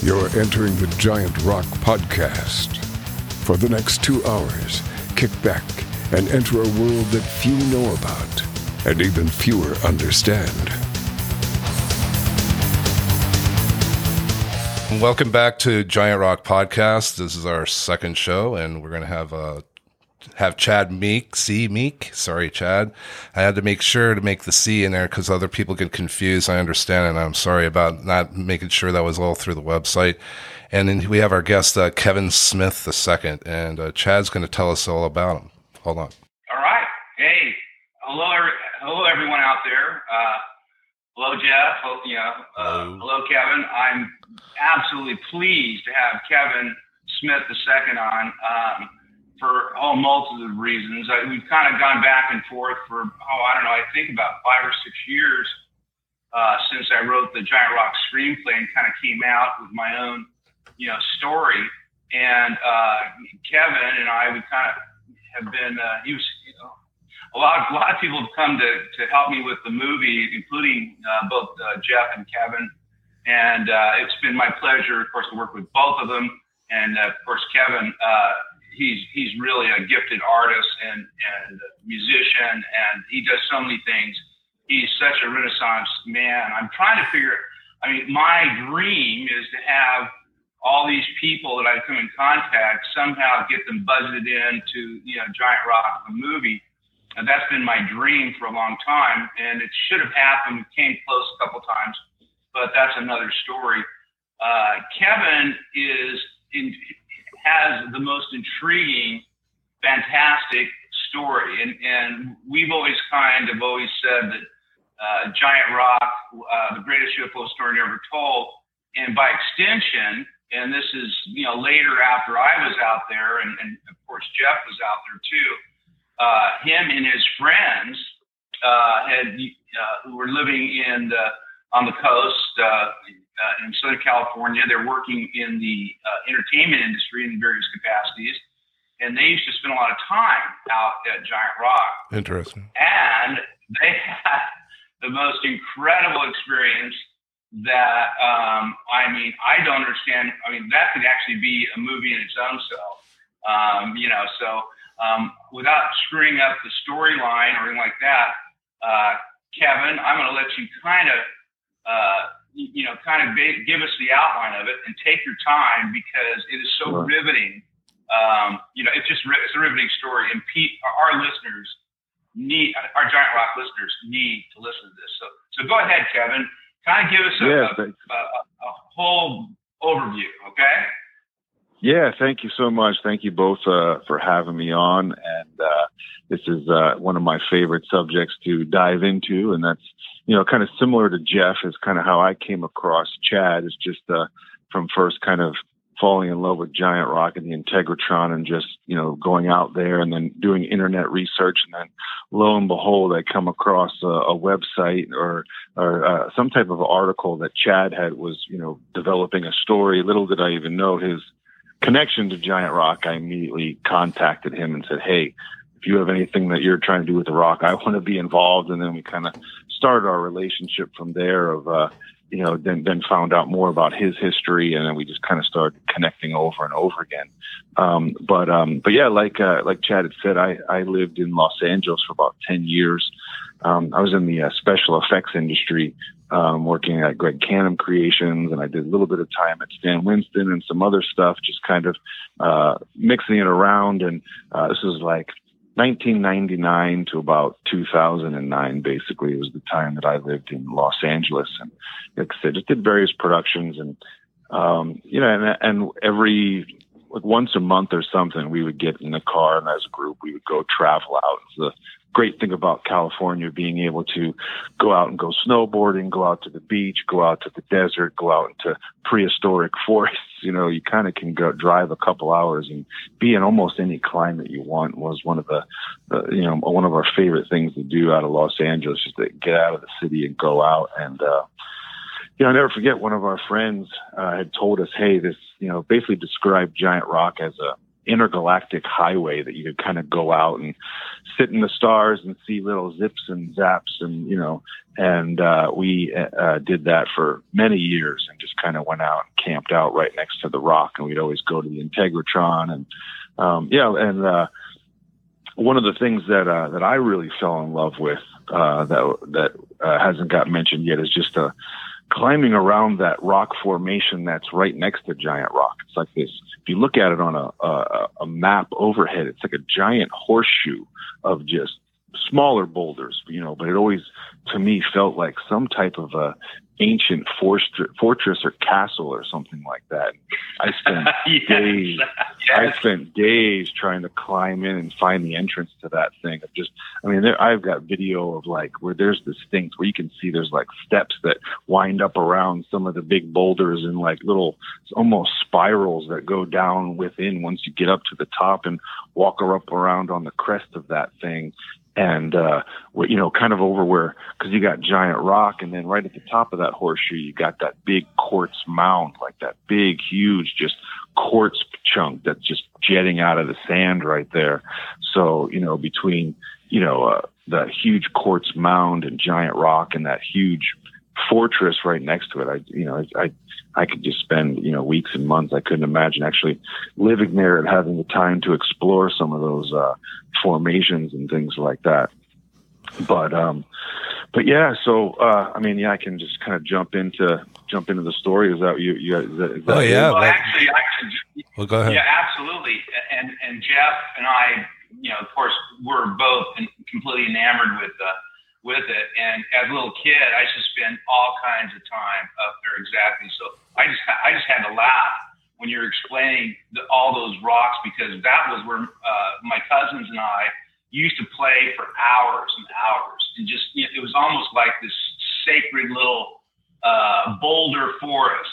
You're entering the Giant Rock Podcast. For the next two hours, kick back and enter a world that few know about and even fewer understand. Welcome back to Giant Rock Podcast. This is our second show, and we're going to have uh, have Chad Meek, C Meek. Sorry, Chad. I had to make sure to make the C in there because other people get confused. I understand, and I'm sorry about not making sure that was all through the website. And then we have our guest, uh, Kevin Smith II, and uh, Chad's going to tell us all about him. Hold on. All right. Hey, hello, hello, everyone out there. Uh, hello, Jeff. Hello, you know, uh, hello. hello, Kevin. I'm absolutely pleased to have Kevin Smith II on. Um, for all multitude of reasons. I, we've kind of gone back and forth for, oh, I don't know, I think about five or six years uh, since I wrote the Giant Rock screenplay and kind of came out with my own, you know, story. And uh, Kevin and I, we kind of have been, uh, he was, you know, a lot, a lot of people have come to, to help me with the movie, including uh, both uh, Jeff and Kevin. And uh, it's been my pleasure, of course, to work with both of them. And uh, of course, Kevin, uh, he's he's really a gifted artist and and musician, and he does so many things. He's such a renaissance man. I'm trying to figure. I mean, my dream is to have all these people that I come in contact somehow get them budgeted into you know Giant Rock the movie. And that's been my dream for a long time, and it should have happened. We came close a couple times, but that's another story. Uh, Kevin is in, has the most intriguing, fantastic story. And, and we've always kind of always said that uh, Giant Rock, uh, the greatest UFO story ever told. And by extension, and this is, you know, later after I was out there, and, and of course Jeff was out there too, uh, him and his friends uh, had, uh, who were living in the, on the coast, uh, in Southern California. They're working in the uh, entertainment industry in various capacities, and they used to spend a lot of time out at Giant Rock. Interesting. And they had the most incredible experience that um, I mean, I don't understand. I mean, that could actually be a movie in its own self. Um, you know, so um, without screwing up the storyline or anything like that, uh, Kevin, I'm going to let you kind of uh, you know, kind of give us the outline of it and take your time because it is so riveting. Um, you know, it's just it's a riveting story, and Pete, our listeners need our Giant Rock listeners need to listen to this. So, so go ahead, Kevin. Kind of give us a, yeah, a, a, a whole overview, okay? Yeah, thank you so much. Thank you both uh, for having me on. And uh, this is uh, one of my favorite subjects to dive into, and that's you know kind of similar to Jeff is kind of how I came across Chad. Is just uh, from first kind of falling in love with Giant Rock and the Integratron, and just you know going out there and then doing internet research, and then lo and behold, I come across a, a website or or uh, some type of article that Chad had was you know developing a story. Little did I even know his connection to Giant Rock, I immediately contacted him and said, Hey, if you have anything that you're trying to do with the rock, I want to be involved. And then we kind of started our relationship from there of, uh, you know, then, then found out more about his history and then we just kind of started connecting over and over again. Um, but, um, but yeah, like, uh, like Chad had said, I, I lived in Los Angeles for about 10 years. Um, I was in the uh, special effects industry, um, working at Greg Cannom Creations, and I did a little bit of time at Stan Winston and some other stuff, just kind of uh, mixing it around. And uh, this was like 1999 to about 2009, basically, was the time that I lived in Los Angeles. And like I said, just did various productions and, um, you know, and, and every, like once a month or something, we would get in the car and as a group, we would go travel out. the great thing about California being able to go out and go snowboarding, go out to the beach, go out to the desert, go out into prehistoric forests. You know, you kind of can go drive a couple hours and be in almost any climate you want was one of the, the, you know, one of our favorite things to do out of Los Angeles is to get out of the city and go out. And, uh, you know, I'll never forget one of our friends, uh, had told us, Hey, this, you know, basically described giant rock as a, intergalactic highway that you could kind of go out and sit in the stars and see little zips and zaps and you know and uh, we uh, did that for many years and just kind of went out and camped out right next to the rock and we'd always go to the integratron and um, yeah and uh, one of the things that uh, that I really fell in love with uh, that that uh, hasn't got mentioned yet is just uh, climbing around that rock formation that's right next to Giant Rock. It's like this. If you look at it on a, a, a map overhead, it's like a giant horseshoe of just smaller boulders, you know, but it always to me felt like some type of a ancient fortress or castle or something like that. I spent yes. days. Yes. I spent days trying to climb in and find the entrance to that thing. Of just, I mean, there, I've got video of like where there's this thing where you can see there's like steps that wind up around some of the big boulders and like little almost spirals that go down within once you get up to the top and walk up around on the crest of that thing and uh you know kind of over where because you got giant rock and then right at the top of that horseshoe you got that big quartz mound like that big huge just quartz chunk that's just jetting out of the sand right there. So you know between you know uh, the huge quartz mound and giant rock and that huge fortress right next to it i you know i I could just spend, you know, weeks and months. I couldn't imagine actually living there and having the time to explore some of those uh, formations and things like that. But um, but yeah, so uh, I mean, yeah, I can just kind of jump into jump into the story. Is that you? you is that, is that oh yeah. Well, actually, I can. Well, go ahead. Yeah, absolutely. And and Jeff and I, you know, of course, we're both completely enamored with the with it. And as a little kid, I used to spend all kinds of time up there. Exactly. So I just I just had to laugh when you're explaining the, all those rocks because that was where uh, my cousins and I used to play for hours and hours, and just you know, it was almost like this sacred little uh, boulder forest.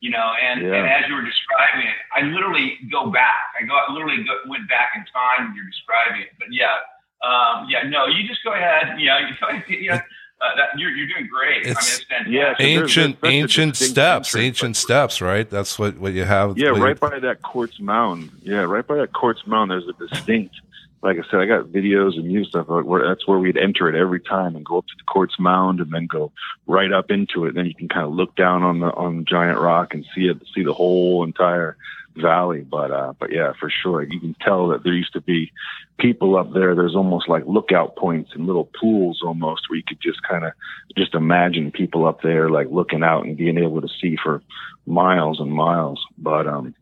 You know, and, yeah. and as you were describing it, I literally go back. I go I literally go, went back in time when you're describing it. But yeah, um, yeah, no, you just go ahead. You know, you go ahead, you know, uh, that, you're, you're doing great. It's, I mean, it's yeah, ancient there's, there's ancient steps, ancient steps, right? That's what, what you have. Yeah, right by that quartz mound. Yeah, right by that quartz mound. There's a distinct. Like I said, I got videos and new stuff. Where that's where we'd enter it every time and go up to the quartz mound and then go right up into it. Then you can kind of look down on the on the giant rock and see it, see the whole entire valley. But uh, but yeah, for sure, you can tell that there used to be people up there. There's almost like lookout points and little pools almost where you could just kind of just imagine people up there like looking out and being able to see for miles and miles. But um,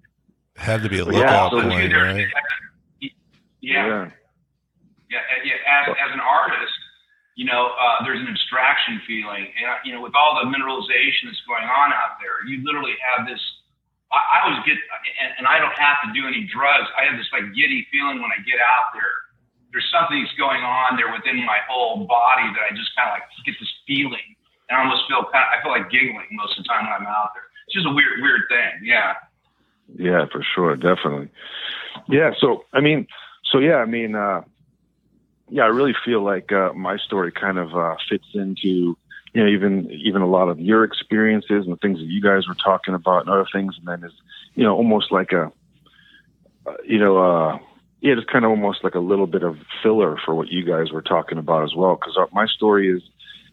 had to be a lookout yeah, so point, right? Yeah. yeah. Yeah, yeah. As, as an artist, you know, uh, there's an abstraction feeling, and you know, with all the mineralization that's going on out there, you literally have this I, I always get, and, and I don't have to do any drugs. I have this like giddy feeling when I get out there. There's something that's going on there within my whole body that I just kind of like get this feeling, and I almost feel kind of, I feel like giggling most of the time when I'm out there. It's just a weird, weird thing. Yeah. Yeah, for sure, definitely. Yeah. So I mean, so yeah, I mean, uh, yeah, I really feel like uh, my story kind of uh, fits into you know, even even a lot of your experiences and the things that you guys were talking about and other things, and then is you know almost like a uh, you know uh, yeah, just kind of almost like a little bit of filler for what you guys were talking about as well. Because my story is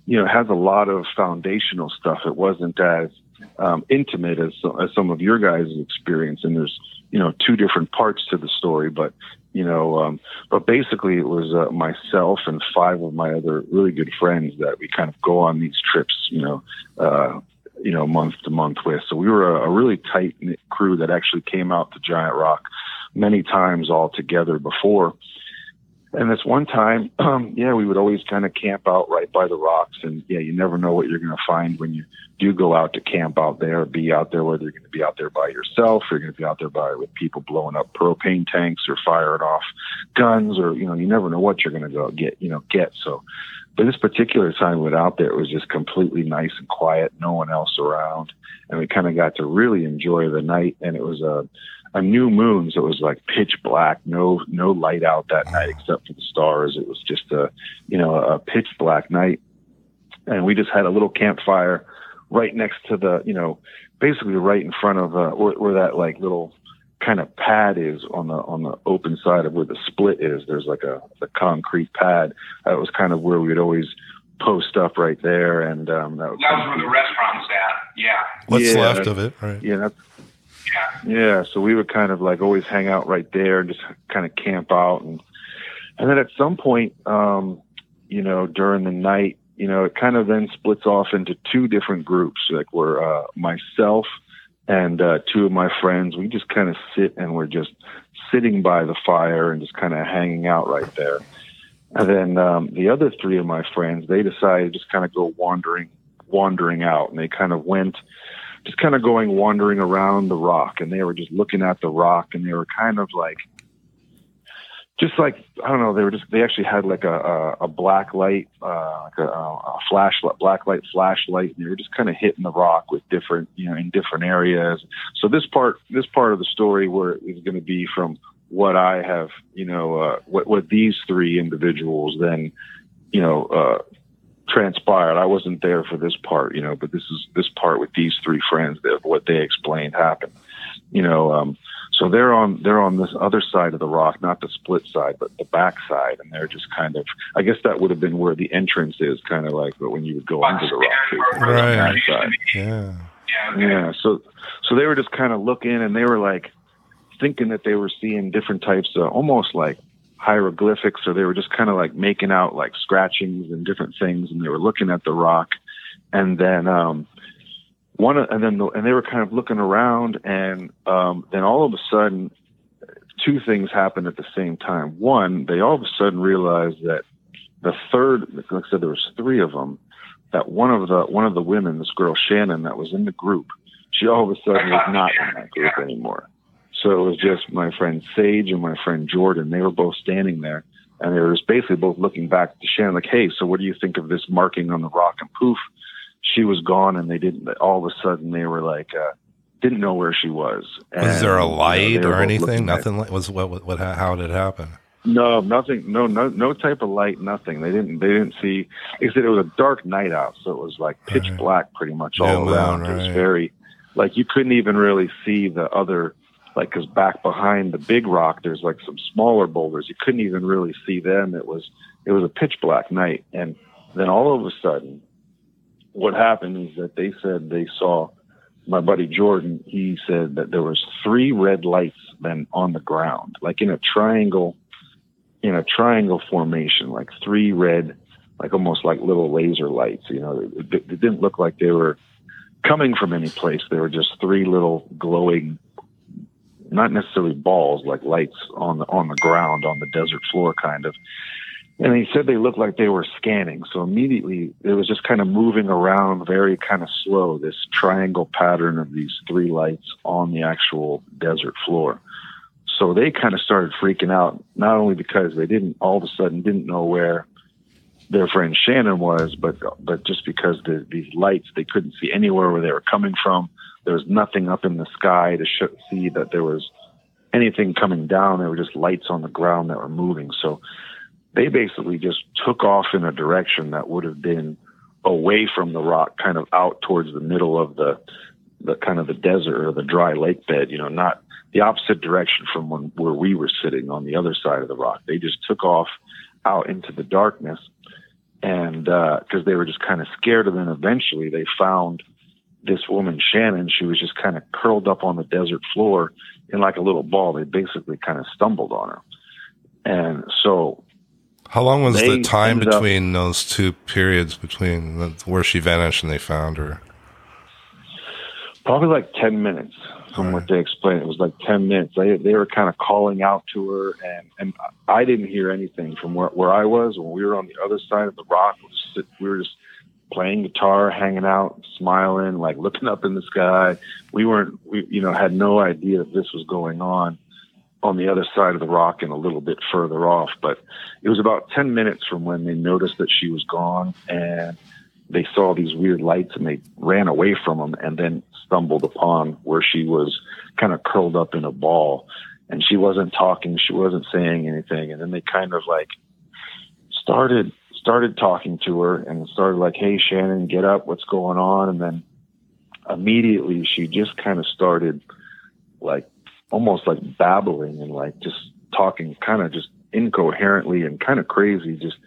you know has a lot of foundational stuff. It wasn't as um, intimate as, as some of your guys' experience, and there's you know two different parts to the story, but you know, um, but basically it was uh, myself and five of my other really good friends that we kind of go on these trips, you know, uh, you know, month to month with. So we were a, a really tight knit crew that actually came out to Giant Rock many times all together before. And this one time, um, yeah, we would always kind of camp out right by the rocks. And yeah, you never know what you're going to find when you do go out to camp out there, be out there, whether you're going to be out there by yourself or you're going to be out there by with people blowing up propane tanks or firing off guns or, you know, you never know what you're going to go get, you know, get. So, but this particular time we went out there, it was just completely nice and quiet, no one else around. And we kind of got to really enjoy the night. And it was a, a new moon, so it was like pitch black, no no light out that night except for the stars. It was just a you know a pitch black night, and we just had a little campfire right next to the you know basically right in front of uh, where, where that like little kind of pad is on the on the open side of where the split is. There's like a the concrete pad. That was kind of where we'd always post up right there, and um, that was, that was where the restaurant's at. Yeah. What's yeah, left of it, right? Yeah, that's yeah. Yeah, so we would kind of like always hang out right there and just kind of camp out. And and then at some point um you know during the night you know it kind of then splits off into two different groups. Like where uh myself and uh two of my friends. We just kind of sit and we're just sitting by the fire and just kind of hanging out right there. And then um the other three of my friends they decided to just kind of go wandering wandering out. And they kind of went just kind of going wandering around the rock and they were just looking at the rock and they were kind of like just like I don't know, they were just they actually had like a a, a black light, uh, like a, a flashlight, black light flashlight, and they were just kind of hitting the rock with different, you know, in different areas. So this part, this part of the story, where is going to be from what I have, you know, uh, what what these three individuals then, you know, uh, transpired. I wasn't there for this part, you know, but this is this part with these three friends that what they explained happened, you know. Um, so they're on they're on this other side of the rock, not the split side, but the back side, and they're just kind of. I guess that would have been where the entrance is, kind of like, but when you would go under the rock, too, right? Yeah. Yeah. So so they were just kind of looking, and they were like thinking that they were seeing different types of almost like hieroglyphics, or they were just kind of like making out like scratchings and different things, and they were looking at the rock, and then um one and then the, and they were kind of looking around and um, then all of a sudden two things happened at the same time. One they all of a sudden realized that the third like i said there was three of them that one of the one of the women this girl shannon that was in the group she all of a sudden was not in that group anymore so it was just my friend sage and my friend jordan. They were both standing there and they were just basically both looking back to shannon like hey so what do you think of this marking on the rock? And poof she was gone and they didn't all of a sudden they were like uh didn't know where she was. And, was there a light you know, or anything? nothing like was what, what what how did it happen? No nothing no no no type of light nothing. They didn't they didn't see they said it was a dark night out so it was like pitch right. black pretty much all yeah, around. right. it was very like you couldn't even really see the other like because back behind the big rock there's like some smaller boulders you couldn't even really see them it was it was a pitch black night and then all of a sudden what happened is that they said they saw my buddy Jordan. He said that there was three red lights then on the ground, like in a triangle, in a triangle formation, like three red, like almost like little laser lights. You know, it, it didn't look like they were coming from any place. They were just three little glowing, not necessarily balls, like lights on the on the ground on the desert floor, kind of and he said they looked like they were scanning. So immediately it was just kind of moving around very kind of slow, this triangle pattern of these three lights on the actual desert floor. So they kind of started freaking out, not only because they didn't all of a sudden didn't know where their friend Shannon was, but but just because the, these lights they couldn't see anywhere where they were coming from. There was nothing up in the sky to sh- see that there was anything coming down. There were just lights on the ground that were moving. So they basically just took off in a direction that would have been away from the rock, kind of out towards the middle of the the kind of the desert or the dry lake bed. You know, not the opposite direction from when, where we were sitting on the other side of the rock. They just took off out into the darkness, and because uh, they were just kind of scared. And then eventually they found this woman Shannon. She was just kind of curled up on the desert floor in like a little ball. They basically kind of stumbled on her. And so how long was the time between up, those two periods between the, where she vanished and they found her? Probably like 10 minutes from right. what they explained. It was like 10 minutes. They, they were kind of calling out to her, and, and I didn't hear anything from where, where I was. When we were on the other side of the rock, we were just playing guitar, hanging out, smiling, like looking up in the sky. We weren't, we, you know, had no idea that this was going on on the other side of the rock and a little bit further off. But it was about 10 minutes from when they noticed that she was gone and they saw these weird lights and they ran away from them and then stumbled upon where she was kind of curled up in a ball and she wasn't talking. She wasn't saying anything. And then they kind of like started, started talking to her and started like, Hey, Shannon, get up. What's going on? And then immediately she just kind of started like almost like babbling and like just talking kind of just incoherently and kind of crazy, just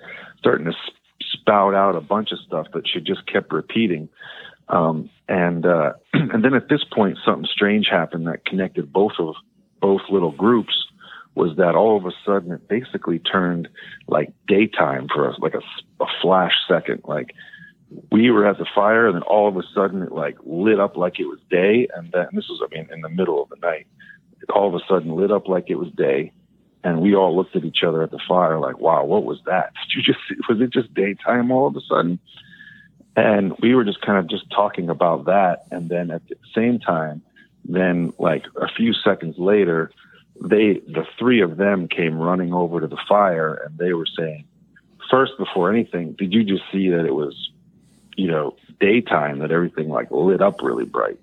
starting to spout out a bunch of stuff that she just kept repeating. Um, and uh, and then at this point, something strange happened that connected both of both little groups. Was that all of a sudden it basically turned like daytime for us, like a, a flash second. Like we were at the fire, and then all of a sudden it like lit up like it was day, and then this was I mean in the middle of the night. It all of a sudden lit up like it was day, and we all looked at each other at the fire like, "Wow, what was that? Did you just was it just daytime all of a sudden?" And we were just kind of just talking about that. And then at the same time, then like a few seconds later, they, the three of them came running over to the fire and they were saying, first, before anything, did you just see that it was, you know, daytime, that everything like lit up really bright?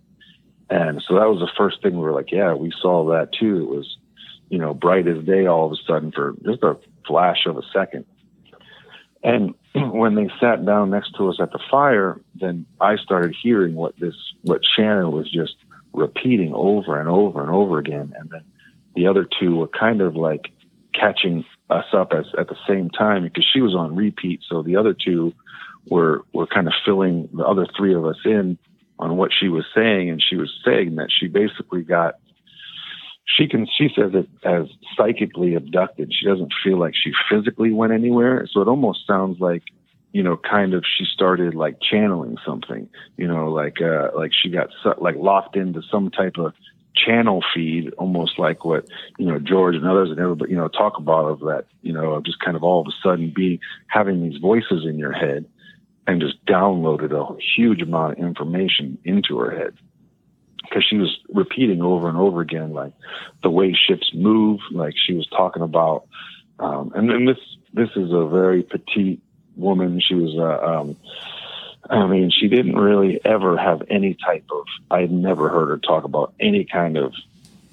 And so that was the first thing we were like, yeah, we saw that too. It was, you know, bright as day all of a sudden for just a flash of a second. And when they sat down next to us at the fire, then I started hearing what this, what Shannon was just repeating over and over and over again. And then the other two were kind of like catching us up as, at the same time because she was on repeat. So the other two were, were kind of filling the other three of us in on what she was saying. And she was saying that she basically got she can she says it as psychically abducted she doesn't feel like she physically went anywhere so it almost sounds like you know kind of she started like channeling something you know like uh like she got like locked into some type of channel feed almost like what you know george and others and everybody you know talk about of that you know of just kind of all of a sudden being having these voices in your head and just downloaded a huge amount of information into her head because she was repeating over and over again, like the way ships move. Like she was talking about, um, and then this this is a very petite woman. She was, uh, um, I mean, she didn't really ever have any type of. I never heard her talk about any kind of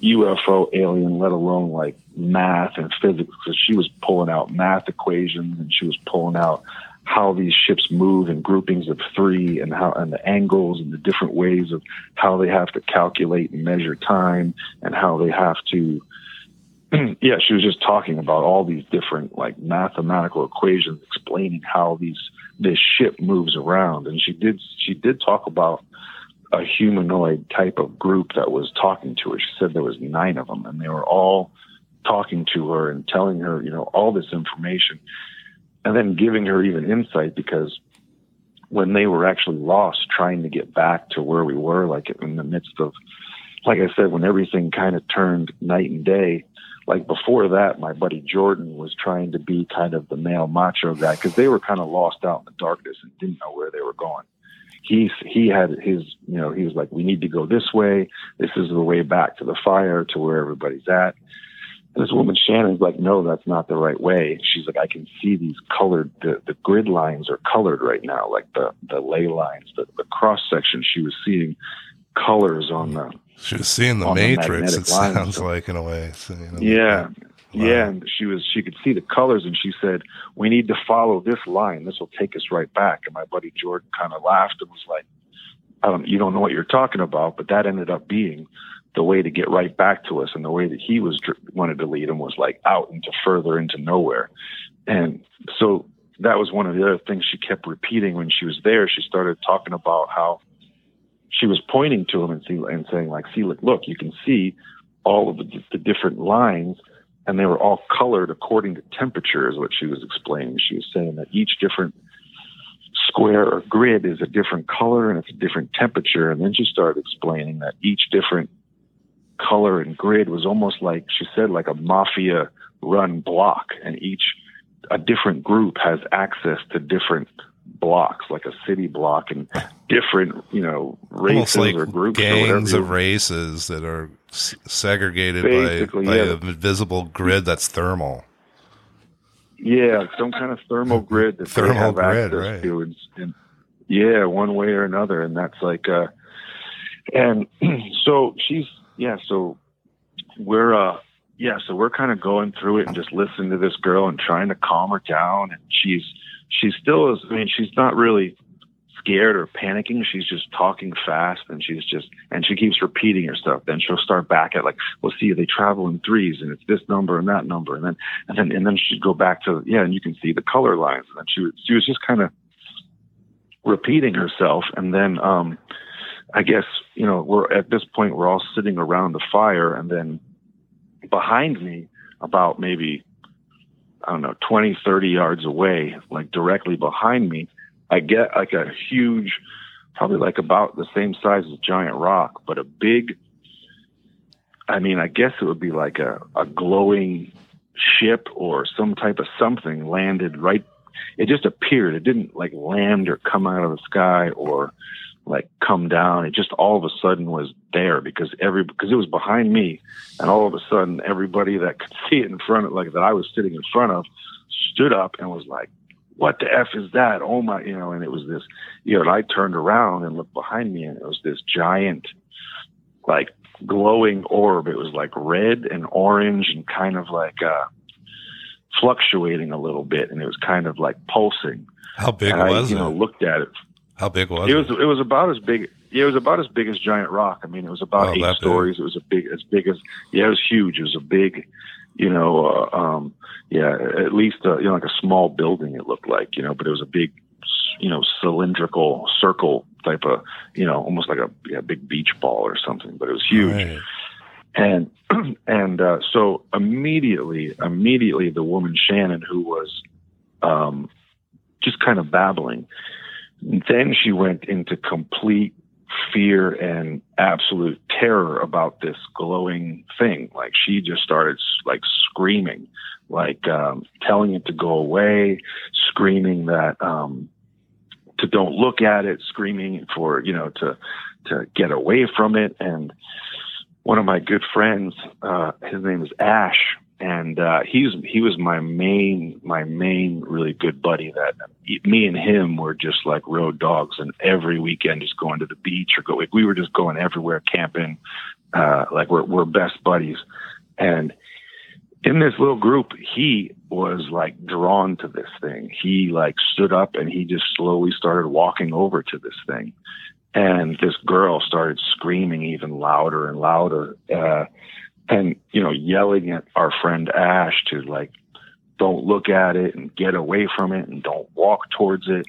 UFO alien, let alone like math and physics. Because she was pulling out math equations and she was pulling out how these ships move in groupings of three and how and the angles and the different ways of how they have to calculate and measure time and how they have to yeah she was just talking about all these different like mathematical equations explaining how these this ship moves around. And she did she did talk about a humanoid type of group that was talking to her. She said there was nine of them and they were all talking to her and telling her you know all this information and then giving her even insight because when they were actually lost trying to get back to where we were like in the midst of like i said when everything kind of turned night and day like before that my buddy jordan was trying to be kind of the male macho guy because they were kind of lost out in the darkness and didn't know where they were going he he had his you know he was like we need to go this way this is the way back to the fire to where everybody's at and this woman Shannon's like, no, that's not the right way. She's like, I can see these colored, the, the grid lines are colored right now, like the the ley lines, the, the cross section. She was seeing colors on the. She was seeing the matrix. The it lines. sounds like in a way. So, you know, yeah, wow. yeah. And she was she could see the colors, and she said, "We need to follow this line. This will take us right back." And my buddy Jordan kind of laughed and was like, "I don't, you don't know what you're talking about," but that ended up being the way to get right back to us and the way that he was wanted to lead him was like out into further into nowhere and so that was one of the other things she kept repeating when she was there she started talking about how she was pointing to him and, see, and saying like see look, look you can see all of the, the different lines and they were all colored according to temperature is what she was explaining. She was saying that each different square or grid is a different color and it's a different temperature. And then she started explaining that each different color and grid was almost like she said like a mafia run block. And each a different group has access to different blocks like a city block. And different you know races like or groups gangs or of races that are segregated by, by yeah. a visible grid that's thermal yeah some kind of thermal grid that thermal they have grid, access right. to and, and yeah one way or another and that's like uh and so she's yeah, so we're uh yeah, so we're kind of going through it and just listening to this girl and trying to calm her down and she's she still is I mean, she's not really scared or panicking. She's just talking fast and she's just, and she keeps repeating herself. Then she'll start back at like, well, see, they travel in threes and it's this number and that number. And then, and then, and then she'd go back to, yeah, and you can see the color lines. And then she, was, she was just kind of repeating herself. And then, um, I guess, you know, we're at this point, we're all sitting around the fire and then behind me about maybe, I don't know, 20, 30 yards away, like directly behind me, I get like a huge, probably like about the same size as Giant Rock, but a big, I mean, I guess it would be like a, a glowing ship or some type of something landed right. It just appeared. It didn't like land or come out of the sky or like come down. It just all of a sudden was there because every because it was behind me, and all of a sudden everybody that could see it in front of like that I was sitting in front of stood up and was like, "What the f is that? Oh my!" You know, and it was this. You know, and I turned around and looked behind me, and it was this giant, like glowing orb. It was like red and orange and kind of like uh fluctuating a little bit, and it was kind of like pulsing. How big and was I, you it? know, looked at it How big was it it? was it was about as big. Yeah, it was about as big as Giant Rock. I mean, it was about Oh, eight that big. stories. It was a big, as big as yeah, it was huge. It was a big, you know, uh, um, yeah, at least uh, you know like a small building. It looked like you know, but it was a big, you know, cylindrical circle type of, you know, almost like a yeah, big beach ball or something. But it was huge Right. and and uh, so immediately, immediately, the woman Shannon, who was um, just kind of babbling, then she went into complete fear and absolute terror about this glowing thing. Like she just started like screaming, like um, telling it to go away, screaming that um, to don't look at it, screaming for you know to to get away from it, and one of my good friends, uh, his name is Ash, and uh, he's he was my main my main really good buddy. That me and him were just like road dogs, and every weekend just going to the beach or go. We were just going everywhere camping. Uh, like we're we're best buddies, and in this little group, he was like drawn to this thing. He like stood up and he just slowly started walking over to this thing and this girl started screaming even louder and louder uh and you know yelling at our friend ash to like don't look at it and get away from it and don't walk towards it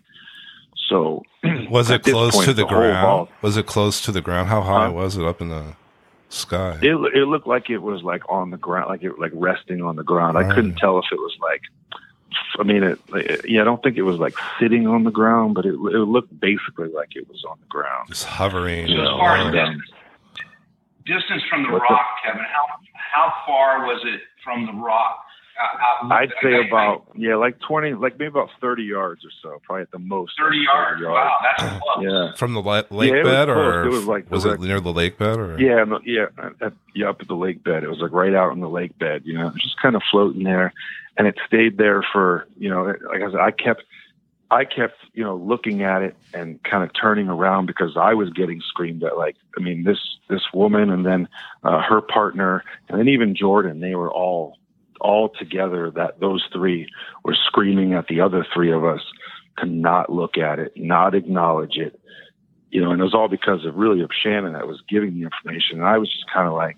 so Was it close point, to the, the ground? was it close to the ground? How high Huh? was it up in the sky? it, it looked like it was like on the ground like it like resting on the ground i couldn't tell if it was like I mean, it, it- yeah, I don't think it was like sitting on the ground, but it, it looked basically like it was on the ground. Just hovering. As Yeah. far as Yeah. Distance, distance from the What's rock, Kevin, how how far was it from the rock? Uh, I'd say I- I- about yeah, like twenty, like maybe about thirty yards or so, probably at the most. thirty like yards. Wow, that's close. Yeah. From the la- lake Yeah, bed, close. or It was, like, was it near the lake bed, or Yeah, no, yeah, at, yeah, up at the lake bed. It was like right out in the lake bed, you know, just kind of floating there, and it stayed there for, you know, like I said, I kept, I kept, you know, looking at it and kind of turning around because I was getting screamed at. Like, I mean, this this woman, and then uh, her partner, and then even Jordan. They were all all together. That those three were screaming at the other three of us to not look at it, not acknowledge it, you know, and it was all because of really of Shannon that was giving the information. And I was just kind of like,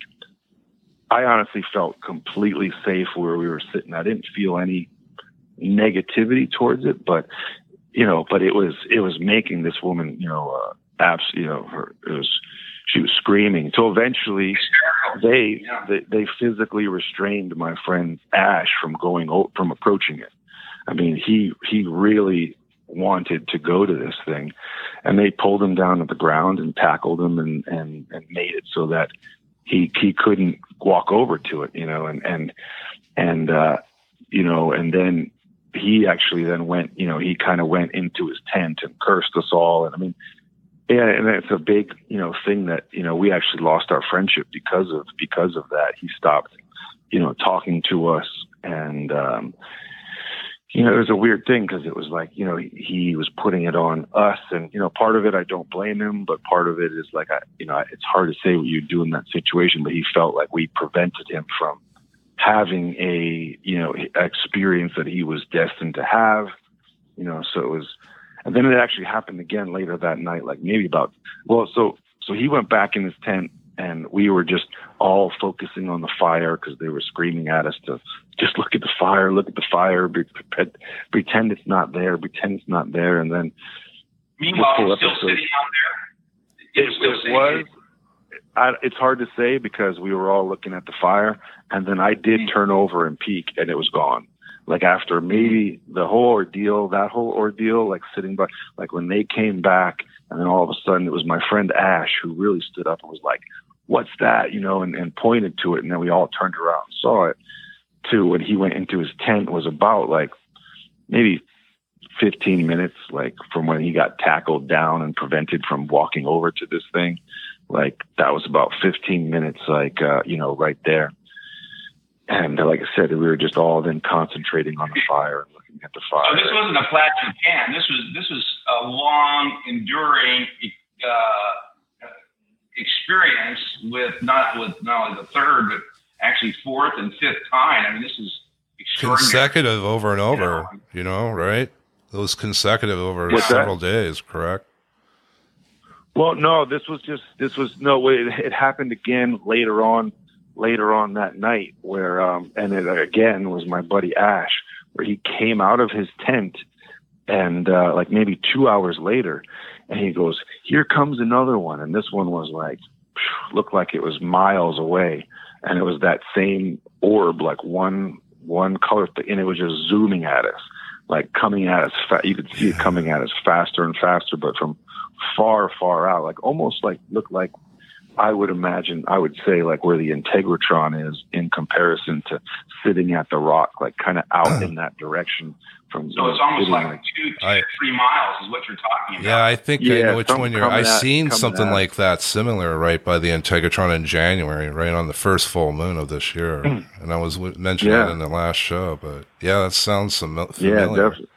I honestly felt completely safe where we were sitting. I didn't feel any negativity towards it, but you know, but it was it was making this woman, you know, uh, abs, you know, her it was she was screaming. So eventually, they, they they physically restrained my friend Ash from going o- from approaching it. I mean, he he really wanted to go to this thing, and they pulled him down to the ground and tackled him and and and made it so that he he couldn't walk over to it, you know, and and and uh, you know, and then he actually then went, you know, he kind of went into his tent and cursed us all, and I mean. Yeah, and it's a big, you know, thing that you know we actually lost our friendship because of because of that. He stopped, you know, talking to us, and um, you know, it was a weird thing because it was like, you know, he, he was putting it on us, and you know, part of it I don't blame him, but part of it is like, I, you know, it's hard to say what you do in that situation, but he felt like we prevented him from having a, you know, experience that he was destined to have, you know, so it was, And then it actually happened again later that night, like maybe about well, so so he went back in his tent and we were just all focusing on the fire because they were screaming at us to just look at the fire, look at the fire, be, pre- pretend it's not there, pretend it's not there, and then. Meanwhile, still episode, sitting out there. It, it was. I, it's hard to say because we were all looking at the fire, and then I did mm-hmm. turn over and peek, and it was gone. Like after maybe the whole ordeal, that whole ordeal, like sitting by, like when they came back, and then all of a sudden it was my friend Ash who really stood up and was like, "What's that?" You know, and, and pointed to it, and then we all turned around and saw it. Too when he went into his tent was about like maybe 15 minutes, like from when he got tackled down and prevented from walking over to this thing like that was about 15 minutes, like, uh, you know, right there. And uh, like I said, we were just all then concentrating on the fire and looking at the fire. So this wasn't a flash in the pan. This was, this was a long enduring, uh, experience with not with not only the third, but actually fourth and fifth time. I mean, this is consecutive over and over. You know, you know right? Those consecutive over What's several that? days, correct? Well, no, this was just this was no. It, it happened again later on, later on that night where, um, and it again was my buddy Ash, where he came out of his tent, and uh, like maybe two hours later, and he goes, "Here comes another one," and this one was like looked like it was miles away, and it was that same orb, like one one color, th- and it was just zooming at us, like coming at us. Fa- you could see it coming at us faster and faster, but from far, far out, like almost like look like I would imagine, I would say like where the Integratron is in comparison to sitting at the rock, like kind of out in that direction from. So it's almost like, like two, two I, three miles is what you're talking about. Yeah, I think yeah, I know which one you're. I've seen something like that similar right by the Integratron in January, right on the first full moon of this year, and I was mentioning yeah. that in the last show. But yeah, that sounds familiar. Yeah, definitely.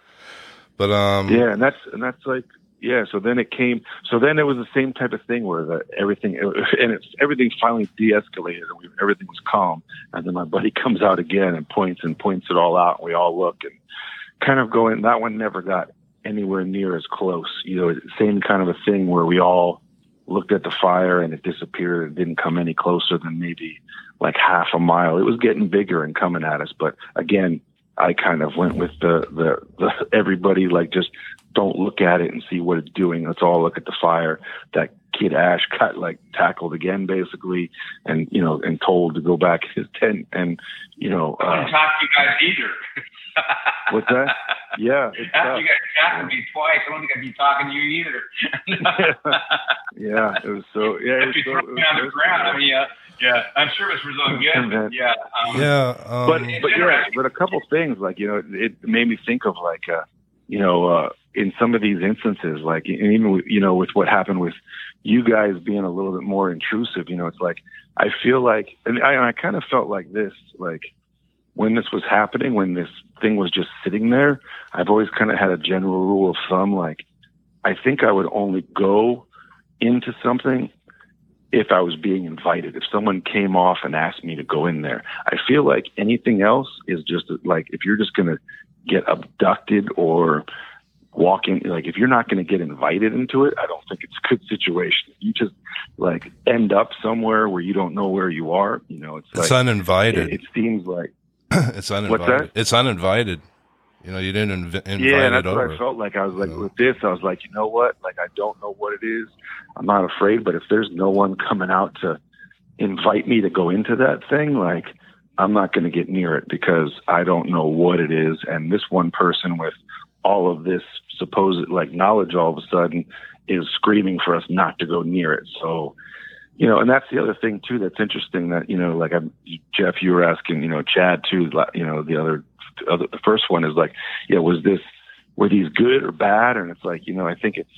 But um, yeah, and that's and that's like yeah, so then it came. So then it was the same type of thing where the, everything and it's everything finally de-escalated and we, everything was calm. And then my buddy comes out again and points and points it all out. And we all look and kind of going. That one never got anywhere near as close. You know, same kind of a thing where we all looked at the fire and it disappeared. It didn't come any closer than maybe like half a mile. It was getting bigger and coming at us. But again, I kind of went with the, the, the everybody like just don't look at it and see what it's doing. Let's all look at the fire. That kid Ash got like tackled again, basically, and you know, and told to go back to his tent. And you know, I wouldn't uh, talk to you guys either. what's that? Yeah, it's after you guys tackled me twice, I don't think I'd be talking to you either. yeah, it was so. Yeah, it was so, it was on the ground. I mean, yeah. Yeah, I'm sure it was really good. yeah, um, yeah, um, but but yeah, but a couple things like you know, it made me think of like uh, you know, uh, in some of these instances, like and even you know with what happened with you guys being a little bit more intrusive, you know, it's like I feel like, and I, I kind of felt like this, like when this was happening, when this thing was just sitting there, I've always kind of had a general rule of thumb, like I think I would only go into something if I was being invited. If someone came off and asked me to go in there, I feel like anything else is just like if you're just going to get abducted or walking like if you're not going to get invited into it i don't think it's a good situation. You just like end up somewhere where you don't know where you are you know it's, it's like, uninvited. it, it seems like it's uninvited. It's uninvited. You know you didn't inv- invite it. yeah that's what over. i felt like. I was like with this i was like you know what? Like i don't know what it is. I'm not afraid but if there's no one coming out to invite me to go into that thing like i'm not going to get near it because i don't know what it is. And this one person with all of this supposed like knowledge all of a sudden is screaming for us not to go near it. So, you know, and that's the other thing too that's interesting that you know, like I'm, Jeff, you were asking, you know, Chad too. You know, the other, other, the first one is like, yeah, was this were these good or bad? And it's like, you know, I think it's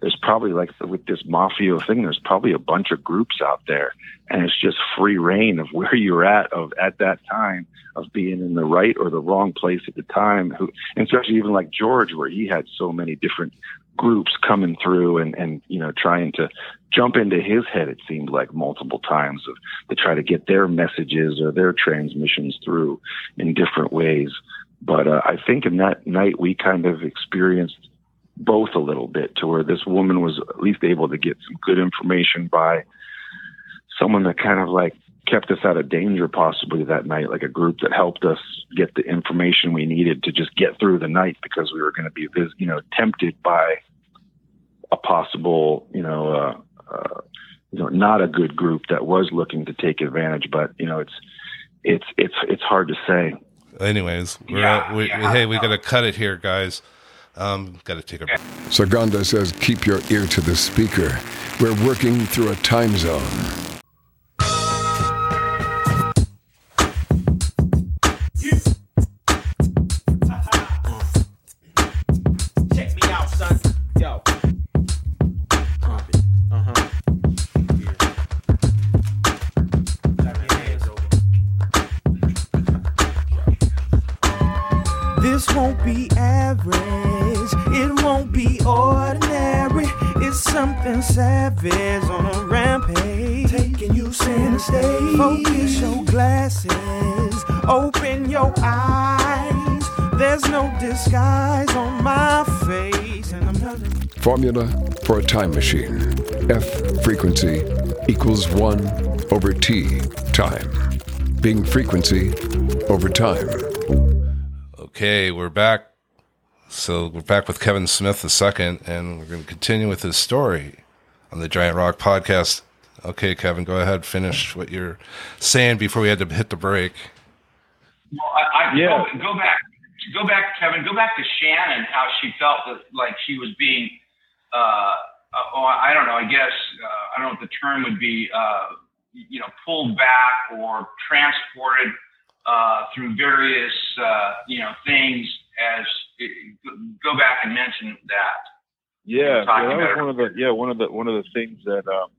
there's probably like with this mafia thing, there's probably a bunch of groups out there, and it's just free reign of where you're at of at that time of being in the right or the wrong place at the time. Who, and especially even like George, where he had so many different groups coming through and and you know trying to jump into his head. It seemed like multiple times of to try to get their messages or their transmissions through in different ways. But uh, I think in that night we kind of experienced both a little bit to where this woman was at least able to get some good information by someone that kind of like kept us out of danger possibly that night, like a group that helped us get the information we needed to just get through the night because we were going to be, you know, tempted by a possible, you know, uh, uh, you know, not a good group that was looking to take advantage. But you know, it's it's it's it's hard to say. Anyways, we're yeah, we, yeah, hey, we got to cut it here, guys. Um, got to take a break. Saganda says, keep your ear to the speaker. We're working through a time zone. Formula a time machine. F frequency equals 1 over T time. Being frequency over time. Okay, we're back. So we're back with Kevin Smith the second, and we're going to continue with his story on the Giant Rock podcast. Okay, Kevin, go ahead, finish what you're saying before we had to hit the break. Well, I, I yeah. Go, go back, go back, Kevin. Go back to Shannon. How she felt that, like she was being uh, oh, I don't know. I guess uh, I don't know what the term would be. Uh, you know, pulled back or transported uh, through various uh, you know things. As it, go back and mention that. Yeah, yeah, that was one of the yeah one of the one of the things that um,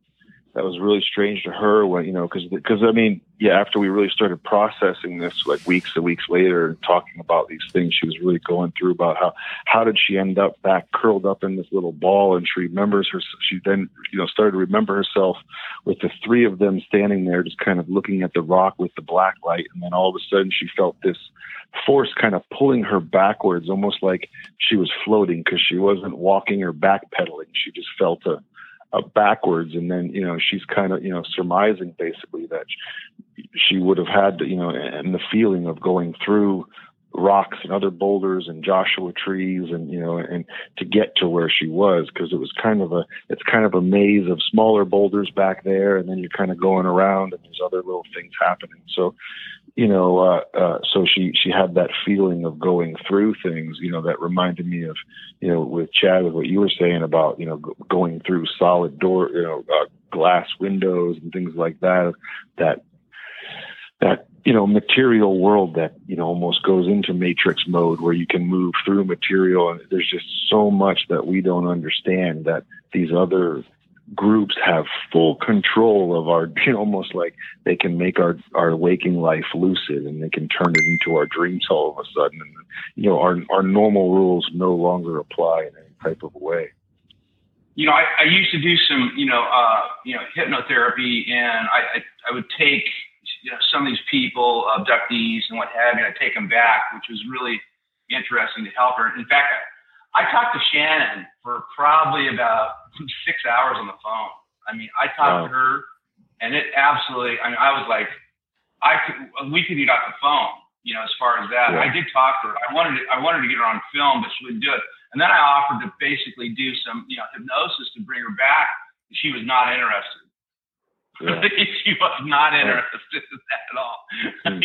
that was really strange to her when you know because because I mean yeah after we really started processing this like weeks and weeks later and talking about these things she was really going through about how how did she end up back curled up in this little ball? And she remembers her she then you know started to remember herself with the three of them standing there just kind of looking at the rock with the black light. And then all of a sudden she felt this force kind of pulling her backwards almost like she was floating because she wasn't walking or backpedaling. She just felt a uh, backwards, and then you know she's kind of you know surmising basically that she would have had you know and the feeling of going through rocks and other boulders and Joshua trees and you know and to get to where she was because it was kind of a it's kind of a maze of smaller boulders back there and then you're kind of going around and there's other little things happening. So you know, uh, uh, so she she had that feeling of going through things, you know, that reminded me of, you know, with Chad, with what you were saying about, you know, g- going through solid door, you know, uh, glass windows and things like that. That that you know material world that you know almost goes into matrix mode where you can move through material and there's just so much that we don't understand that these other groups have full control of our you know, almost like they can make our our waking life lucid and they can turn it into our dreams all of a sudden. And you know our our normal rules no longer apply in any type of way. You know i, I used to do some you know uh you know hypnotherapy and i i, I would take you know some of these people abductees and what have you and i take them back which was really interesting to help her. In fact I talked to Shannon for probably about six hours on the phone. I mean, I talked wow. to her, and it absolutely. I mean, I was like, I could we could eat off the phone. You know, as far as that, yeah. I did talk to her. I wanted to, I wanted to get her on film, but she wouldn't do it. And then I offered to basically do some, you know, hypnosis to bring her back. She was not interested. Yeah. she was not interested in that at all.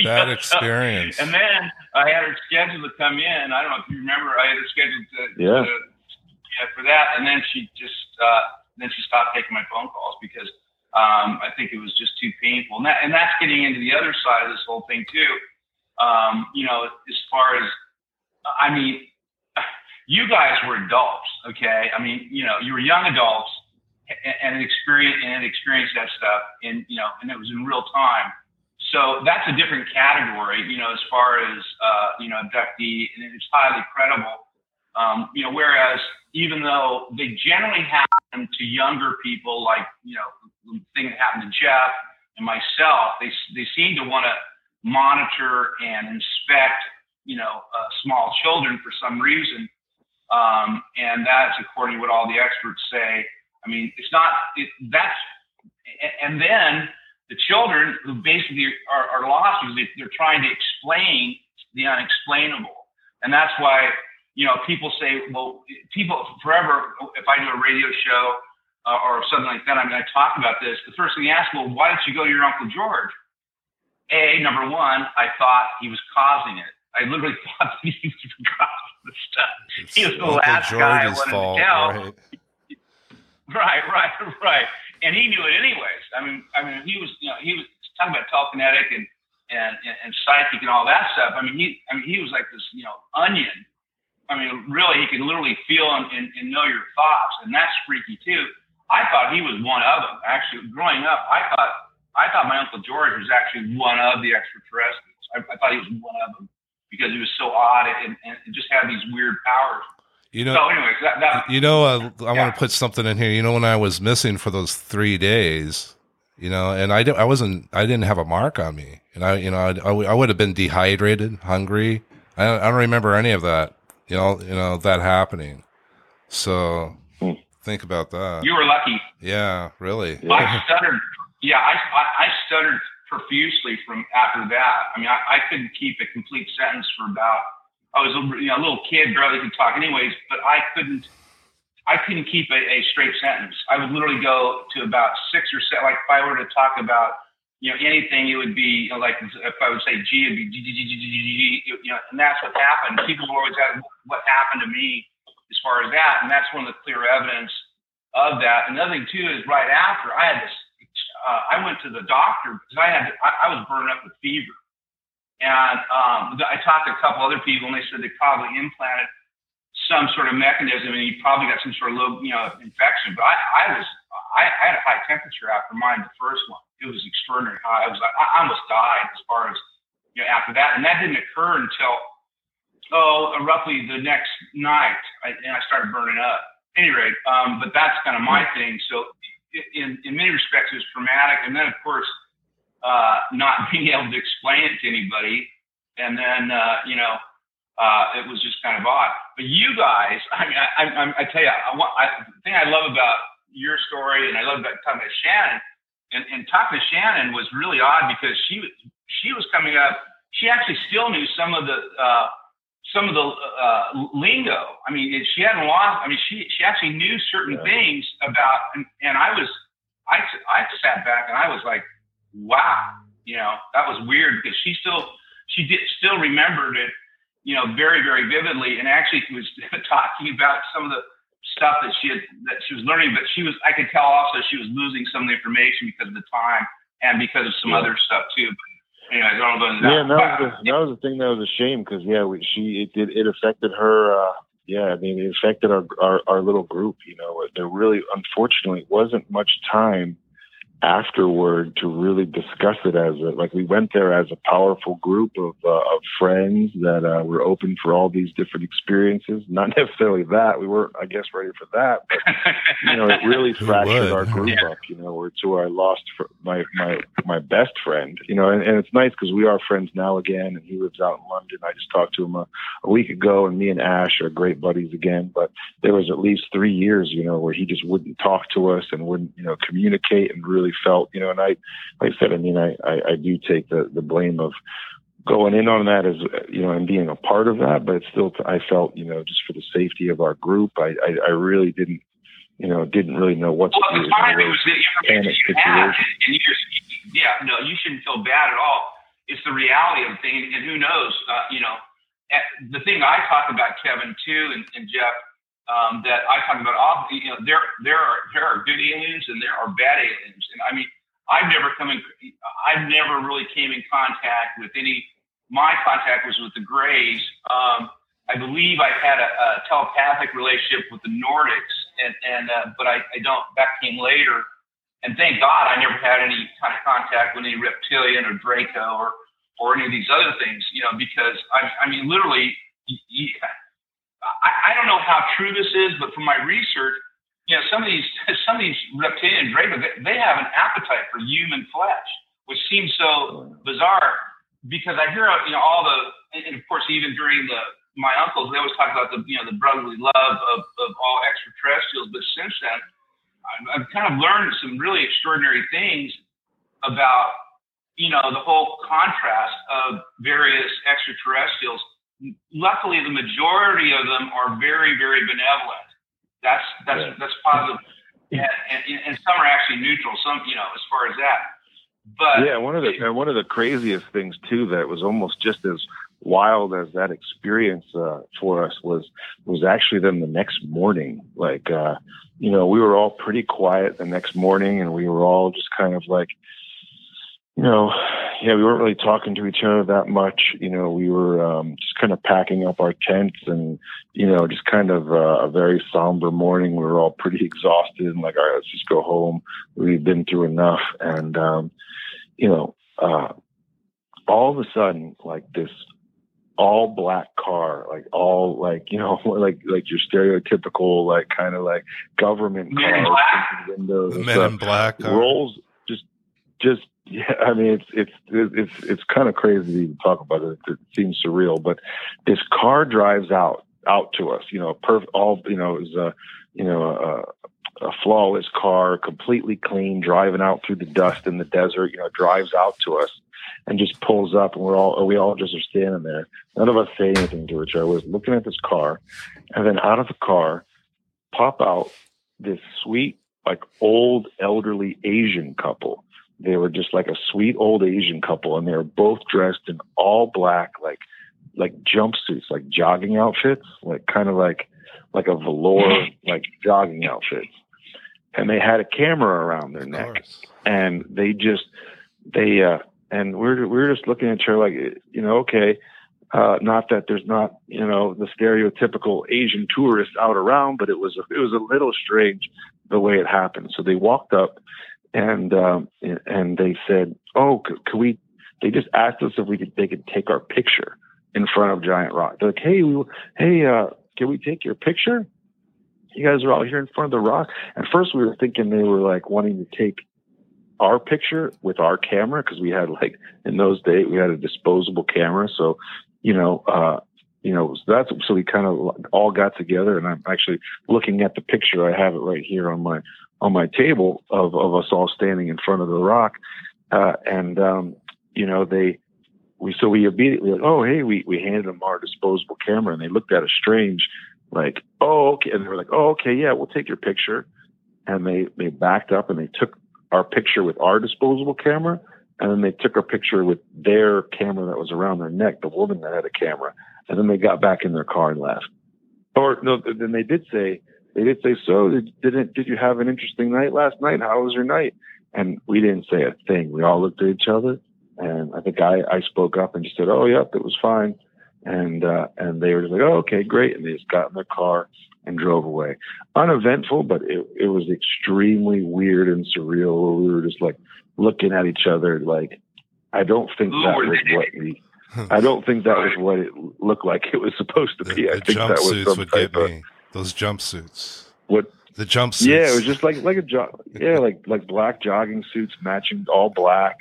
Bad experience. And then I had her scheduled to come in. I don't know if you remember. I had her scheduled to, yeah. to yeah, for that, and then she just uh, then she stopped taking my phone calls because um, I think it was just too painful. And, that, and that's getting into the other side of this whole thing too. Um, you know, as far as I mean, you guys were adults, okay? I mean, you know, you were young adults and experience and experienced that stuff in you know and it was in real time so that's a different category you know as far as uh, you know abductee and it's highly credible um, you know whereas even though they generally happen to younger people like you know the thing that happened to jeff and myself they, they seem to want to monitor and inspect you know uh, small children for some reason Um, and that's according to what all the experts say. I mean, it's not, it, that's, and then the children who basically are, are lost because they, they're trying to explain the unexplainable. And that's why, you know, people say, well, people forever, if I do a radio show uh, or something like that, I'm going to talk about this. The first thing they ask, well, why don't you go to your Uncle George? A, number one, I thought he was causing it. I literally thought that he was causing the stuff. He was the Uncle last guy I George's wanted fault, to tell. right? Right, right, right. And he knew it anyways. I mean, I mean, he was, you know, he was talking about telekinetic and and and, and psychic and all that stuff. I mean, he, I mean, he was like this, you know, onion. I mean, really, he could literally feel and, and, and know your thoughts, and that's freaky too. I thought he was one of them. Actually, growing up, I thought I thought my uncle George was actually one of the extraterrestrials. I, I thought he was one of them because he was so odd and, and just had these weird powers. You know, So, anyways, that, that you know, uh, I Yeah. want to put something in here. You know, when I was missing for those three days, you know, and I didn't, I wasn't, I didn't have a mark on me, and I, you know, I, I, would have been dehydrated, hungry. I don't, I don't remember any of that. You know, you know that happening. So Hmm. think about that. you were lucky. yeah, really. Yeah. I stuttered. Yeah, I, I, I stuttered profusely from after that. I mean, I, I couldn't keep a complete sentence for about. I was a, you know, a little kid, barely could talk, anyways. But I couldn't. I couldn't keep a, a straight sentence. I would literally go to about six or seven. Like if I were to talk about, you know, anything, it would be you know, like if I would say G, it'd be G, G, G, G, G, G, G, you know, and that's what happened. People always ask what happened to me as far as that, and that's one of the clear evidence of that. Another thing too is right after I had this, uh, I went to the doctor because I had I, I was burning up with fever, and um, I talked to a couple other people, and they said they probably implanted some sort of mechanism, and you probably got some sort of low, you know, infection. But I, I was I, I had a high temperature after mine, the first one. It was extraordinary high. I was I I almost died as far as you know after that, and that didn't occur until oh roughly the next night, I, and I started burning up. Any rate, um, but that's kind of my thing. So in in many respects, it was traumatic, and then of course uh, not being able to explain it to anybody, and then uh, you know uh, it was just kind of odd. But you guys, I mean, I, I, I tell you, I, want, I, the thing I love about your story, and I love about talking about Shannon, and, and talking to Shannon was really odd because she was she was coming up. She actually still knew some of the uh, some of the uh, lingo. I mean, she hadn't lost. I mean, she she actually knew certain Yeah. things about, and, and I was I I sat back and I was like, wow, you know, that was weird because she still she did still remembered it, you know, very very vividly, and actually was talking about some of the stuff that she had that she was learning. But she was I could tell also she was losing some of the information because of the time and because of some Yeah. other stuff too. But anyways, I don't know. Yeah, that was the, that was the thing that was a shame because yeah, we, she it did it affected her. uh Yeah, I mean it affected our, our our little group. You know, there really unfortunately wasn't much time afterward to really discuss it as a like we went there as a powerful group of uh, of friends that uh, were open for all these different experiences. Not necessarily that we weren't, I guess, ready for that, but you know, it really fractured our group Yeah. up. You know, where to where I lost fr- my my my best friend. You know, and, and it's nice because we are friends now again, and he lives out in London. I just talked to him a, a week ago, and me and Ash are great buddies again. But there was at least three years, you know, where he just wouldn't talk to us and wouldn't, you know, communicate, and really felt, you know. And I, like I said, I mean, I I, I do take the the blame of going in on that as you know and being a part of that but it's still i felt you know just for the safety of our group i i, I really didn't you know didn't really know what to do the it was the panic you had, situation. and you just, yeah, no, you shouldn't feel bad at all. It's the reality of the thing, and who knows, uh, you know, the thing I talk about, Kevin, too, and, and Jeff, um, that I talk about, you know, there, there are, there are good aliens and there are bad aliens, and I mean, I've never come in, I've never really came in contact with any. My contact was with the Greys. Um, I believe I had a, a telepathic relationship with the Nordics, and and uh, but I, I don't. That came later, and thank God I never had any kind of contact with any reptilian or Draco or or any of these other things. You know, because I I mean literally, y y I, I don't know how true this is, but from my research, you know, some of these some of these reptilian Draco they, they have an appetite for human flesh, which seems so bizarre because I hear you know all the and of course even during the my uncles, they always talk about the you know the brotherly love of, of all extraterrestrials. But since then, I've, I've kind of learned some really extraordinary things about you know the whole contrast of various extraterrestrials. Luckily, the majority of them are very very benevolent. That's that's yeah. that's positive. And, and, and some are actually neutral. Some, you know, as far as that. But yeah, one of the one of the craziest things too that was almost just as wild as that experience uh, for us was was actually then the next morning. Like, uh, you know, we were all pretty quiet the next morning, and we were all just kind of like, you know, yeah, we weren't really talking to each other that much. You know, we were um, just kind of packing up our tents, and you know, just kind of uh, a very somber morning. We were all pretty exhausted, and like, all right, let's just go home. We've been through enough, and um, you know. Uh, all of a sudden, like this all black car, like all like you know like like your stereotypical like kind of like government car, cars, windows, Men in black rolls just just yeah. I mean it's it's it's it's kind of crazy to even talk about it. It seems surreal, but this car drives out out to us. You know, perfect. All you know is a you know a, a flawless car, completely clean, driving out through the dust in the desert. You know, drives out to us and just pulls up, and we're all we all just are standing there. None of us say anything to each other. We're looking at this car, and then out of the car pop out this sweet, like old elderly Asian couple. They were just like a sweet old Asian couple, and they were both dressed in all black, like like jumpsuits, like jogging outfits, like kind of like like a velour like jogging outfit. And they had a camera around their neck, and they just they uh and we're we're just looking at her like you know okay uh, not that there's not you know the stereotypical Asian tourist out around, but it was a, it was a little strange the way it happened. So they walked up and um, and they said, "Oh, could, could we?" They just asked us if we could they could take our picture in front of Giant Rock. They're like, "Hey, we, hey, uh, can we take your picture?" You guys are all here in front of the rock. At first, we were thinking they were like wanting to take our picture with our camera because we had like in those days we had a disposable camera so you know uh you know so that's so we kind of all got together and i'm actually looking at the picture i have it right here on my on my table of of us all standing in front of the rock uh and um you know they we so we immediately like oh hey we we handed them our disposable camera and they looked at us strange like oh okay and they were like oh okay yeah we'll take your picture and they they backed up and they took our picture with our disposable camera, and then they took our picture with their camera that was around their neck, the woman that had a camera, and then they got back in their car and left. Or no, then they did say they did say so. Did, didn't did you have an interesting night last night? How was your night? And we didn't say a thing. We all looked at each other, and I think I I spoke up and just said, "Oh, yep, it was fine." And uh, and they were just like, "Oh, okay, great," and they just got in their car and drove away. Uneventful, but it, it was extremely weird and surreal. We were just like looking at each other like, I don't think that was what we. I don't think that was what it looked like it was supposed to be. The, I think that was some would type me. Those jumpsuits. What the jumpsuits? Yeah, it was just like like a jo- yeah, like like black jogging suits matching all black,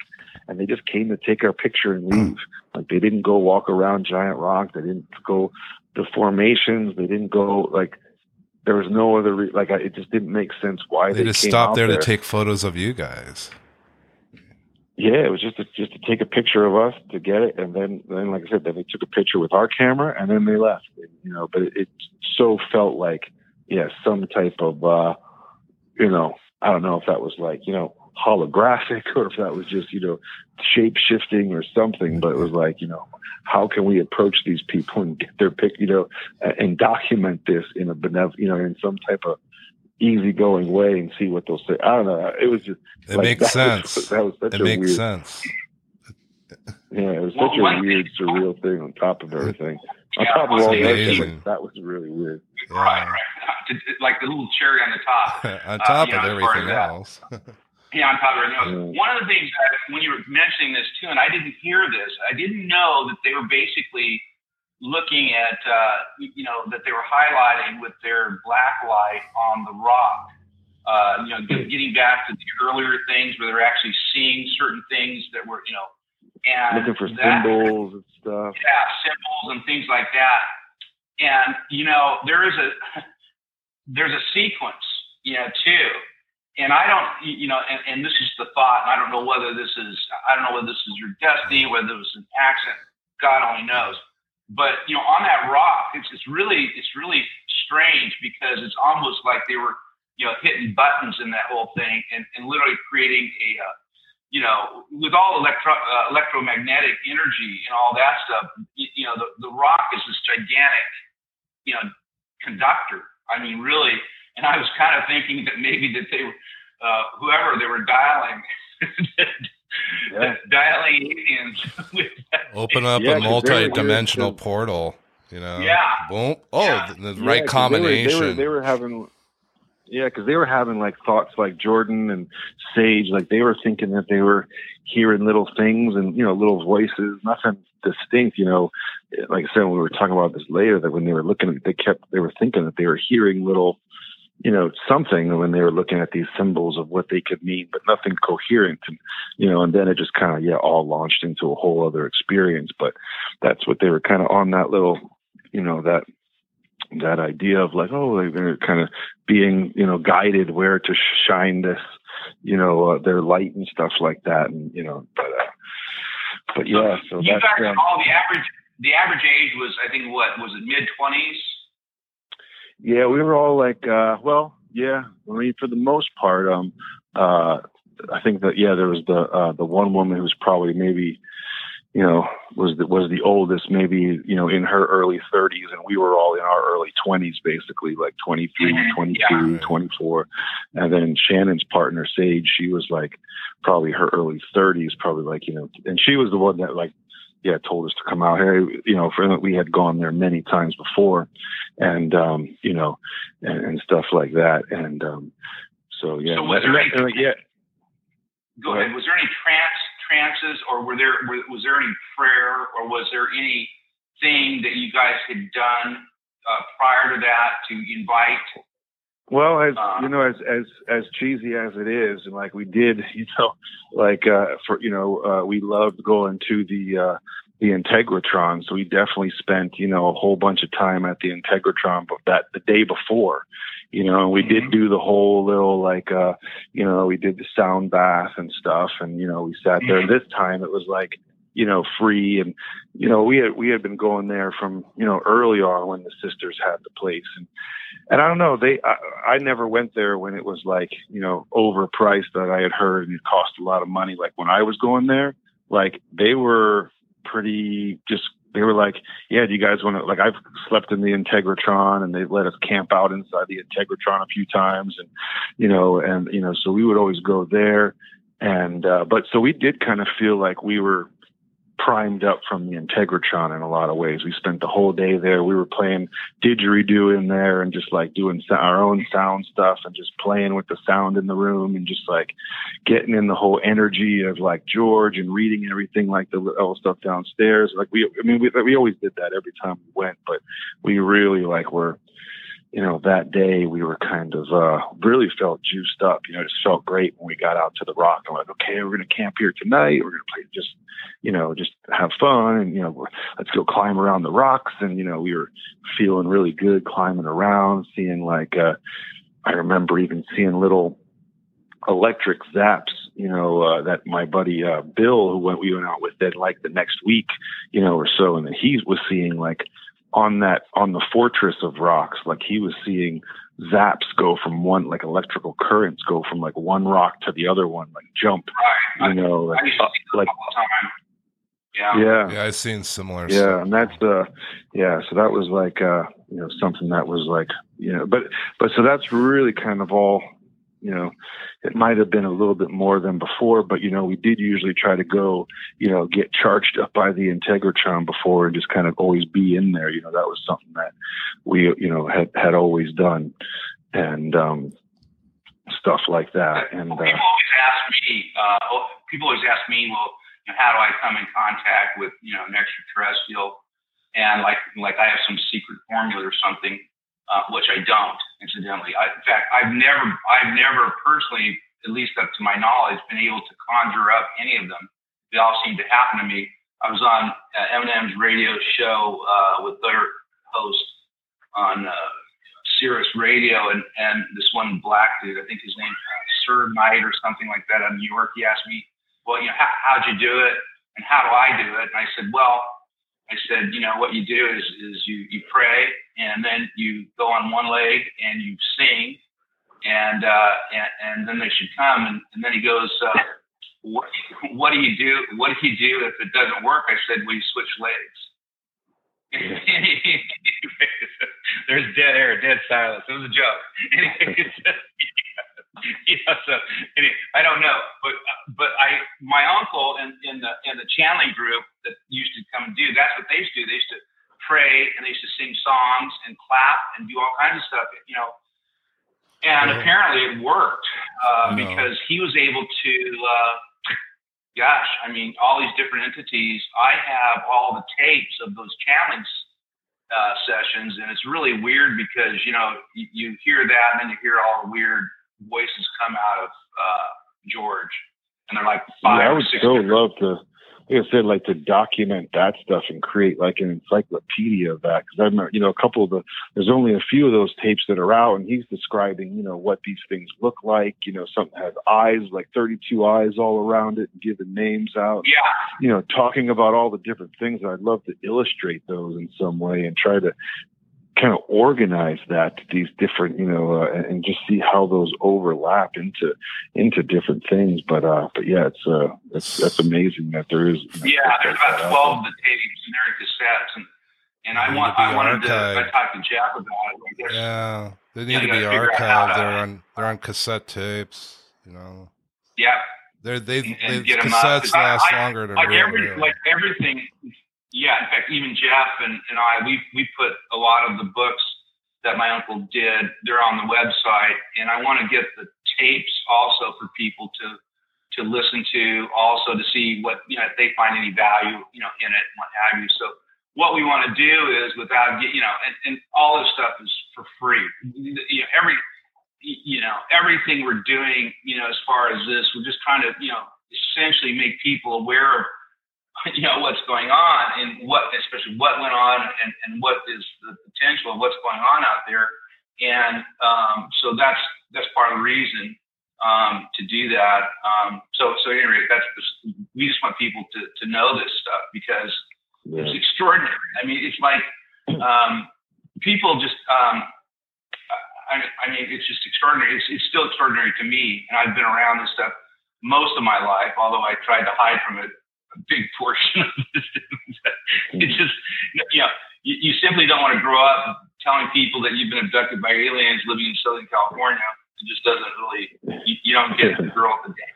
and they just came to take our picture and leave. Hmm. like they didn't go walk around Giant Rock. They didn't go the formations. They didn't go like there was no other re- like I, it just didn't make sense why they, they just stopped there, there, to take photos of you guys. Yeah, it was just to, just to take a picture of us to get it, and then then like I said, then they took a picture with our camera, and then they left. You know, but it, it so felt like yeah, some type of uh, you know, I don't know if that was like you know holographic or if that was just you know shape shifting or something, but it was like you know how can we approach these people and get their pick, you know, and document this in a benevolent, you know, in some type of easygoing way and see what they'll say. I don't know. It was just it like, makes sense. Was, that was such it a makes weird, sense. Yeah, it was such well, a weird, surreal thing on top of everything. On top of all that, like, that was really weird. Yeah. Right, right. Like the little cherry on the top. on top uh, of know, everything else. Yeah, on top of everything else. One of the things that when you were mentioning this too, and I didn't hear this, I didn't know that they were basically looking at, uh, you know, that they were highlighting with their black light on the rock. Uh, you know, get, getting back to the earlier things where they're actually seeing certain things that were, you know, and looking for that, symbols and stuff. Yeah, symbols and things like that. and you know there is a there's a sequence, you know, too. And I don't, you know, and, and this is the thought. And I don't know whether this is, I don't know whether this is your destiny, whether it was an accident. God only knows. But you know, on that rock, it's it's really it's really strange because it's almost like they were you know hitting buttons in that whole thing and, and literally creating a uh, you know with all electro uh, electromagnetic energy and all that stuff. You, you know, the the rock is this gigantic you know conductor. I mean, really. And I was kind of thinking that maybe that they, uh, whoever they were dialing, yeah. dialing aliens. Open up yeah, a multi-dimensional portal. You know. Yeah. Boom. Oh, yeah. the, the right combination. They were, they were, they were having. Yeah, because they were having like thoughts like Jordan and Sage, like they were thinking that they were hearing little things and you know little voices, nothing distinct. You know, like I said, when we were talking about this later that when they were looking, they kept they were thinking that they were hearing little you know, something when they were looking at these symbols of what they could mean, but nothing coherent. And, you know, and then it just kind of, yeah, all launched into a whole other experience. But that's what they were kind of on that little, you know, that, that idea of like, oh, they're kind of being, you know, guided where to shine this, you know, uh, their light and stuff like that. And, you know, but, uh, but yeah, so, you that's, guys, um, all the average, the average age was, I think, what was it, mid twenties? Yeah, we were all like, uh, well, yeah. I mean, for the most part, um, uh, I think that yeah, there was the uh, the one woman who was probably maybe, you know, was the, was the oldest, maybe you know, in her early 30s, and we were all in our early 20s, basically, like 23, mm-hmm. 22, yeah. 24, and then Shannon's partner Sage, she was like probably her early 30s, probably like you know, and she was the one that like yeah, told us to come out here. You know, for we had gone there many times before, and um, you know, and, and stuff like that. And um, so yeah, so was there any, yeah. Go ahead. Was there any trance trances, or were there was there any prayer, or was there anything that you guys had done uh, prior to that to invite well, as uh, you know, as as as cheesy as it is, and like we did, you know, like uh, for you know, uh, we loved going to the uh, the Integratron, so we definitely spent you know a whole bunch of time at the Integratron, but that the day before, you know, and we mm-hmm. did do the whole little like, uh, you know, we did the sound bath and stuff, and you know, we sat there. Mm-hmm. This time it was like you know, free. And, you know, we had, we had been going there from, you know, early on when the sisters had the place. And, and I don't know, they, I, I never went there when it was like, you know, overpriced that I had heard and it cost a lot of money. Like when I was going there, like they were pretty just, they were like, yeah, do you guys want to, like, I've slept in the Integratron and they let us camp out inside the Integratron a few times. And, you know, and, you know, so we would always go there. And, uh, but so we did kind of feel like we were, primed up from the Integratron in a lot of ways. We spent the whole day there. We were playing didgeridoo in there and just like doing our own sound stuff and just playing with the sound in the room and just like getting in the whole energy of like George and reading everything like the little stuff downstairs. Like we, I mean, we, we always did that every time we went, but we really like were you know, that day we were kind of uh, really felt juiced up. You know, it just felt great when we got out to the rock. I'm like, okay, we're to camp here tonight. We're to play just, you know, just have fun and, you know, let's go climb around the rocks. And, you know, we were feeling really good climbing around, seeing like, uh, I remember even seeing little electric zaps, you know, uh, that my buddy uh, Bill, who went we went out with, then like the next week, you know, or so, and then he was seeing like on that on the fortress of rocks like he was seeing zaps go from one like electrical currents go from like one rock to the other one like jump right. you know like, uh, like yeah yeah yeah i've seen similar yeah stuff. and that's uh yeah so that was like uh you know something that was like you know but but so that's really kind of all you know, it might have been a little bit more than before, but you know, we did usually try to go, you know, get charged up by the Integratron before and just kind of always be in there. You know, that was something that we, you know, had had always done, and um, stuff like that. And people uh, always ask me, uh, oh, people always ask me, well, you know, how do I come in contact with you know an extraterrestrial? And like like I have some secret formula or something uh, which I don't, incidentally. I, in fact, I've never, I've never personally, at least up to my knowledge, been able to conjure up any of them. They all seem to happen to me. I was on uh, Eminem's radio show uh, with their host on uh, Sirius Radio, and and this one black dude, I think his name uh, Sir Knight or something like that, out of New York. He asked me, "Well, you know, how, how'd you do it, and how do I do it?" And I said, "Well." I said, you know, what you do is, is you, you pray and then you go on one leg and you sing and, uh, and, and then they should come. And, and then he goes, uh, what, what do you do? What do you do if it doesn't work? I said, we switch legs. There's dead air, dead silence. It was a joke. you know, so anyway, I don't know, but but I my uncle in, in the in the channeling group that used to come and do that's what they used to do. They used to pray and they used to sing songs and clap and do all kinds of stuff. You know, and apparently it worked uh, because he was able to. Uh, gosh, I mean, all these different entities. I have all the tapes of those channelings uh, sessions, and it's really weird because you know you, you, hear that, and then you hear all the weird voices come out of uh, George, and they're like five. Yeah, I would so different. love to like I said, like to document that stuff and create like an encyclopedia of that. Because I remember, you know, a couple of the, there's only a few of those tapes that are out, and he's describing, you know, what these things look like. You know, something has eyes, like 32 eyes all around it, and giving names out. Yeah. You know, talking about all the different things. I'd love to illustrate those in some way and try to kind of organize that to these different, you know, uh, and just see how those overlap into into different things. But uh, but yeah, it's uh, it's that's amazing that there is. Yeah, there's about twelve of the tapes and they're in cassettes, and and I want need to be I wanted to archived. I talked to Jeff about it. I guess- Yeah, they need to you be gotta figure out how archived. They're on they're on cassette tapes. You know, yeah. they're they, and, they and get them up. cassettes 'Cause I- last I- longer than like real, every like everything. Yeah, in fact, even Jeff and, and I, we we put a lot of the books that my uncle did. They're on the website, and I want to get the tapes also for people to to listen to, also to see what you know if they find any value you know in it and what have you. So what we want to do is without you know, and, and all this stuff is for free. You know, every you know everything we're doing you know as far as this we're just trying to you know essentially make people aware of you know what's going on and what especially what went on and, and what is the potential of what's going on out there and um, so that's that's part of the reason um, to do that um, so so anyway that's just, we just want people to, to know this stuff because Yeah. it's extraordinary. I mean, it's like um, people just. Um, I, I mean, it's just extraordinary. It's, it's still extraordinary to me, and I've been around this stuff most of my life. Although I tried to hide from it a big portion of this. it's mm-hmm. just, you know, you, you simply don't want to grow up telling people that you've been abducted by aliens living in Southern California. It just doesn't really. You, you don't get the girl at the dance.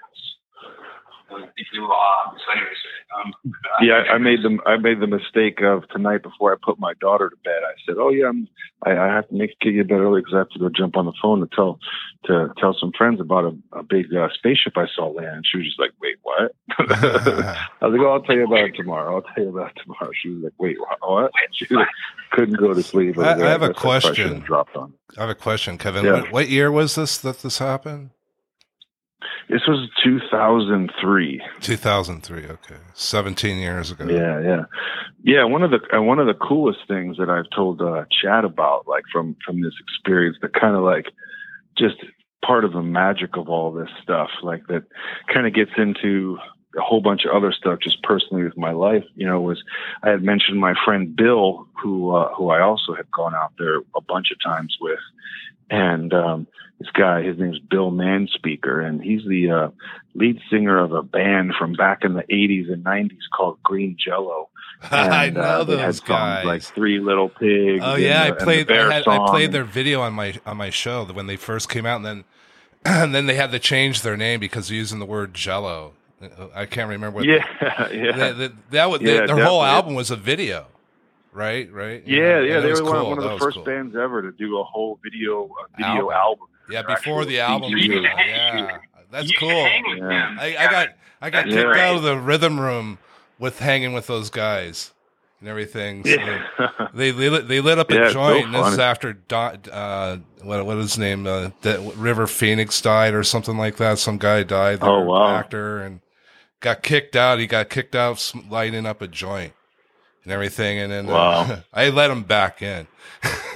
So It makes me a little odd. So, anyways, um, yeah, I made them. I made the mistake of tonight before I put my daughter to bed. I said, "Oh yeah, I'm, I, I have to make get you bed early because I have to go jump on the phone to tell to tell some friends about a, a big uh, spaceship I saw land." She was just like, "Wait, what?" I was like, "Oh, I'll tell you about it tomorrow. I'll tell you about it tomorrow." She was like, "Wait, wha- what?" She like, couldn't go to sleep. I- I have a question. Dropped on. I have a question, Kevin. Yeah. What, what year was this that this happened? This was 2003. 2003. Okay, 17 years ago. Yeah, yeah, yeah. One of the uh, one of the coolest things that I've told uh, Chad about, like from from this experience, that kind of like just part of the magic of all this stuff, like that kind of gets into a whole bunch of other stuff, just personally with my life. You know, was I had mentioned my friend Bill, who uh, who I also had gone out there a bunch of times with, and um, this guy, his name's Bill Manspeaker, and he's the uh, lead singer of a band from back in the 80s and 90s called Green Jello. I know uh, they had those songs guys. like Three Little Pigs. Oh yeah, the- I and the played. I, had, I played their video on my on my show when they first came out, and then and then they had to change their name because they're using the word Jello. I can't remember what. Yeah, yeah. that, that, that was Yeah, their whole album was a video, right? Right. Yeah, And yeah, they were one, cool. one of That the first cool. bands ever to do a whole video a video Album. album. Yeah, before the album. Yeah, that's cool. Yeah. them. I, I got I got Yeah. kicked out of the rhythm room with hanging with those guys and everything. So Yeah. They they lit, they lit up a Yeah, so joint. and this is after Don, uh, what what is his name? Uh, that River Phoenix died or something like that. Some guy died. Oh, wow. Actor and got kicked out. He got kicked out lighting up a joint. And everything. And then Wow. uh, I let him back in.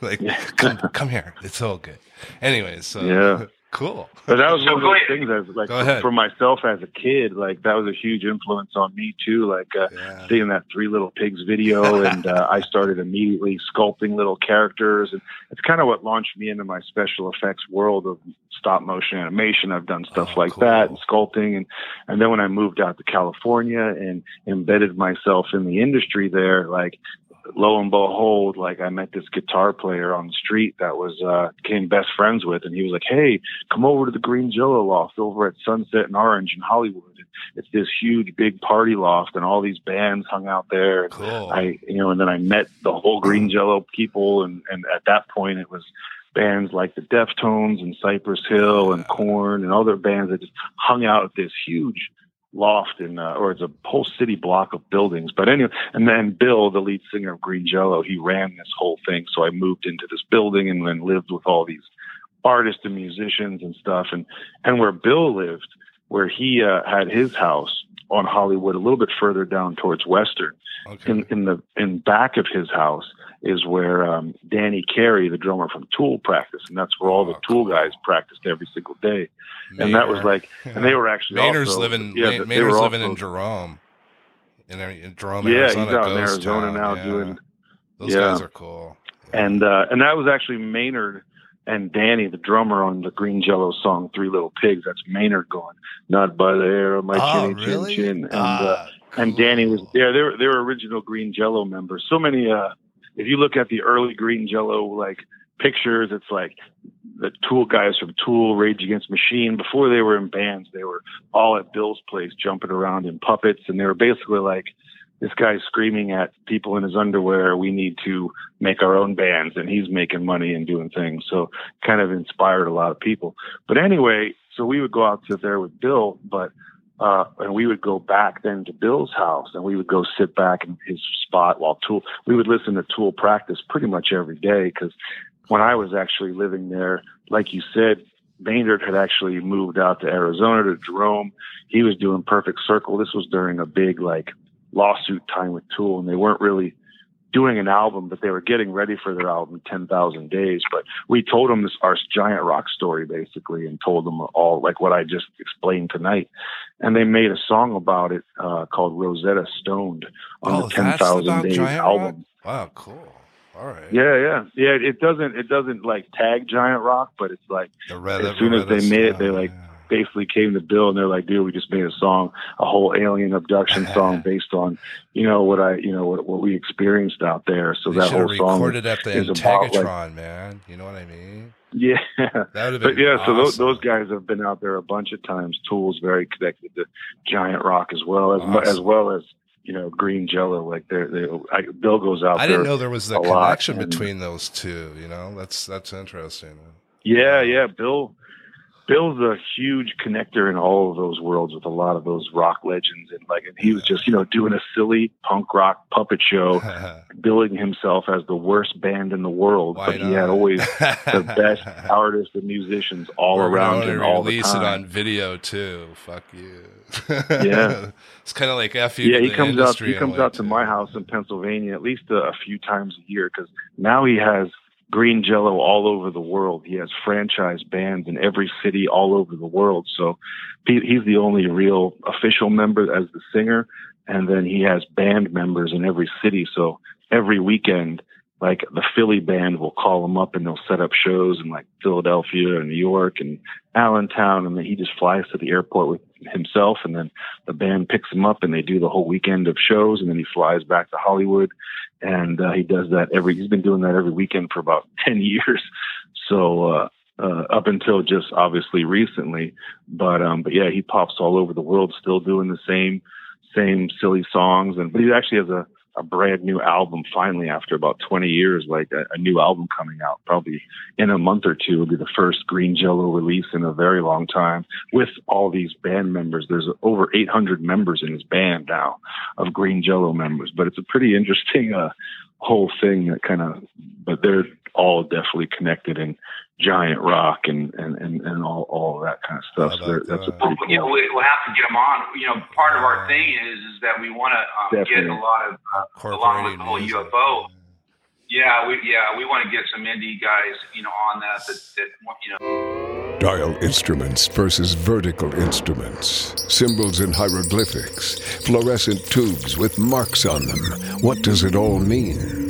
like, come, come here. It's all good. Anyways, so Yeah. Cool. But that was one of those go things as like Go for myself as a kid, like that was a huge influence on me too. Like uh, Yeah. seeing that Three Little Pigs video, and uh, I started immediately sculpting little characters, and it's kind of what launched me into my special effects world of stop motion animation. I've done stuff Oh, like cool. that and sculpting, and and then when I moved out to California and embedded myself in the industry there, like lo and behold, like I met this guitar player on the street that was uh became best friends with and he was like, Hey, come over to the Green Jello loft over at Sunset and Orange in Hollywood. It's this huge big party loft and all these bands hung out there. Cool. I you know, and then I met the whole Green Jello people and, and at that point it was bands like the Deftones and Cypress Hill and Korn and other bands that just hung out at this huge loft in uh, or it's a whole city block of buildings. But anyway, and then Bill, the lead singer of Green Jello, he ran this whole thing. So I moved into this building and then lived with all these artists and musicians and stuff. And and where Bill lived, where he uh, had his house on Hollywood, a little bit further down towards Western okay. in in the in back of his house is where um, Danny Carey, the drummer from Tool, practiced, and that's where all the Oh, Tool cool. guys practiced every single day. And that was Maynard. like, and they were actually Maynard's also, living. yeah, Ma- they Maynard's were living also- in Jerome. In, in Jerome, yeah, Arizona. he's out in Arizona town, now yeah. doing Those yeah. guys are cool. and uh, and that was actually Maynard and Danny, the drummer on the Green Jello song "Three Little Pigs." That's Maynard going, "Not by the hair of my oh, chinny really? chin chin," and Ah, uh, and Danny was cool. yeah, they were they were original Green Jello members. So many uh if you look at the early Green Jello like pictures, it's like the Tool guys from Tool, Rage Against Machine. Before they were in bands, they were all at Bill's place jumping around in puppets, and they were basically like this guy's screaming at people in his underwear, we need to make our own bands, and he's making money and doing things. So kind of inspired a lot of people. But anyway, so we would go out to there with Bill, but uh, and we would go back then to Bill's house, and we would go sit back in his spot while Tool. We would listen to Tool practice pretty much every day because when I was actually living there, like you said, Maynard had actually moved out to Arizona to Jerome. He was doing Perfect Circle. This was during a big like lawsuit time with Tool, and they weren't really doing an album, but they were getting ready for their album, Ten Thousand Days. But we told them this our giant rock story basically, and told them all like what I just explained tonight, and they made a song about it uh, called Rosetta Stoned on Oh, the Ten that's Thousand about Days Giant album. Rock? Wow, cool. All right. Yeah, yeah, yeah. It doesn't it doesn't like tag giant rock, but it's like The Red, As soon as they made it, they, like, yeah. Basically came to Bill and they're like, dude, we just made a song, a whole alien abduction song based on, you know, what I, you know, what, what we experienced out there. So They that whole song, recorded at the about, like- man. You know what I mean? yeah. That would have been. But yeah, so those, those guys have been out there a bunch of times. Tool's very connected to Giant Rock as well as Awesome. as well as you know Green Jello. Like they're, they I, Bill goes out I didn't know there was lot, connection between those two. You know, that's that's interesting. Yeah, yeah. Bill Bill's a huge connector in all of those worlds with a lot of those rock legends and like and he was just, you know, doing a silly punk rock puppet show, billing himself as the worst band in the world. Why but he had always the best artists and musicians all We're around him all the release time. it on video too. Fuck you. Yeah. it's kind of like f you. yeah, he comes out. He comes out to my house in Pennsylvania at least a, a few times a year because now he has green jello all over the world. He has franchise bands in every city all over the world. So he's the only real official member as the singer, and then he has band members in every city. So every weekend. Like the Philly band will call him up and they'll set up shows in like Philadelphia and New York and Allentown, and then he just flies to the airport with himself, and then the band picks him up and they do the whole weekend of shows and then he flies back to Hollywood and uh, he does that every he's been doing that every weekend for about 10 years. So uh uh, up until just obviously recently, but um, but yeah, he pops all over the world, still doing the same same silly songs, and but he actually has a, a brand new album finally after about 20 years, like a, a new album coming out probably in a month or two. It'll be the first Green Jello release in a very long time with all these band members. There's over 800 members in his band now of Green Jello members, but it's a pretty interesting uh, whole thing that kind of. But they're all definitely connected in giant rock and and and, and all all of that kind of stuff. So that? that's a pretty cool. You know, we, will have to get them on. You know, part of our thing is is that we want to um, get a lot of uh, along with the whole UFO. Yeah, we yeah we want to get some indie guys, you know, on that that, that you know. Dial instruments versus vertical instruments, symbols and hieroglyphics, fluorescent tubes with marks on them. What does it all mean?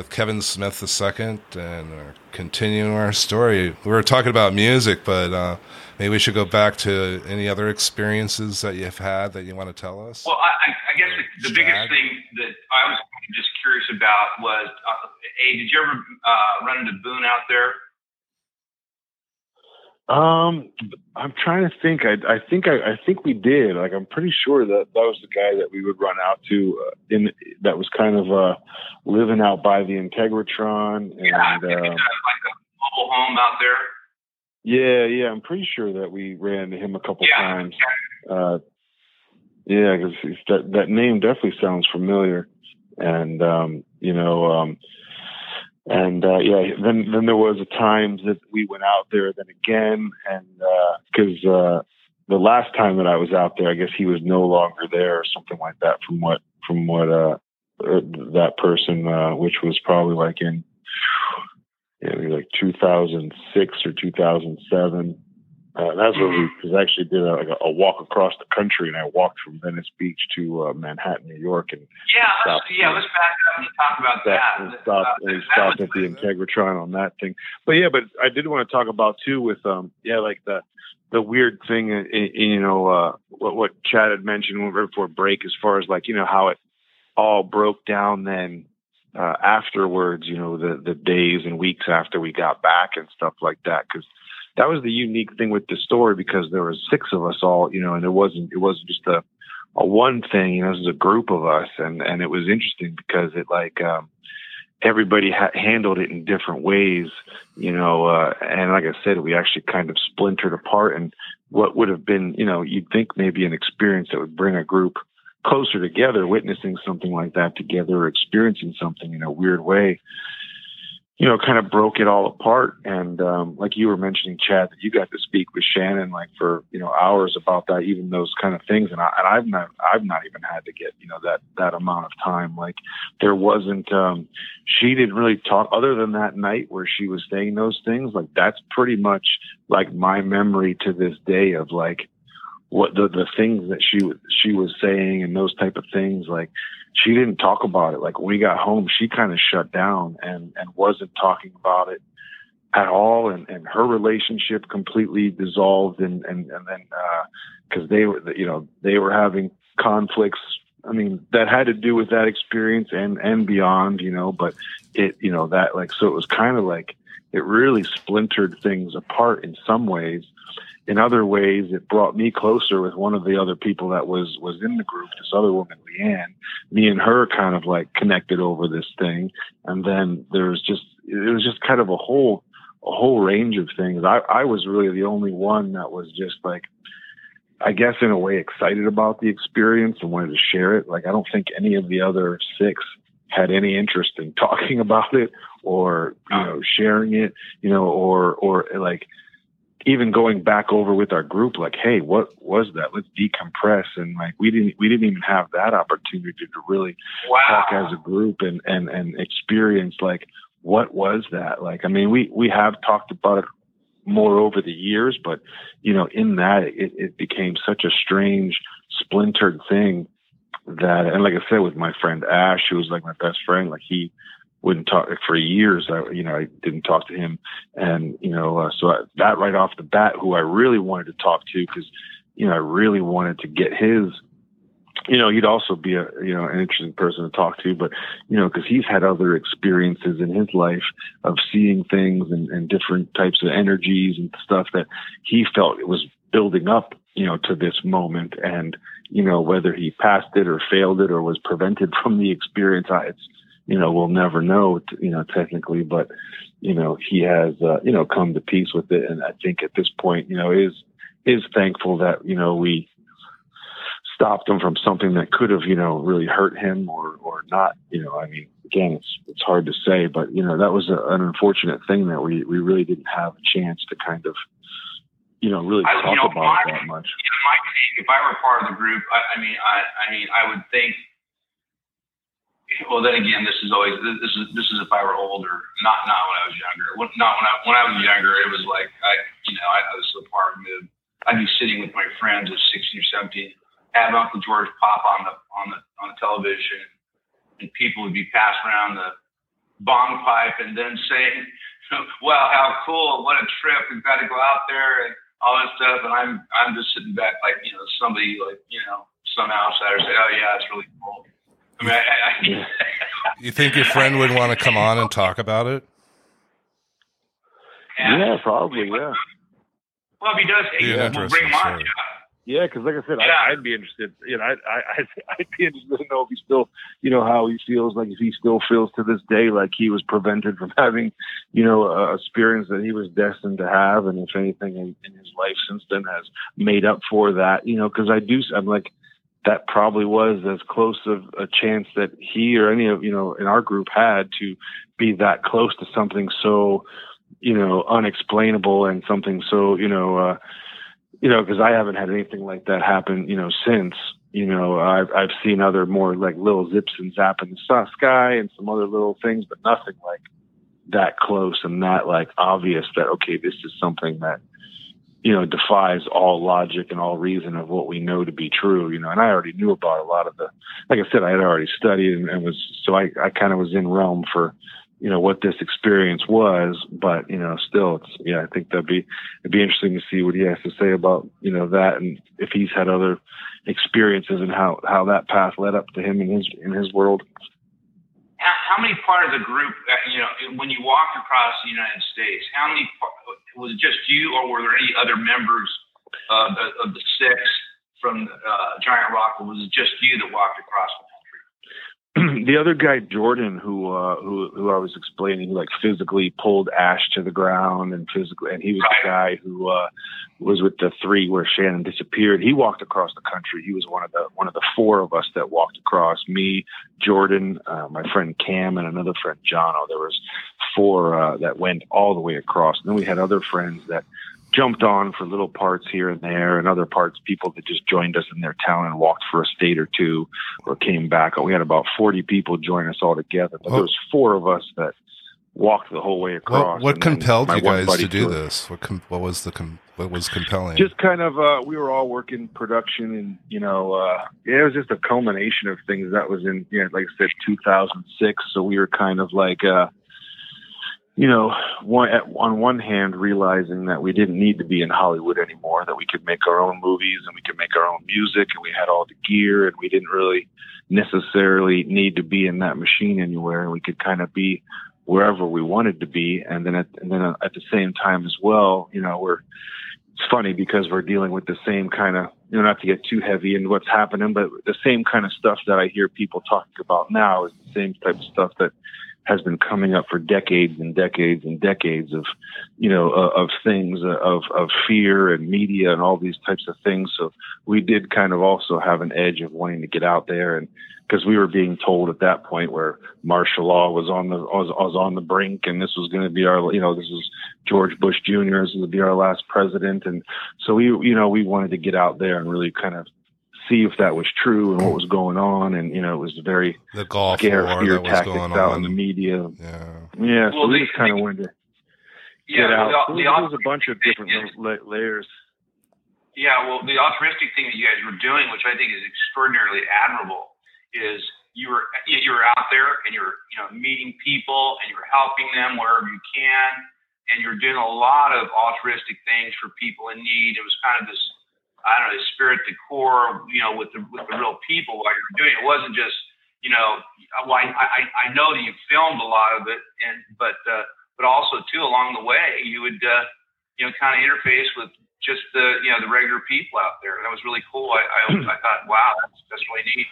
with Kevin Smith II, and we're continuing our story. We were talking about music, but uh, maybe we should go back to any other experiences that you've had that you want to tell us. Well, I, I guess the, the biggest thing that I was just curious about was, uh, hey, did you ever uh, run into Boone out there? Um, I'm trying to think. I, I think I, I think we did. Like, I'm pretty sure that that was the guy that we would run out to uh, in that was kind of uh, living out by the Integratron. And, yeah, uh, like a mobile home out there. Yeah, yeah. I'm pretty sure that we ran into him a couple yeah, times. Uh, yeah, because that that name definitely sounds familiar, and um, you know. Um, and uh, yeah, then then there was a time that we went out there then again, and because uh, uh, the last time that I was out there, I guess he was no longer there or something like that. From what from what uh, uh that person, uh, which was probably like in yeah, like 2006 or 2007. Uh, that's what we cause I actually did a, like a, a, walk across the country, and I walked from Venice Beach to uh, Manhattan, New York, and yeah, let's, yeah, let's back up and talk about that. And stop, uh, and stop at the Integratron on that thing. But yeah, but I did want to talk about too with um yeah like the the weird thing, in, in, you know, uh, what what Chad had mentioned before break, as far as like you know how it all broke down then uh, afterwards, you know, the the days and weeks after we got back and stuff like that, because that was the unique thing with the story because there was six of us all, you know, and it wasn't it wasn't just a a one thing, you know, it was a group of us, and and it was interesting because it like um, everybody ha- handled it in different ways, you know, uh, and like I said, we actually kind of splintered apart, and what would have been, you know, you'd think maybe an experience that would bring a group closer together, witnessing something like that together, or experiencing something in a weird way you know, kind of broke it all apart. And um, like you were mentioning, Chad, that you got to speak with Shannon like for you know hours about that, even those kind of things. And, I, and I've not, I've not even had to get you know that that amount of time. Like there wasn't, um, she didn't really talk other than that night where she was saying those things. Like that's pretty much like my memory to this day of like what the the things that she she was saying and those type of things like she didn't talk about it. Like when we got home she kind of shut down and and wasn't talking about it at all. And and her relationship completely dissolved and and and then uh cuz they were you know they were having conflicts. I mean that had to do with that experience and and beyond you know but it you know that like so it was kind of like it really splintered things apart in some ways in other ways, it brought me closer with one of the other people that was was in the group. This other woman, Leanne. Me and her kind of like connected over this thing, and then there was just it was just kind of a whole a whole range of things. I I was really the only one that was just like. I guess in a way excited about the experience and wanted to share it. Like I don't think any of the other six had any interest in talking about it or you know sharing it, you know, or or like even going back over with our group, like, hey, what was that? Let's decompress. And like, we didn't, we didn't even have that opportunity to really wow. talk as a group and, and, and experience like, what was that? Like, I mean, we, we have talked about it more over the years, but you know, in that it, it became such a strange splintered thing that, and like I said, with my friend Ash, who was like my best friend, like he, wouldn't talk for years. I, you know, I didn't talk to him, and you know, uh, so I, that right off the bat, who I really wanted to talk to, because you know, I really wanted to get his. You know, he'd also be a you know an interesting person to talk to, but you know, because he's had other experiences in his life of seeing things and, and different types of energies and stuff that he felt it was building up, you know, to this moment, and you know whether he passed it or failed it or was prevented from the experience. I, it's you know, we'll never know, you know, technically, but, you know, he has, uh, you know, come to peace with it. And I think at this point, you know, is, is thankful that, you know, we stopped him from something that could have, you know, really hurt him or, or not, you know, I mean, again, it's, it's hard to say, but, you know, that was a, an unfortunate thing that we, we really didn't have a chance to kind of, you know, really I, talk you know, about my, it that much. You know, my if I were part of the group, I, I mean, I, I mean, I would think well, then again, this is always this is this is if I were older, not not when I was younger. Not when I when I was younger, it was like I you know I, I was so far removed. I'd be sitting with my friends at 16 or 17, have Uncle George pop on the on the on the television, and people would be passing around the bong pipe and then saying, "Well, how cool! What a trip! We've got to go out there and all that stuff." And I'm I'm just sitting back like you know somebody like you know some outsider say, "Oh yeah, it's really cool." I mean, I, I, you think your friend would want to come on and talk about it? Yeah, probably. Yeah. Well, if he does, Be an we'll bring him on. interesting Yeah, because like I said, Yeah. I, I'd be interested. You know, I, I, I'd be interested to know if he still, you know, how he feels. Like if he still feels to this day like he was prevented from having, you know, a experience that he was destined to have, and if anything in, in his life since then has made up for that. You know, because I do, I'm like, that probably was as close of a chance that he or any of you know in our group had to be that close to something so you know unexplainable and something so you know uh you know because i haven't had anything like that happen you know since you know i've i've seen other more like little zips and zap in the sky and some other little things but nothing like that close and that like obvious that okay this is something that you know, defies all logic and all reason of what we know to be true, you know, and I already knew about a lot of the, like I said, I had already studied and, and was, so I, I kind of was in realm for, you know, what this experience was, but, you know, still it's, yeah, I think that'd be, it'd be interesting to see what he has to say about, you know, that and if he's had other experiences and how, how that path led up to him in his, in his world. How, how many part of the group, uh, you know, when you walked across the United States, how many was it just you, or were there any other members of the, of the six from uh, Giant Rock, or was it just you that walked across the other guy, Jordan, who uh, who who I was explaining, like physically pulled Ash to the ground, and physically, and he was the guy who uh, was with the three where Shannon disappeared. He walked across the country. He was one of the one of the four of us that walked across. Me, Jordan, uh, my friend Cam, and another friend Jono. There was four uh, that went all the way across. And then we had other friends that jumped on for little parts here and there, and other parts people that just joined us in their town and walked for a state or two, or came back. We had about forty people join us all together, but there was four of us that walked the whole way across. What, what compelled you guys to do this? What com- what was the com- what was compelling? just kind of uh we were all working production and you know uh it was just a culmination of things that was in yeah like i said 2006 so we were kind of like uh you know one at, on one hand realizing that we didn't need to be in hollywood anymore that we could make our own movies and we could make our own music and we had all the gear and we didn't really necessarily need to be in that machine anywhere. And we could kind of be wherever we wanted to be. And then at, and then uh, at the same time as well you know we're it's funny because we're dealing with the same kind of you know not to get too heavy into what's happening but the same kind of stuff that i hear people talking about now is the same type of stuff that has been coming up for decades and decades and decades of you know uh, of things uh, of of fear and media and all these types of things so we did kind of also have an edge of wanting to get out there and because we were being told at that point where martial law was on the was, was on the brink and this was going to be our you know this was George Bush Jr. this would be our last president and so we you know we wanted to get out there and really kind of see if that was true and what was going on. And you know it was very the Gulf scare War fear that was tactics going out in the media. Yeah. yeah so Well, we the- just kind of wanted to Yeah, get out. the, There the, was, there was a bunch of different la- layers. Yeah, well, the altruistic thing that you guys were doing, which I think is extraordinarily admirable, is you were you were out there and you're you know meeting people and you're helping them wherever you can. And you're doing a lot of altruistic things for people in need. It was kind of this I don't know spirit the core you know with the with the real people while you're doing it. It wasn't just you know well, I, I I know that you filmed a lot of it and but uh, but also too along the way you would uh, you know kind of interface with just the you know the regular people out there. And that was really cool. I I, I thought wow that's that's really neat.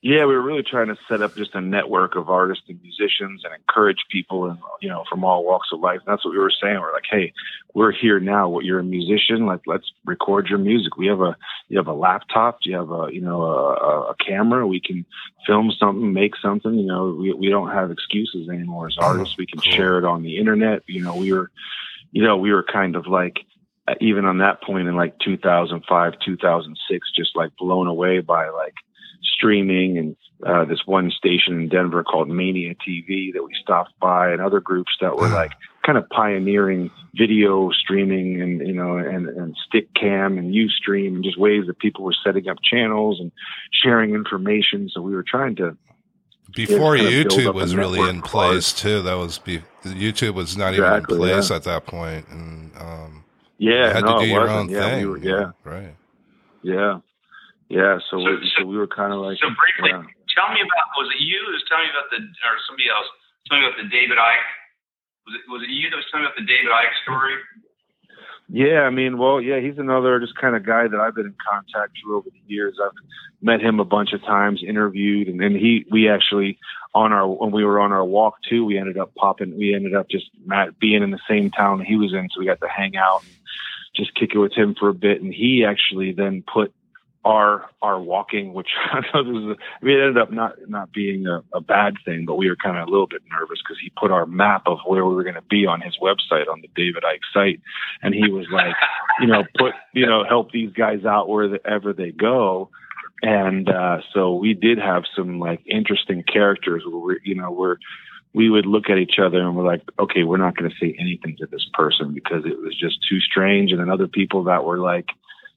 Yeah, we were really trying to set up just a network of artists and musicians and encourage people and you know from all walks of life. And that's what we were saying. We're like, hey, we're here now. What you're a musician, like let's record your music. We have a you have a laptop, you have a you know a, a camera. We can film something, make something. You know, we we don't have excuses anymore as artists. We can share it on the internet. You know, we were, you know, we were kind of like even on that point in like 2005, 2006, just like blown away by like streaming and uh, this one station in Denver called Mania TV that we stopped by and other groups that were like kind of pioneering video streaming and you know and, and Stickam and ustream and just ways that people were setting up channels and sharing information. So we were trying to before YouTube was really in place too. That was be, YouTube was not exactly, even in place yeah. at that point and um, yeah had no, to do your own yeah, thing we were, yeah. Right. Yeah yeah, so so, we, so we were kind of like. So briefly, yeah. tell me about was it you who was telling me about the or somebody else telling me about the David Icke? Was it was it you that was telling me about the David Icke story? Yeah, I mean, well, yeah, he's another just kind of guy that I've been in contact with over the years. I've met him a bunch of times, interviewed, and then he, we actually on our when we were on our walk too, we ended up popping. We ended up just Matt being in the same town he was in, so we got to hang out and just kick it with him for a bit. And he actually then put our our walking, which I know this is, I mean, it ended up not not being a, a bad thing, but we were kind of a little bit nervous because he put our map of where we were going to be on his website on the David Icke site, and he was like, you know, put you know, help these guys out wherever they go, and uh, so we did have some like interesting characters where we, you know, we're we would look at each other and we're like, okay, we're not going to say anything to this person because it was just too strange. And then other people that were like,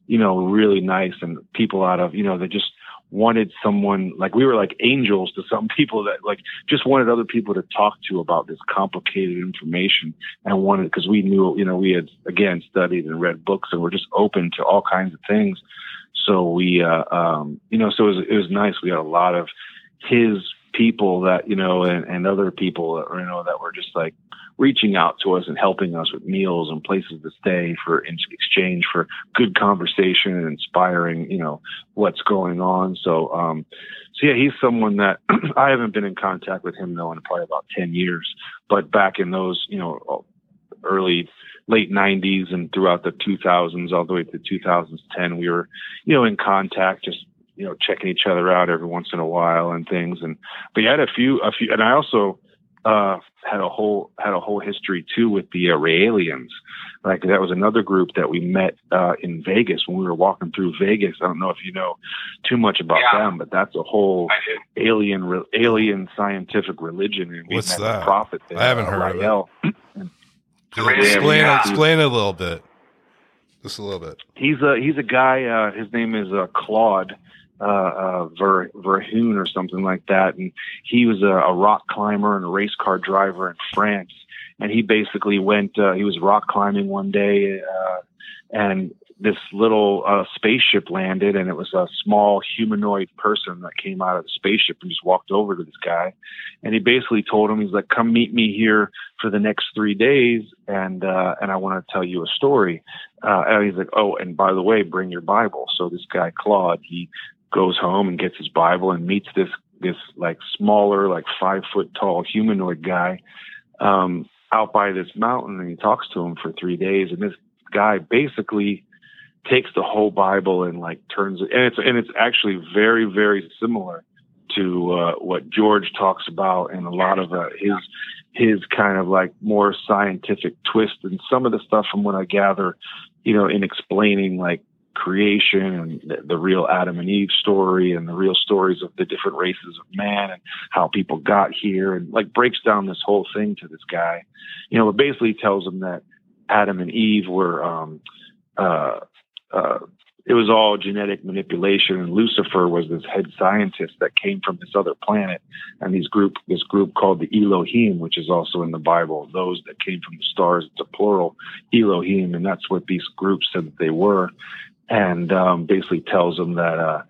you know, really nice and people out of, you know, that just wanted someone like we were like angels to some people that like just wanted other people to talk to about this complicated information and wanted because we knew you know we had again studied and read books and we're just open to all kinds of things. So we uh um you know so it was it was nice. We had a lot of his people that you know and, and other people that, you know that were just like reaching out to us and helping us with meals and places to stay for in exchange for good conversation and inspiring you know what's going on. So um so yeah he's someone that i haven't been in contact with him though in probably about 10 years. But back in those you know early late 90s and throughout the 2000s all the way to 2010 we were you know in contact just you know checking each other out every once in a while and things. And but you had a few a few and I also uh had a whole had a whole history too with the uh, Raelians like that was another group that we met uh in Vegas when we were walking through Vegas. I don't know if you know too much about yeah. them but that's a whole alien re- alien scientific religion and we what's met that? prophet there, I haven't uh, heard Rael. of it. Explain yeah. explain it a little bit. Just a little bit. He's a he's a guy uh his name is uh Claude uh, uh, Ver, Verhoon or something like that. And he was a, a rock climber and a race car driver in France. And he basically went, uh, he was rock climbing one day, uh, and this little uh, spaceship landed, and it was a small humanoid person that came out of the spaceship and just walked over to this guy. And he basically told him, he's like, come meet me here for the next three days, and, uh, and I want to tell you a story. Uh, and he's like, oh, and by the way, bring your Bible. So this guy, Claude, he goes home and gets his Bible and meets this this like smaller, like five foot tall humanoid guy um, out by this mountain, and he talks to him for three days. And this guy basically takes the whole Bible and like turns it, and it's and it's actually very very similar to uh, what George talks about and a lot of uh, his his kind of like more scientific twist and some of the stuff from what I gather, you know, in explaining like creation and the, the, real Adam and Eve story and the real stories of the different races of man and how people got here and like breaks down this whole thing to this guy. You know, it basically tells him that Adam and Eve were um, uh, uh, it was all genetic manipulation. And Lucifer was this head scientist that came from this other planet, and these group this group called the Elohim, which is also in the Bible. Those that came from the stars, it's a plural Elohim, and that's what these groups said that they were. And um, basically tells them that uh,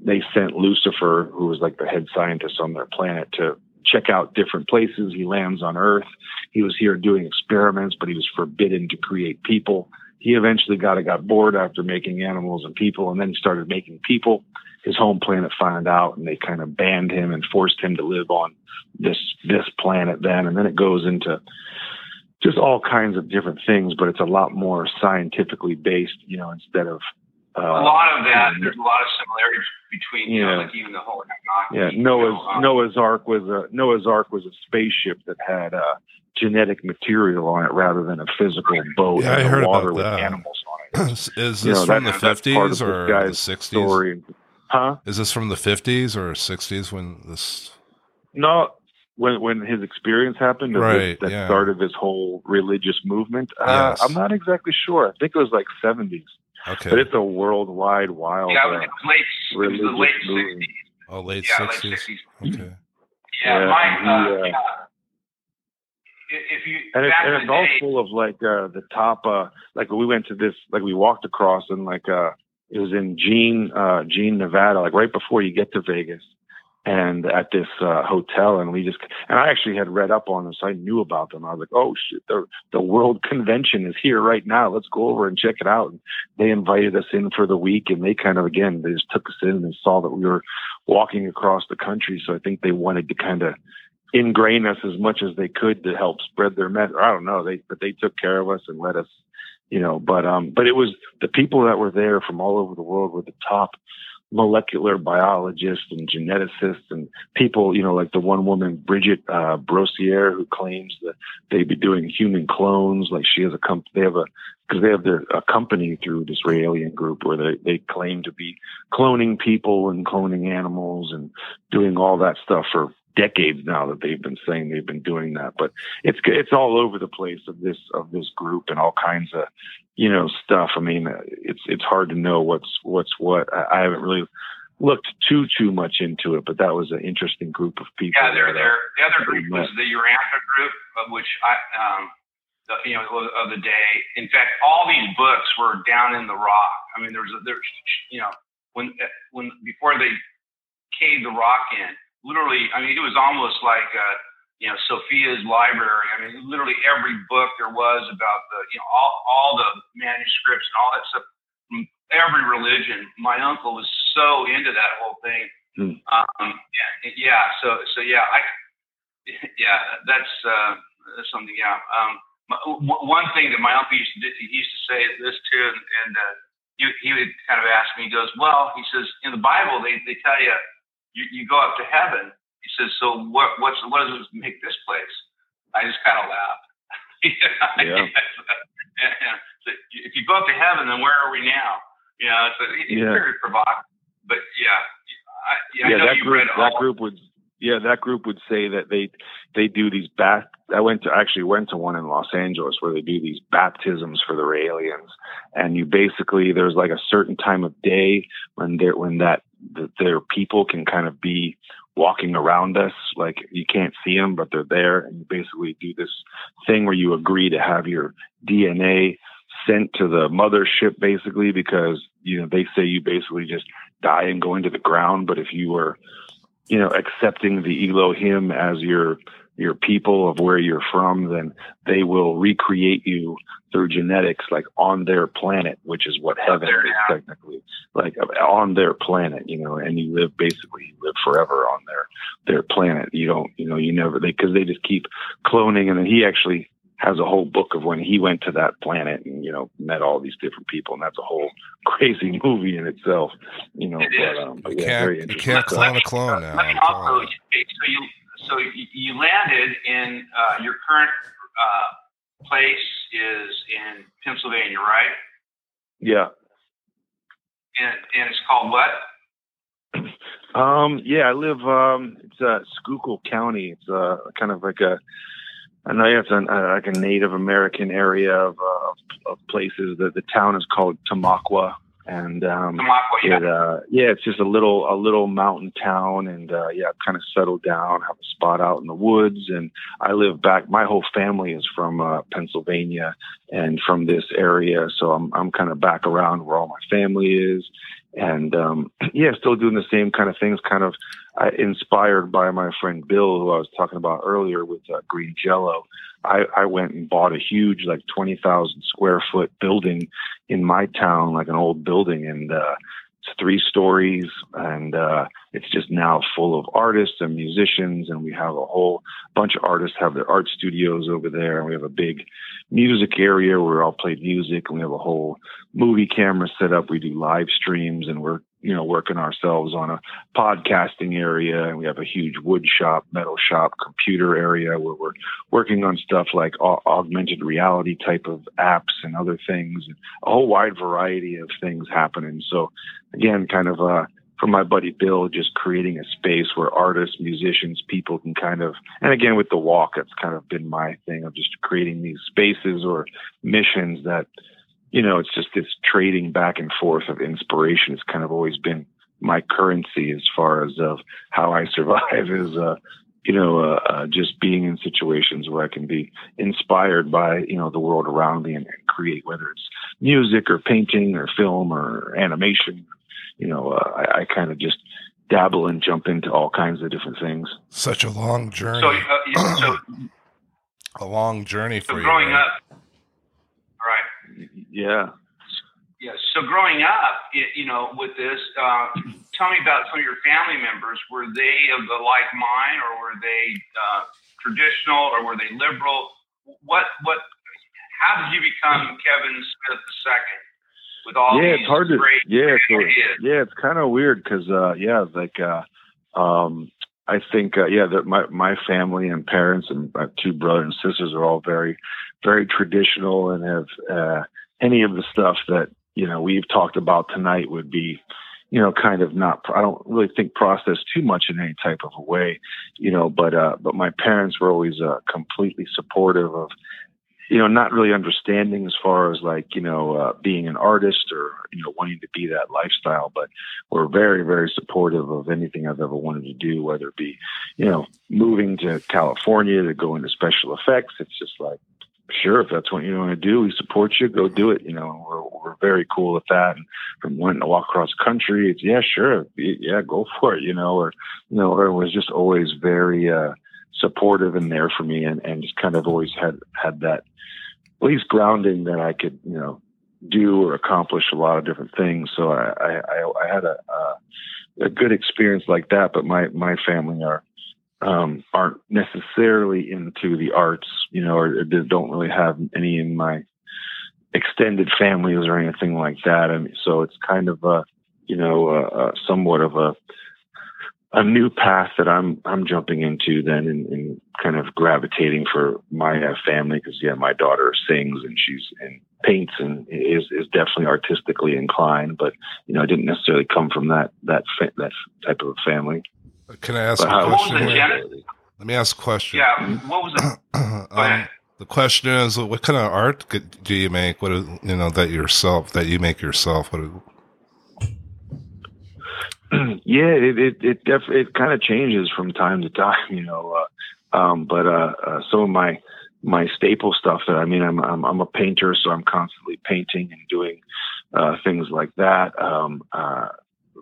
they sent Lucifer, who was like the head scientist on their planet, to check out different places. He lands on Earth. He was here doing experiments, but he was forbidden to create people he eventually got got bored after making animals and people, and then he started making people. His home planet found out, and they kind of banned him and forced him to live on this this planet. Then, and then it goes into just all kinds of different things, but it's a lot more scientifically based, you know, instead of uh, a lot of that. There's a lot of similarities between, you yeah. know, like even the whole. Yeah, Noah's you know, um, Noah's Ark was a Noah's Ark was a spaceship that had uh, genetic material on it rather than a physical boat yeah, I heard water about with that. animals on it. Is this you know, from that, the 50s or the 60s? Huh? Is this from the 50s or 60s when this? No, when when his experience happened, right? This, that yeah. started this whole religious movement. Uh, yes. I'm not exactly sure. I think it was like 70s. Okay. But it's a worldwide wild. Yeah, uh, it late, it was the late 60s. Oh, late yeah, 60s. Late 60s. Okay. Yeah, Yeah, my, uh, uh, yeah. If you and it's, and it's all day, full of like uh the top uh like we went to this like we walked across and like uh it was in Jean uh Jean Nevada like right before you get to Vegas and at this uh hotel and we just and I actually had read up on this I knew about them I was like oh shit the the world convention is here right now let's go over and check it out and they invited us in for the week and they kind of again they just took us in and saw that we were walking across the country so I think they wanted to kind of ingrain us as much as they could to help spread their message. I don't know. They but they took care of us and let us, you know. But um, but it was the people that were there from all over the world were the top molecular biologists and geneticists and people, you know, like the one woman Bridget uh, Brossier who claims that they'd be doing human clones. Like she has a comp, they have a because they have their a company through this alien group where they they claim to be cloning people and cloning animals and doing all that stuff for decades now that they've been saying they've been doing that. But it's it's all over the place of this of this group and all kinds of you know stuff. I mean, it's it's hard to know what's what's what. I, I haven't really looked too too much into it, but that was an interesting group of people. yeah, they're there. The other group was the Urantia group, of which I um, the, you know of the day. In fact, all these books were down in the rock. I mean, there was a, there's you know when when before they caved the rock in literally, I mean, it was almost like, uh, you know, Sophia's library. I mean, literally every book there was about the, you know, all, all the manuscripts and all that stuff from every religion. My uncle was so into that whole thing. Hmm. Um, yeah, yeah. So, so yeah, I, yeah, that's, uh, that's something. Yeah. Um, my, w- one thing that my uncle used to, do, he used to say this too, and, and uh, he, he would kind of ask me, he goes, well, he says, in the Bible, they, they tell you, you, you go up to heaven. He says, so what, what's, what does it make this place? I just kind of laughed. Yeah. yeah. So if you go up to heaven, then where are we now? You know, so it's Yeah. very provocative. But yeah, I, yeah, I yeah, know that you group that group would yeah that group would say that they they do these bat I went to actually went to one in Los Angeles where they do these baptisms for their aliens. And you basically there's like a certain time of day when they when that their people can kind of be walking around us. Like you can't see them but they're there. And you basically do this thing where you agree to have your DNA sent to the mothership basically because you know they say you basically just die and go into the ground. But if you were you know accepting the Elohim as your your people of where you're from then they will recreate you through genetics like on their planet which is what heaven is technically. Like on their planet you know and you live basically you live forever on their their planet. You don't you know you never they because they just keep cloning and then he actually has a whole book of when he went to that planet and you know met all these different people and that's a whole crazy movie in itself you know It but, um, but You yeah, can't- very you can't stuff. clone a clone now. Let me I'm also, so you, so you- you landed in uh, your current uh, place is in Pennsylvania, right? yeah And, and it's called what? Um, yeah, I live. Um, it's uh, Schuylkill County. It's uh, kind of like a. I know it's an, uh, like a Native American area of, uh, of places. The the town is called Tamaqua, and um, it, uh, yeah, it's just a little a little mountain town, and uh, yeah, I've kind of settled down, have a spot out in the woods, and I live back. My whole family is from uh, Pennsylvania and from this area, so I'm I'm kind of back around where all my family is, and um, yeah, still doing the same kind of things, kind of uh, inspired by my friend Bill, who I was talking about earlier with uh, Green Jello. I, I went and bought a huge, like 20,000 square foot building in my town, like an old building. And, uh, it's three stories and, uh, it's just now full of artists and musicians. And we have a whole bunch of artists have their art studios over there. And we have a big music area where we all play music and we have a whole movie camera set up. We do live streams and we're you know, working ourselves on a podcasting area, and we have a huge wood shop, metal shop, computer area where we're working on stuff like augmented reality type of apps and other things, a whole wide variety of things happening. So, again, kind of uh, from my buddy Bill, just creating a space where artists, musicians, people can kind of, and again with the walk, that's kind of been my thing of just creating these spaces or missions that you know, it's just this trading back and forth of inspiration has kind of always been my currency as far as of how I survive is, uh, you know, uh, uh, just being in situations where I can be inspired by, you know, the world around me and, and create, whether it's music or painting or film or animation. You know, uh, I, I kind of just dabble and jump into all kinds of different things. Such a long journey. So, uh, so a long journey for so you. Growing right? up, yeah. Yeah. So growing up, it, you know, with this, uh, tell me about some of your family members. Were they of the like mind, or were they uh, traditional, or were they liberal? What? What? How did you become Kevin Smith II? With all yeah, it's hard to yeah, so, yeah, it's kind of weird because uh, yeah, like uh, um, I think uh, yeah that my my family and parents and my two brothers and sisters are all very very traditional and have uh, any of the stuff that you know we've talked about tonight would be you know kind of not i don't really think processed too much in any type of a way you know but uh but my parents were always uh completely supportive of you know not really understanding as far as like you know uh being an artist or you know wanting to be that lifestyle but were very very supportive of anything i've ever wanted to do whether it be you know moving to california to go into special effects it's just like sure, if that's what you want to do, we support you. Go do it. You know, we're, we're very cool with that. And from wanting to walk across country, it's yeah, sure, yeah, go for it. You know, or you know, or it was just always very uh, supportive and there for me, and and just kind of always had had that at least grounding that I could you know do or accomplish a lot of different things. So I I, I had a, a a good experience like that. But my my family are um, aren't necessarily into the arts, you know, or don't really have any in my extended families or anything like that. Mean, so it's kind of a, you know, a somewhat of a a new path that I'm I'm jumping into then and, and kind of gravitating for my uh, family because yeah, my daughter sings and she's and paints and is is definitely artistically inclined, but you know, I didn't necessarily come from that that fa- that type of family. Can I ask a question? Let me ask a question. Yeah, what was it? um, the question is, what kind of art do you make? What is, you know that yourself that you make yourself? What? yeah, it it it, def- it kind of changes from time to time, you know. Uh, um, but uh, uh, some of my my staple stuff that I mean, I'm I'm, I'm a painter, so I'm constantly painting and doing uh, things like that. Um, uh,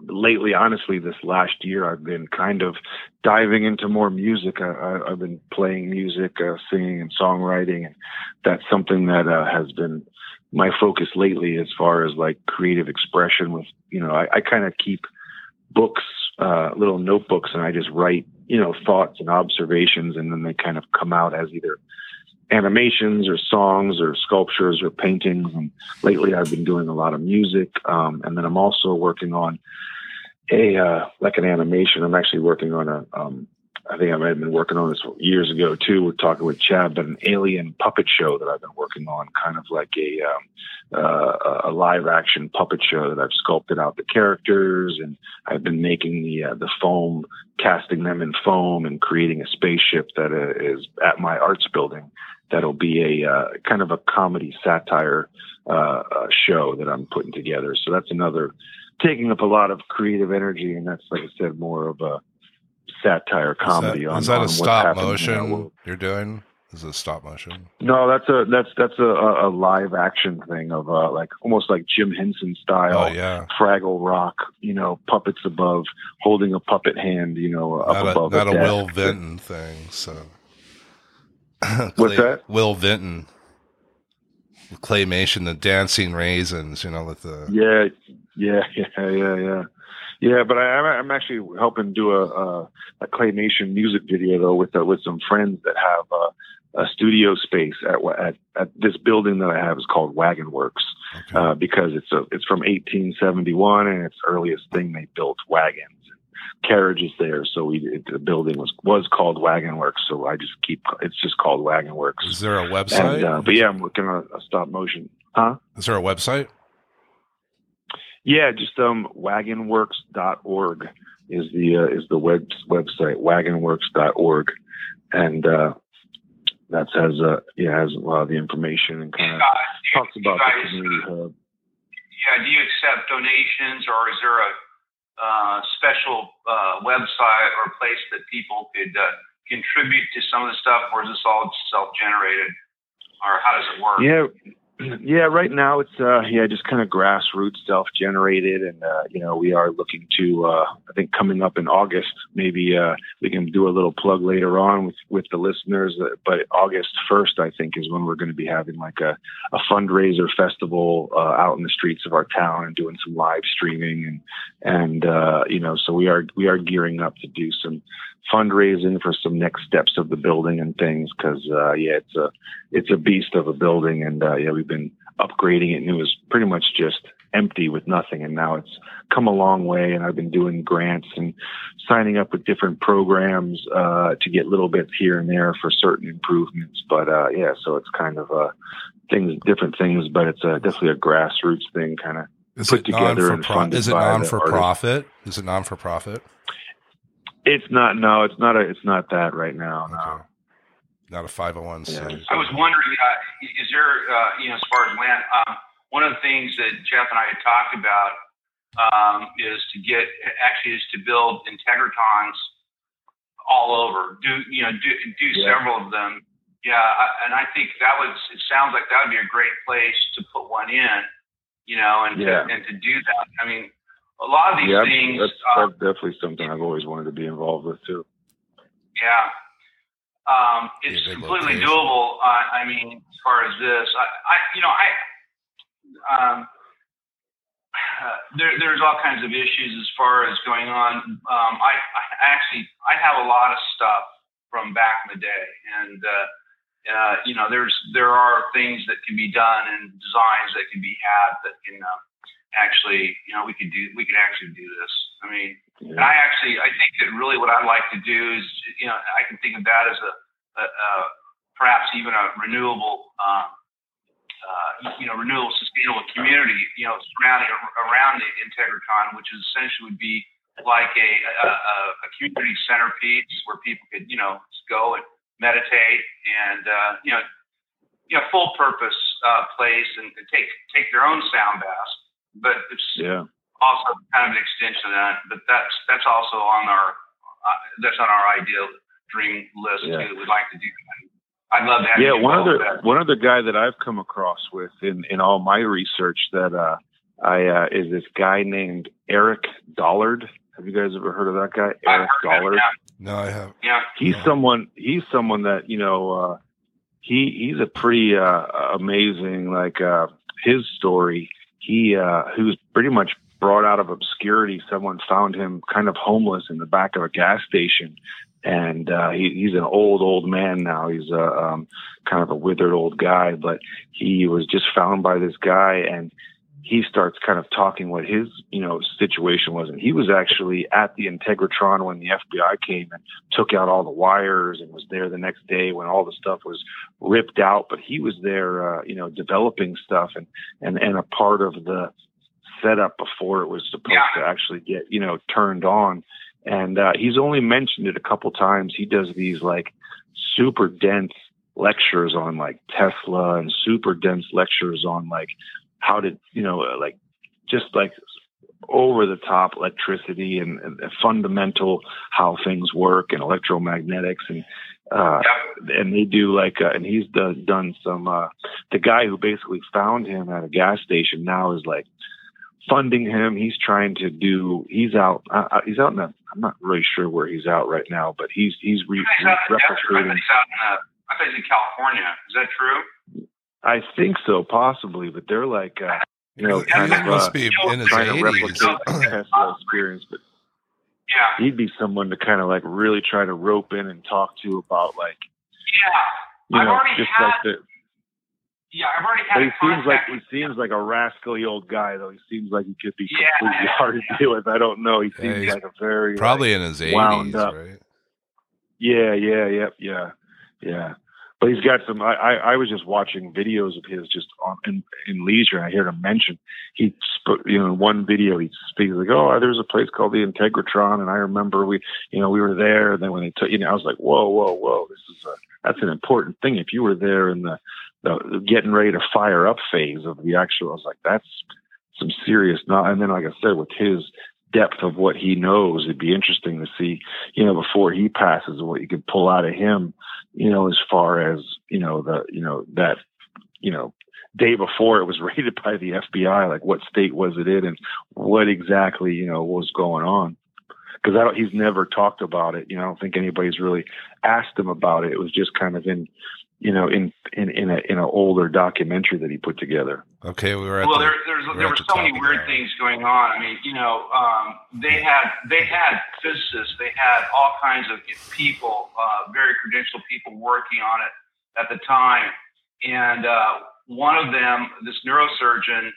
lately, honestly, this last year, I've been kind of diving into more music. I, have been playing music, uh, singing and songwriting, and that's something that uh, has been my focus lately as far as like creative expression. With you know, I, I kind of keep books, uh, little notebooks, and I just write you know thoughts and observations, and then they kind of come out as either animations or songs or sculptures or paintings. And lately I've been doing a lot of music. Um, and then I'm also working on a, uh, like an animation. I'm actually working on a, um, I think I might have been working on this years ago too. We're talking with Chad, but an alien puppet show that I've been working on, kind of like a um, uh, a live action puppet show that I've sculpted out the characters, and I've been making the uh, the foam, casting them in foam, and creating a spaceship that uh, is at my arts building that'll be a uh, kind of a comedy satire uh, uh, show that I'm putting together. So that's another taking up a lot of creative energy, and that's like I said, more of a satire comedy is that, on. Is that on a stop motion you're doing? Is it stop motion? No, that's a that's that's a, a live action thing of uh, like almost like Jim Henson style. Oh yeah, Fraggle Rock. You know, puppets above, holding a puppet hand. You know, up not above. A, not a, a. Will Vinton thing. So what's that? Will Vinton claymation, the dancing raisins. You know, with the yeah, yeah, yeah, yeah, yeah. Yeah, but I, I'm actually helping do a, a, a claymation music video though with uh, with some friends that have uh, a studio space at, at at this building that I have is called Wagon Works okay. uh, because it's a it's from 1871 and it's earliest thing they built wagons carriages there. So we it, the building was was called Wagon Works. So I just keep it's just called Wagon Works. Is there a website? And, uh, but yeah, I'm working on a stop motion. Huh? Is there a website? Yeah, just um wagonworks.org is the uh, is the web website wagonworks.org, and uh, that has uh yeah has a lot of the information and kind of Uh, talks about guys, the community hub. yeah, do you accept donations or is there a uh, special uh, website or place that people could uh, contribute to some of the stuff, or is this all self-generated, or how does it work? Yeah, yeah. Right now it's uh yeah just kind of grassroots, self-generated, and uh, you know we are looking to uh, I think coming up in August maybe uh, we can do a little plug later on with with the listeners. Uh, but August first I think is when we're going to be having like a a fundraiser festival uh, out in the streets of our town and doing some live streaming and and uh, you know so we are we are gearing up to do some fundraising for some next steps of the building and things because uh, yeah it's a it's a beast of a building and uh, yeah we've been upgrading it and it was pretty much just empty with nothing and now it's come a long way and I've been doing grants and signing up with different programs uh, to get little bits here and there for certain improvements but uh, yeah so it's kind of uh, things different things but it's uh, definitely a grassroots thing kind of Is put it together non and for pro- Is it non for profit? Is it non for profit? it's not no it's not a it's not that right now no. Okay. Not a five hundred one c. Yeah. I was wondering, uh, is there, uh, you know, as far as land, um, one of the things that Jeff and I had talked about um, is to get, actually, is to build Integratons all over. Do you know? Do do Yeah. several of them. Yeah, I, and I think that would. It sounds like that would be a great place to put one in. You know, and Yeah. to, and to do that. I mean, a lot of these Yeah, things. that's, uh, that's definitely something I've always wanted to be involved with too. Yeah. Um, it's Yeah, completely location. doable. Uh, I mean, as far as this, I, I you know, I, um, uh, there, there's all kinds of issues as far as going on. Um, I, I actually, I have a lot of stuff from back in the day, and uh, uh, you know, there's there are things that can be done and designs that can be had that can uh, actually, you know, we could do, we could actually do this. I mean, and Yeah. I actually, I think that really what I'd like to do is, you know, I can think of that as a, a, a perhaps even a renewable, uh, uh, you know, renewable, sustainable community, you know, surrounding around the Integratron, which is essentially would be like a, a, a- community centerpiece where people could, you know, go and meditate and, uh, you know, you know, full purpose uh, place and, and take take their own sound baths. But it's Yeah. Also kind of an extension of that. But that's that's also on our uh, that's on our ideal dream list Yeah. too. We'd like to do that. I'd love to have Yeah, one other that. one other guy that I've come across with in in all my research that uh I uh is this guy named Eric Dollard. Have you guys ever heard of that guy? I've Eric heard that, Dollard. No, I have. Yeah, He's Yeah. someone he's someone that, you know, uh he he's a pretty uh amazing like uh his story. He uh he was pretty much brought out of obscurity. Someone found him kind of homeless in the back of a gas station and uh he, he's an old old man now. He's a um kind of a withered old guy, but he was just found by this guy and he starts kind of talking what his, you know, situation was. And he was actually at the Integratron when the FBI came and took out all the wires and was there the next day when all the stuff was ripped out. But he was there, uh, you know, developing stuff and, and, and a part of the setup before it was supposed Yeah. to actually get, you know, turned on. And, uh, he's only mentioned it a couple times. He does these like super dense lectures on like Tesla and super dense lectures on like how to, you know, like just like over the top electricity and, and, fundamental how things work and electromagnetics and uh yep. and they do like uh, and he's done, done some uh the guy who basically found him at a gas station now is like funding him. He's trying to do he's out uh, uh he's out in the i'm not really sure where he's out right now but he's he's re- he's out, replicating he's out in, uh, i think he's in california. Is that true? I think so possibly but they're like uh you know, kind of must uh, be in his trying 80s. to replicate the Tesla experience, but yeah, he'd be someone to kind of like really try to rope in and talk to about like, yeah, you I've know, already just had, like the. Yeah, I've already had. But he seems like he seems like a rascally old guy, though. He seems like he could be yeah, completely hard yeah. to deal with. I don't know. He seems yeah, like a very probably like, in his eighties, right? Yeah, yeah, yep, yeah, yeah. But he's got some. I, I, I was just watching videos of his just on in, in leisure. And I heard him mention he, spoke, you know, in one video he speaks like, "Oh, there's a place called the Integratron, and I remember we, you know, we were there. And then when they took, you know, I was like, whoa, whoa, whoa, this is a that's an important thing. If you were there in the, the getting ready to fire up phase of the actual, I was like, that's some serious. Not, and then like I said, with his depth of what he knows, it'd be interesting to see, you know, before he passes, what you could pull out of him, you know, as far as you know the, you know that, you know, day before it was raided by the FBI, like what state was it in, and what exactly, you know, was going on because I don't, he's never talked about it. You know, I don't think anybody's really asked him about it. It was just kind of in, you know, in in in a in an older documentary that he put together. Okay, we were at well, the, there, there's, we're there were the so many weird the hour. things going on. I mean, you know, um, they had they had physicists, they had all kinds of people, uh, very credentialed people working on it at the time, and uh, one of them, this neurosurgeon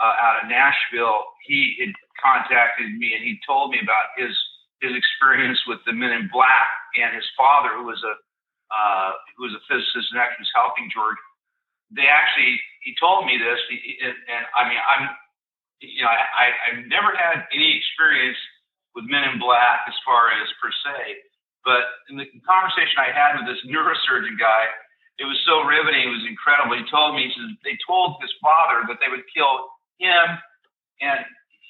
uh, out of Nashville, he had contacted me and he told me about his his experience with the Men in Black and his father, who was a uh, who was a physicist and actually was helping George. They actually he told me this, and, and I mean I'm you know I I've never had any experience with Men in Black as far as per se, but in the conversation I had with this neurosurgeon guy, it was so riveting. It was incredible. He told me he they told his father that they would kill him and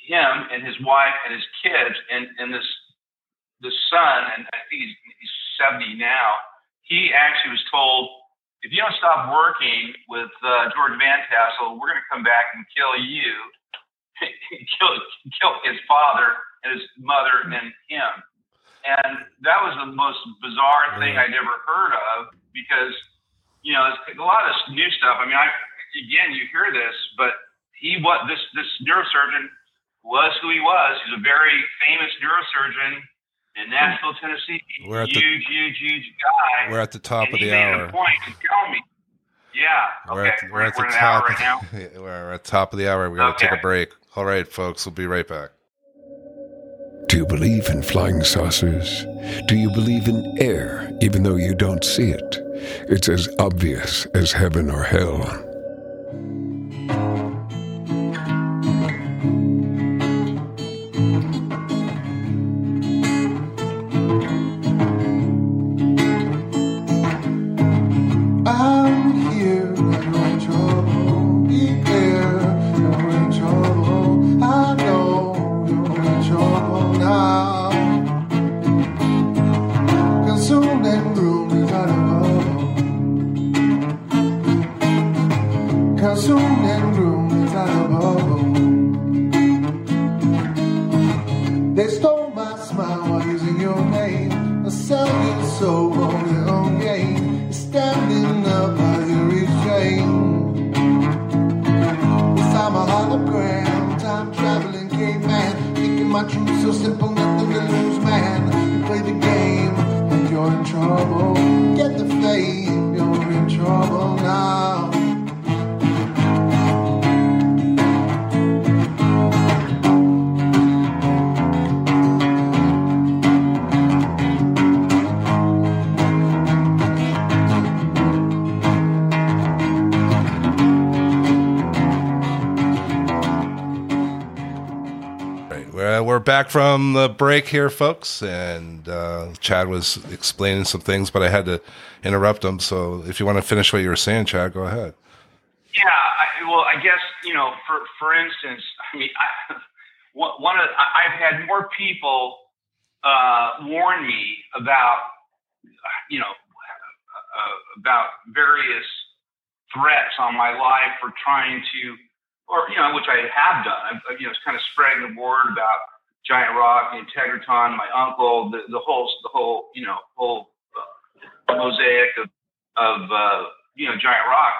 him and his wife and his kids and and this the son, and I think he's, he's 70 now, he actually was told, if you don't stop working with uh, George Van Tassel, we're going to come back and kill you, kill, kill his father and his mother and him. And that was the most bizarre thing I'd ever heard of because, you know, a lot of new stuff. I mean, I, again, you hear this, but he was this this neurosurgeon was who he was. He's a very famous neurosurgeon in Nashville, hmm. Tennessee. We're at huge, the- huge, huge guy. We're at the top and of he the made hour. a point to tell me. Yeah. We're okay. at, we're at the top. hour right now. Of, we're at the top of the hour. We got to take a break. All right, folks. We'll be right back. Do you believe in flying saucers? Do you believe in air, even though you don't see it? It's as obvious as heaven or hell. Back from the break here, folks, and uh, Chad was explaining some things, but I had to interrupt him. So if you want to finish what you were saying, Chad, go ahead. Yeah, I, well, I guess you know, for for instance, I mean, I, one of I've had more people uh, warn me about you know uh, about various threats on my life for trying to or you know, which I have done. I've, you know, it's kind of spreading the word about Giant Rock, Integratron, my uncle, the, the whole, the whole, you know, whole uh, mosaic of, of uh, you know, Giant Rock,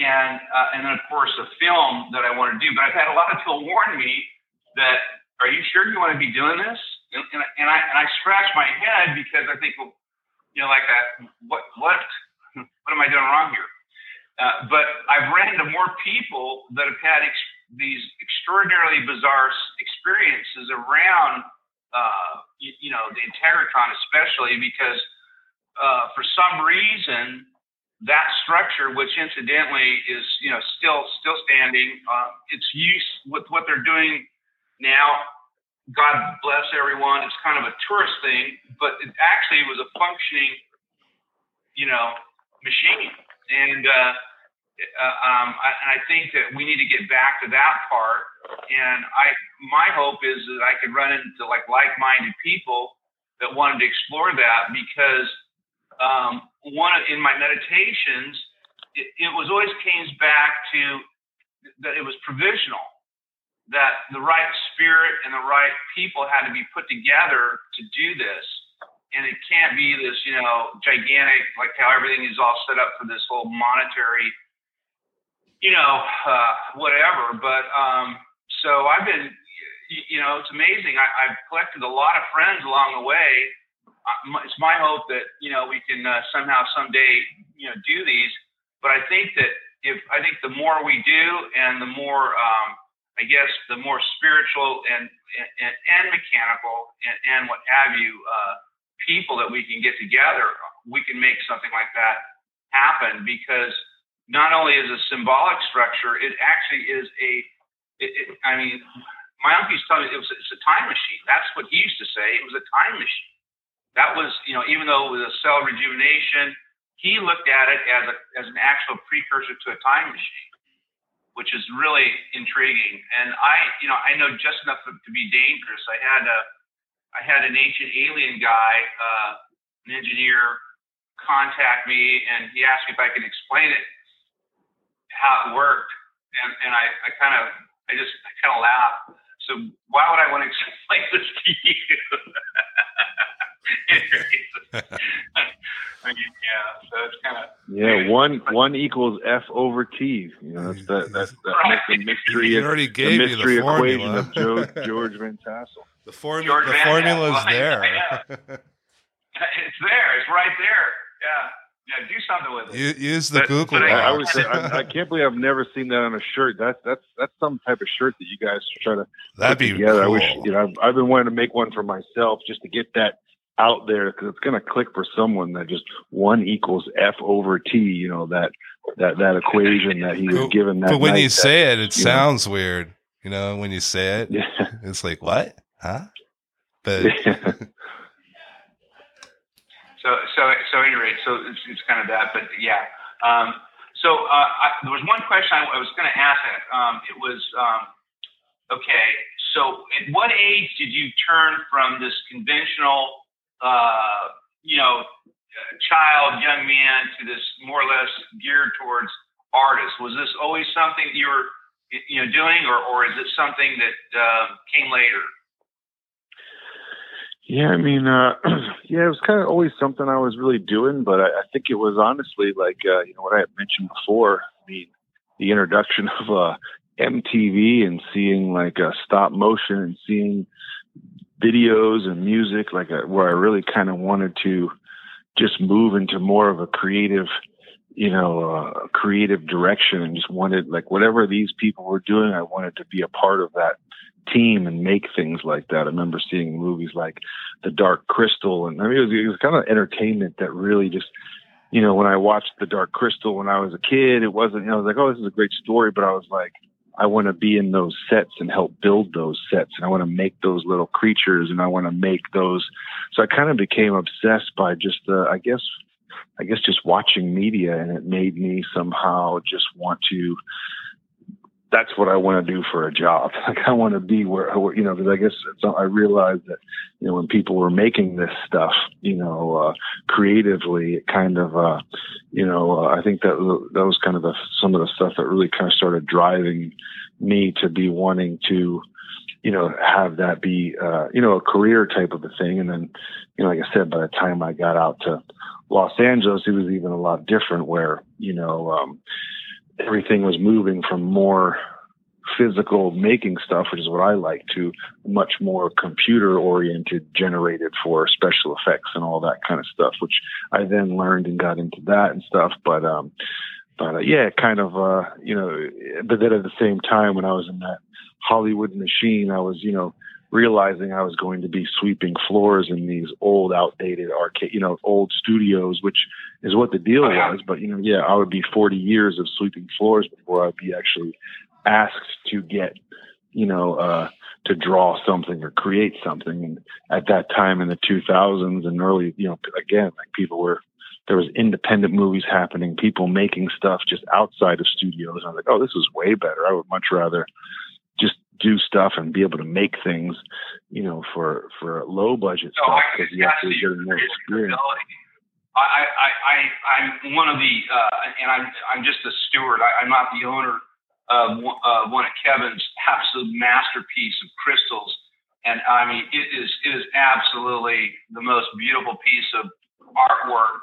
and uh, and then of course a film that I want to do. But I've had a lot of people warn me that, are you sure you want to be doing this? And, and, and I and I scratch my head because I think, well, you know, like that, what what what am I doing wrong here? Uh, but I've ran into more people that have had ex- these extraordinarily bizarre experiences around, uh, you, you, know, the Integratron, especially because uh, for some reason that structure, which incidentally is, you know, still still standing, uh, its use with what they're doing now. God bless everyone. It's kind of a tourist thing, but it actually was a functioning, you know, machine and uh, uh, um, and I think that we need to get back to that part. And I, my hope is that I could run into like like-minded people that wanted to explore that because um, one in my meditations, it, it was always came back to that it was provisional, that the right spirit and the right people had to be put together to do this and it can't be this, you know, gigantic, like how everything is all set up for this whole monetary, you know, uh, whatever. But um, so I've been, you know, it's amazing. I, I've collected a lot of friends along the way. It's my hope that you know we can uh, somehow someday, you know, do these. But I think that if I think the more we do, and the more um, I guess the more spiritual and and, and mechanical and, and what have you. Uh, people that we can get together, we can make something like that happen because not only is a symbolic structure, it actually is a. It, it, I mean, my uncle used to tell me it was it's a time machine. That's what he used to say. It was a time machine. That was, you know, even though it was a cell rejuvenation, he looked at it as a as an actual precursor to a time machine, which is really intriguing. And I, you know, I know just enough to be dangerous. I had a I had an ancient alien guy, uh, an engineer, contact me, and he asked me if I could explain it, how it worked, and and I, I kind of I just I kind of laughed. So why would I want to explain this to you? I mean, yeah, so it's kind of yeah. One one equals F over T. You know, that's that that's that right. the mystery. He already gave the mystery you the equation formula. of George, George Van Tassel. The, formu- George the Van formula is Tassel. there. Yeah. it's there. It's right there. Yeah. Yeah, do something with it. You, use the But- Google but I, I box. was uh, I, I can't believe I've never seen that on a shirt. That's that's that's some type of shirt that you guys try to That'd be together. I wish you know I've, I've been wanting to make one for myself just to get that out there because it's going to click for someone that just one equals F over T. You know that that that equation that he was But- given. That but when night you that- say it, it you know. sounds weird. You know, when you say it, yeah. it's like what? Huh? But So, so, so, at any rate, so it's, it's kind of that, but yeah. Um, so, uh, I, there was one question I, I was going to ask. Um, it was, um, okay. So, at what age did you turn from this conventional, uh, you know, child, young man to this more or less geared towards artists? Was this always something you were, you know, doing, or, or is it something that uh, came later? Yeah, I mean, uh, yeah, it was kind of always something I was really doing, but I, I think it was honestly like, uh, you know, what I had mentioned before. I mean, the introduction of uh, MTV and seeing like uh, stop motion and seeing videos and music, like uh, where I really kind of wanted to just move into more of a creative, you know, uh, creative direction and just wanted like whatever these people were doing, I wanted to be a part of that team and make things like that. I remember seeing movies like The Dark Crystal, and I mean, it was, it was kind of entertainment that really just, you know, when I watched The Dark Crystal when I was a kid, it wasn't, you know, I was like, oh, this is a great story, but I was like, I want to be in those sets and help build those sets. And I want to make those little creatures and I want to make those. So I kind of became obsessed by just the, I guess, I guess just watching media and it made me somehow just want to that's what I want to do for a job. Like I want to be where, you know, because I guess I realized that, you know, when people were making this stuff, you know, uh, creatively, it kind of, uh, you know, uh, I think that that was kind of the, some of the stuff that really kind of started driving me to be wanting to, you know, have that be, uh, you know, a career type of a thing. And then, you know, like I said, by the time I got out to Los Angeles, it was even a lot different where, you know, um, everything was moving from more physical making stuff, which is what I like, to much more computer oriented, generated for special effects and all that kind of stuff, which I then learned and got into that and stuff. But, um, but uh, yeah, kind of, uh, you know, but then at the same time, when I was in that Hollywood machine, I was, you know, realizing I was going to be sweeping floors in these old, outdated arcade, you know, old studios, which is what the deal was. But you know, yeah, I would be 40 years of sweeping floors before I'd be actually asked to get, you know, uh, to draw something or create something. And at that time in the 2000s and early, you know, again, like people were, there was independent movies happening, people making stuff just outside of studios. And I was like, oh, this is way better. I would much rather do stuff and be able to make things, you know, for for low budget no, stuff because you have to get more experience. I, I, I, I'm one of the, uh, and I'm, I'm just a steward. I, I'm not the owner of uh, one of Kevin's absolute masterpiece of crystals. And I mean, it is, it is absolutely the most beautiful piece of artwork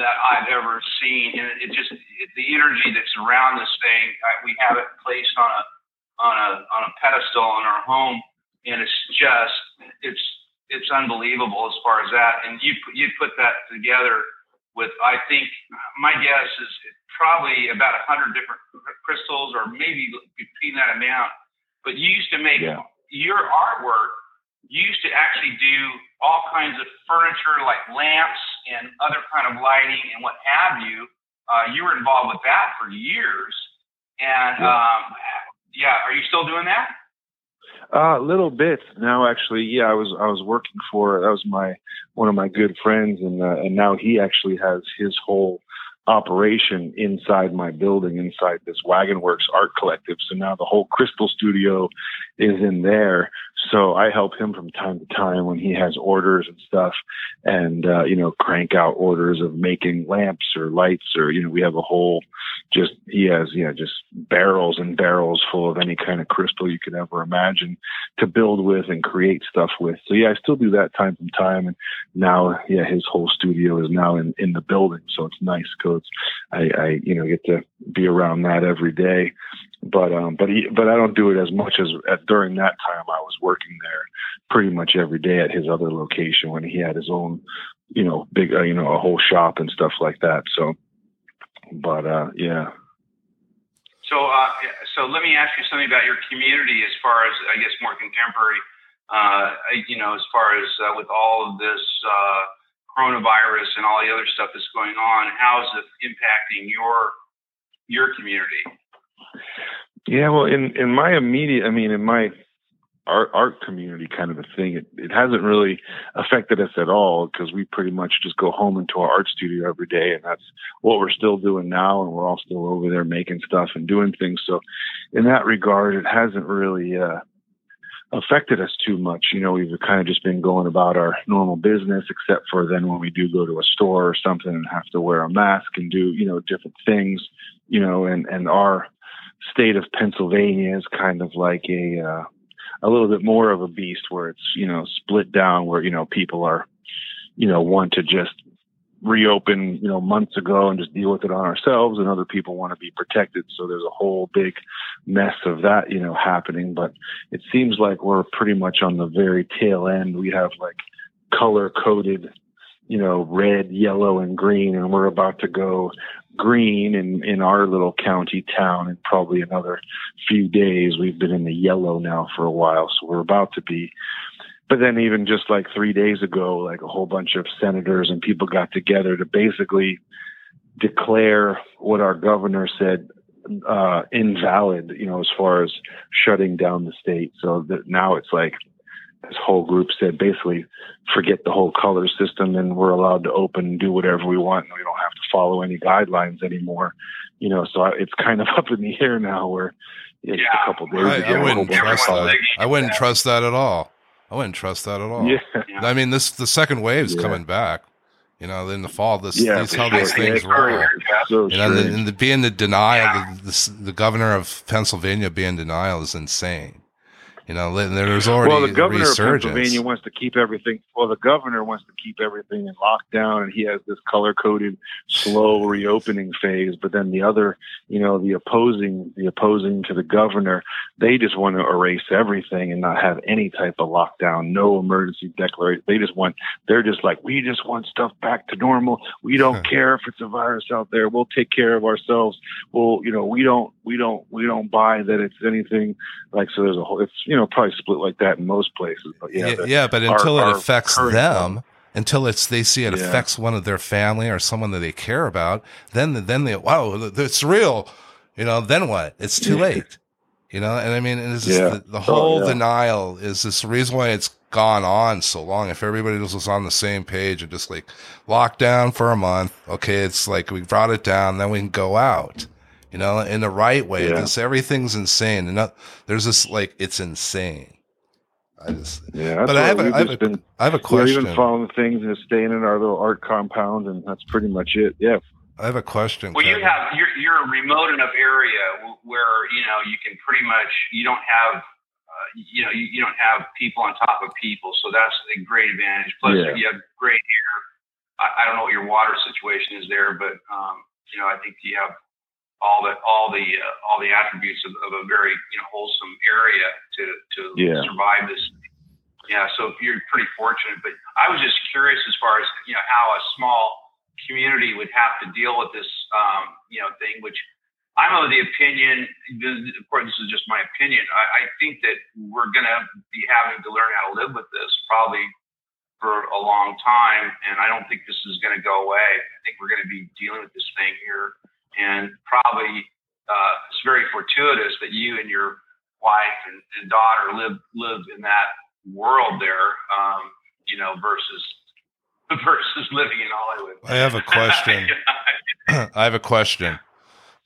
that I've ever seen. And it, it just, it, the energy that's around this thing, I, we have it placed on a, on a on a pedestal in our home, and it's just it's it's unbelievable as far as that. And you you put that together with I think my guess is probably about a hundred different crystals, or maybe between that amount. But you used to make yeah. your artwork. You used to actually do all kinds of furniture like lamps and other kind of lighting and what have you. Uh, you were involved with that for years. And yeah. um, yeah, are you still doing that? Uh, little bit now, actually. Yeah, I was I was working for that was my one of my good friends, and uh, and now he actually has his whole operation inside my building, inside this Wagon Works Art Collective. So now the whole Crystal Studio is in there. So I help him from time to time when he has orders and stuff, and uh, you know, crank out orders of making lamps or lights, or you know, we have a whole just he has yeah just barrels and barrels full of any kind of crystal you could ever imagine to build with and create stuff with. So yeah i still do that time from time. And now yeah his whole studio is now in in the building. So it's nice. Because i i you know get to be around that every day. But um but he but i don't do it as much as during that time i was working there pretty much every day at his other location when he had his own you know big uh, you know a whole shop and stuff like that so but uh, yeah. So, uh, so let me ask you something about your community, as far as I guess more contemporary. Uh, you know, as far as uh, with all of this uh, coronavirus and all the other stuff that's going on, how is it impacting your your community? Yeah, well, in in my immediate, I mean, in my art art community kind of a thing. It it hasn't really affected us at all because we pretty much just go home into our art studio every day, and that's what we're still doing now. And we're all still over there making stuff and doing things. So, in that regard, it hasn't really uh, affected us too much. You know, we've kind of just been going about our normal business, except for then when we do go to a store or something and have to wear a mask and do you know different things. You know, and and our state of Pennsylvania is kind of like a uh, a little bit more of a beast where it's you know split down where you know people are you know want to just reopen you know months ago and just deal with it on ourselves and other people want to be protected. So there's a whole big mess of that you know happening. But it seems like we're pretty much on the very tail end. We have like color coded you know red yellow and green and we're about to go green in in our little county town in probably another few days. We've been in the yellow now for a while, so we're about to be. But then even just like three days ago, like a whole bunch of senators and people got together to basically declare what our governor said uh, invalid, you know, as far as shutting down the state. So that now it's like this whole group said basically forget the whole color system and we're allowed to open and do whatever we want and we don't have to follow any guidelines anymore. You know, so it's kind of up in the air now where it's Yeah. a couple days I, ago. I a whole wouldn't trust colors- that. I wouldn't trust that at all. I wouldn't trust that at all. Yeah. I mean, this the second wave's Yeah. coming back. You know, in the fall, this Yeah, these for how sure. these things it's roll. very- So You know, and the, and the being the denial, Yeah. the, the, the governor of Pennsylvania being denial is insane. You know, there's already well, the governor of. Pennsylvania wants to keep everything. Well, the governor wants to keep everything in lockdown, and he has this color-coded, slow reopening phase. But then the other, you know, the opposing, the opposing to the governor, they just want to erase everything and not have any type of lockdown, no emergency declaration. They just want. They're just like, we just want stuff back to normal. We don't care if it's a virus out there. We'll take care of ourselves. Well, you know, we don't, we don't, we don't buy that it's anything like. So there's a whole. It's you know probably split like that in most places. But yeah, yeah, the- yeah, but until our it affects them, one. until it's they see it Yeah. affects one of their family or someone that they care about, then then they wow, it's real. You know, then what? It's too late. You know, and I mean, it's just Yeah. the, the Oh, whole yeah. denial is this reason why it's gone on so long. If everybody was was on the same page and just like locked down for a month, okay, it's like we brought it down, then we can go out. You know, in the right way. Yeah. This everything's insane, and not, there's this like it's insane. I just, Yeah, but I have a, we've I have just a, been I have a we're question. even following things and staying in our little art compound, and that's pretty much it. Yeah, I have a question. Well, you have you're you're a remote enough area where you know you can pretty much you don't have uh, you know you, you don't have people on top of people, so that's a great advantage. Plus, Yeah. you have great air. I, I don't know what your water situation is there, but um, you know I think you have all the all the uh, all the attributes of, of a very you know wholesome area to to Yeah. survive this. Yeah, so you're pretty fortunate. But I was just curious as far as you know how a small community would have to deal with this, um, you know, thing. Which I'm of the opinion. Of course, this is just my opinion. I, I think that we're going to be having to learn how to live with this probably for a long time, and I don't think this is going to go away. I think we're going to be dealing with this thing here, and probably uh, it's very fortuitous that you and your wife and, and daughter live live in that world there, um, you know, versus versus living in Hollywood. I have a question. I have a question.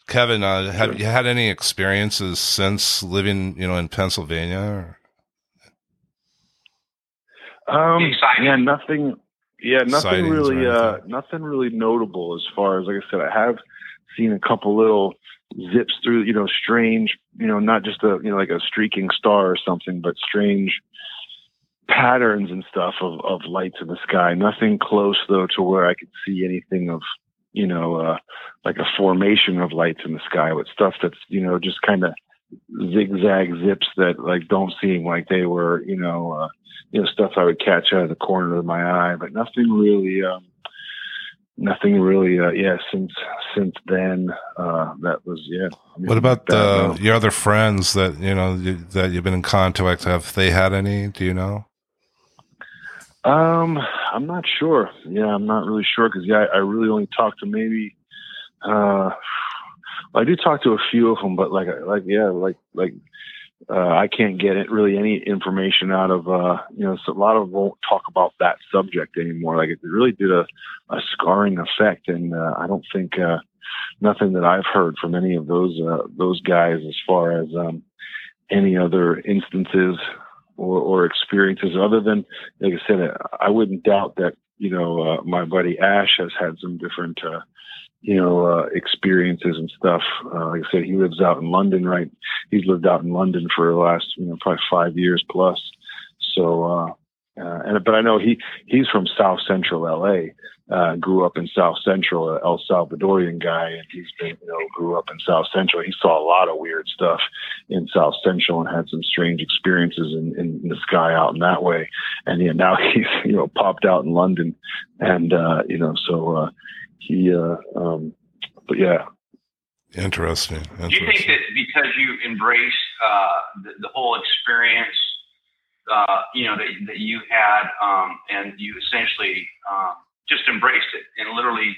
Kevin, uh, have you had any experiences since living, you know, in Pennsylvania? Or? um, Exciting. yeah, nothing. Yeah, nothing Sightings really. Uh, nothing really notable as far as like I said. I have seen a couple little zips through. You know, strange. You know, not just a you know like a streaking star or something, but strange patterns and stuff of, of lights in the sky. Nothing close though to where I could see anything of, you know, uh, like a formation of lights in the sky with stuff that's, you know, just kind of zigzag zips that like don't seem like they were, you know, uh, you know, stuff I would catch out of the corner of my eye, but nothing really, um, nothing really, uh, yeah, since, since then, uh, that was, yeah. I mean, What about that, uh, your other friends that you know you, that you've been in contact? Have they had any? Do you know? Um, I'm not sure. Yeah, I'm not really sure because yeah, I, I really only talked to maybe. Uh, I do talk to a few of them, but like, like yeah, like like uh, I can't get it really any information out of uh, you know. So a lot of won't talk about that subject anymore. Like it really did a a scarring effect, and uh, I don't think uh, nothing that I've heard from any of those uh, those guys as far as um, any other instances or, or experiences other than like I said, I wouldn't doubt that you know uh, my buddy Ash has had some different uh, you know uh, experiences and stuff. Uh, like I said, he lives out in London, right? He's lived out in London for the last you know probably five years plus. So, uh, uh, and but I know he he's from South Central LA. Uh, grew up in South Central, a El Salvadorian guy, and he's been, you know, grew up in South Central. He saw a lot of weird stuff in South Central and had some strange experiences in, in, the sky out in that way. And yeah, now he's, you know, popped out in London and, uh, you know, so, uh, he, uh, um, but yeah, Interesting. Do you think that because you embrace uh, the, the whole experience, uh, you know, that, that you had, um, and you essentially um, just embraced it and literally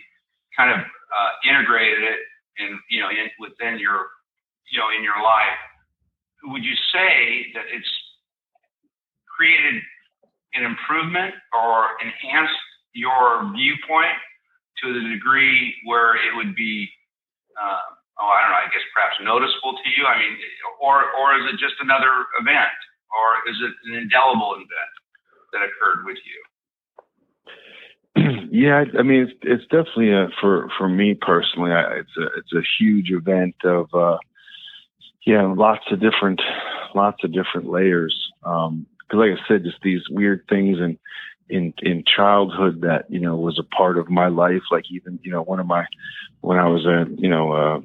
kind of uh, integrated it in you know in, within your you know in your life. Would you say that it's created an improvement or enhanced your viewpoint to the degree where it would be, uh, oh, I don't know, I guess perhaps noticeable to you? I mean, or or is it just another event, or is it an indelible event that occurred with you? yeah, I mean, it's, it's definitely a, for for me personally. I, it's a it's a huge event of uh, yeah, lots of different lots of different layers. Um, because like I said, just these weird things and in in childhood that you know was a part of my life. Like even you know one of my when I was a you know uh,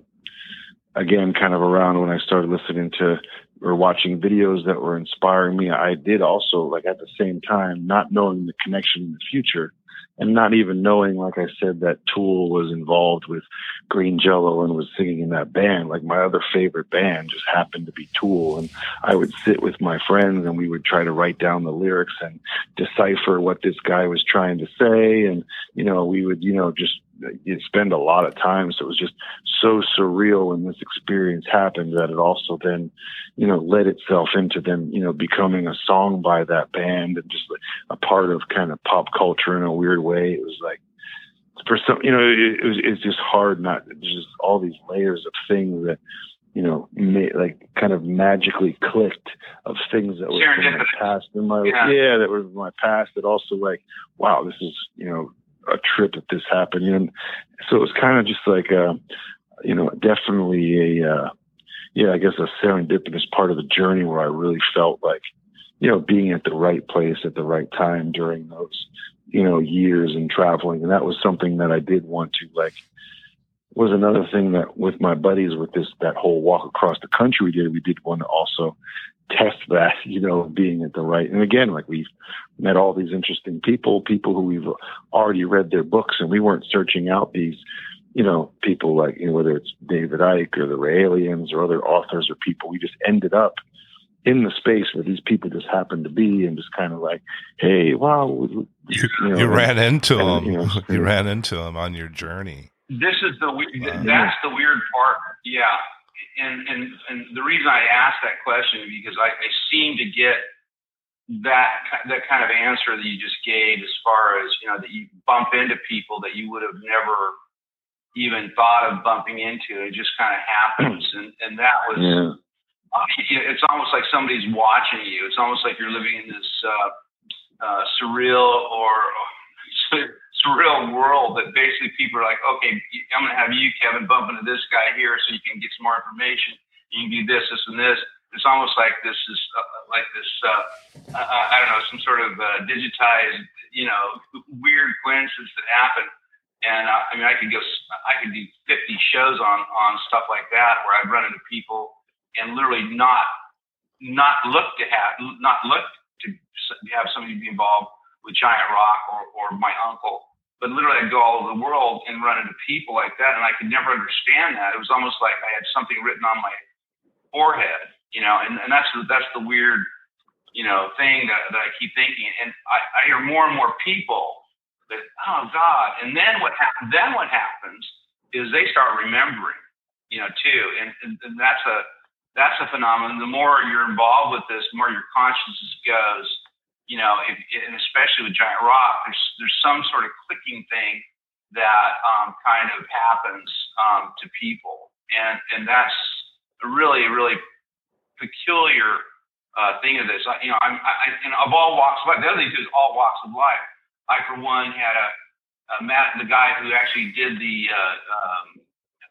again kind of around when I started listening to or watching videos that were inspiring me. I did also like at the same time not knowing the connection in the future and not even knowing, like I said, that Tool was involved with Green Jello and was singing in that band. Like my other favorite band just happened to be Tool, and I would sit with my friends and we would try to write down the lyrics and decipher what this guy was trying to say, and you know we would you know just you spend a lot of time. So it was just so surreal when this experience happened that it also then, you know, led itself into them, you know, becoming a song by that band and just a part of kind of pop culture in a weird way. It was like, for some, you know, it, it was, it's just hard not, just all these layers of things that, you know, ma- like kind of magically clicked of things that were in my past in my, yeah. yeah, that were my past that also like, wow, this is, you know, a trip that this happened. You know, so it was kind of just like, a, you know, definitely a, uh, yeah, I guess a serendipitous part of the journey where I really felt like, you know, being at the right place at the right time during those, you know, years and traveling. And that was something that I did want to like, was another thing that with my buddies with this, that whole walk across the country we did, we did want to also test that, you know, being at the right. And again, like we've met all these interesting people, people who we've already read their books, and we weren't searching out these, you know, people like, you know, whether it's David Icke or the Raelians or other authors or people. We just ended up in the space where these people just happened to be and just kind of like, hey, wow. You, you, know, you ran into them. You, know, you ran into them on your journey. This is the, wow. that's the weird part. Yeah and and and the reason I asked that question is because I, I seem to get that that kind of answer that you just gave, as far as you know, that you bump into people that you would have never even thought of bumping into. It just kind of happens, and and that was. Yeah. It's almost like somebody's watching you. It's almost like you're living in this uh, uh, surreal or surreal world that basically people are like, okay, I'm going to have you, Kevin, bump into this guy here so you can get some more information. You can do this, this, and this. It's almost like this is uh, like this, uh, uh, I don't know, some sort of uh, digitized, you know, weird coincidence that happened. And uh, I mean, I could go, I could do 50 shows on on stuff like that where I've run into people and literally not not look to have not look to have somebody be involved with Giant Rock or, or my uncle but literally, I'd go all over the world and run into people like that, and I could never understand that. It was almost like I had something written on my forehead, you know. And, and that's that's the weird, you know, thing that, that I keep thinking. And I, I hear more and more people that, oh God. And then what happens? Then what happens is they start remembering, you know, too. And, and, and that's a that's a phenomenon. The more you're involved with this, the more your consciousness goes you know, if, and especially with Giant Rock, there's there's some sort of clicking thing that um, kind of happens um, to people, and and that's a really really peculiar uh, thing of this. I, you know, I'm I, and of all walks of life. The other thing too is all walks of life. I for one had a, a Matt, the guy who actually did the uh, um,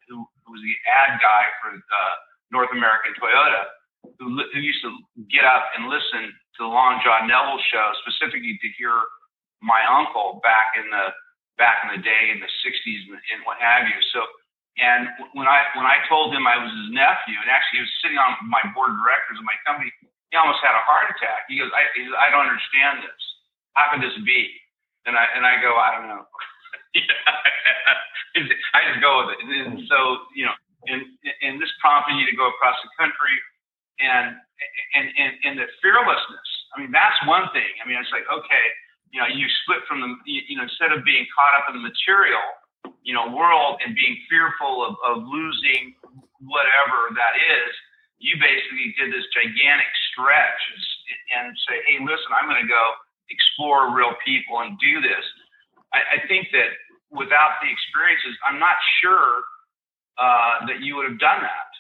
who, who was the ad guy for uh, North American Toyota, who, who used to get up and listen to the Long John Nebel show specifically to hear my uncle back in the back in the day in the 60s and, what have you. So, and when I when I told him I was his nephew, and actually he was sitting on my board of directors of my company, he almost had a heart attack. He goes, I, he goes, I don't understand this. How could this be? And I and I go, I don't know. I just go with it. And so, you know, and and this prompted you to go across the country and and and, and the fearlessness. I mean, that's one thing. I mean, it's like okay, you know, you split from the you, know instead of being caught up in the material you know, world and being fearful of, of losing whatever that is, you basically did this gigantic stretch and say, hey, listen, I'm going to go explore real people and do this. I, I think that without the experiences, I'm not sure uh, that you would have done that.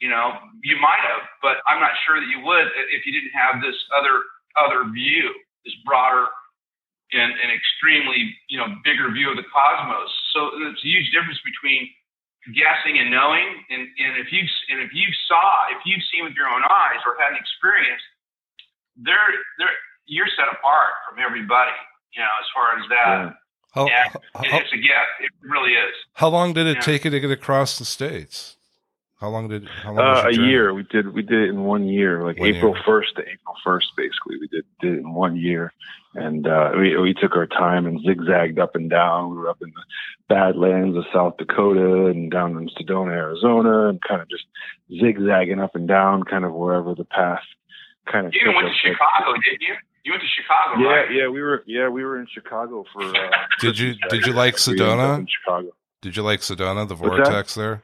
You know, you might have, but I'm not sure that you would if you didn't have this other other view, this broader and, an extremely, you know, bigger view of the cosmos. So it's a huge difference between guessing and knowing. And, and if you and if you saw, if you've seen with your own eyes or had an experience, they're they're you're set apart from everybody. You know, as far as that. Yeah. How, yeah, how, it's a gift. It really is. How long did it yeah. take you to get across the states? How long did how long uh, a year? We did we did it in one year, like one April first to April first, basically. We did did it in one year, and uh, we we took our time and zigzagged up and down. We were up in the Badlands of South Dakota and down in Sedona, Arizona, and kind of just zigzagging up and down, kind of wherever the path kind of. You went to Chicago, didn't you? You went to Chicago, yeah, right? Yeah, we were. Yeah, we were in Chicago for. Uh, did you Did you like Sedona? Chicago. Did you like Sedona? The vortex there,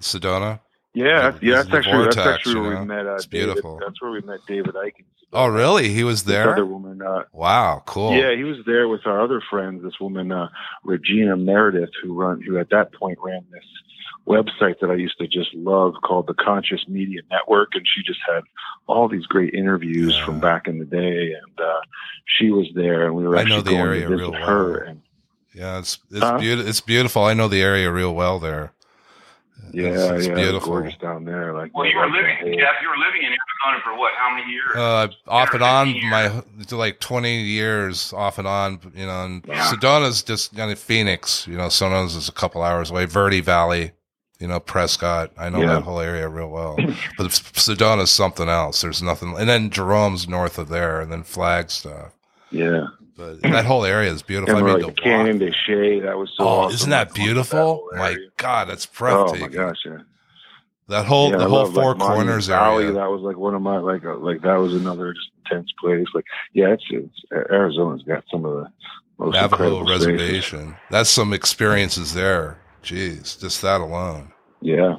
Sedona. Yeah, yeah, that's actually vortex, that's actually where you know? we met. Uh, it's David, beautiful. That's where we met David Icke. Oh, really? He was there. Other woman. Uh, wow, cool. Yeah, he was there with our other friends. This woman, uh, Regina Meredith, who run, who at that point ran this website that I used to just love called the Conscious Media Network, and she just had all these great interviews yeah. from back in the day. And uh, she was there, and we were. I know the area real well. Her and, yeah, it's it's, uh, be- it's beautiful. I know the area real well there. Yeah, it's, it's yeah, beautiful. gorgeous down there. Like, well, you were living, Jeff. You were living in Arizona for what? How many years? Uh, off and on, years. my like twenty years off and on. You know, and yeah. Sedona's just kind of Phoenix. You know, Sedona's is a couple hours away. Verde Valley. You know, Prescott. I know yeah. that whole area real well. but Sedona's something else. There's nothing. And then Jerome's north of there, and then Flagstaff. Yeah. But that whole area is beautiful. I mean, like the Canyon de Chelly, that was so. Oh, awesome. isn't that beautiful? That my God, that's breathtaking. Oh my gosh, yeah. That whole yeah, the I whole love, four like, corners Valley, area. That was like one of my like uh, like that was another just intense place. Like yeah, it's, it's Arizona's got some of the most Navajo reservation. Spaces. That's some experiences there. Jeez, just that alone. Yeah.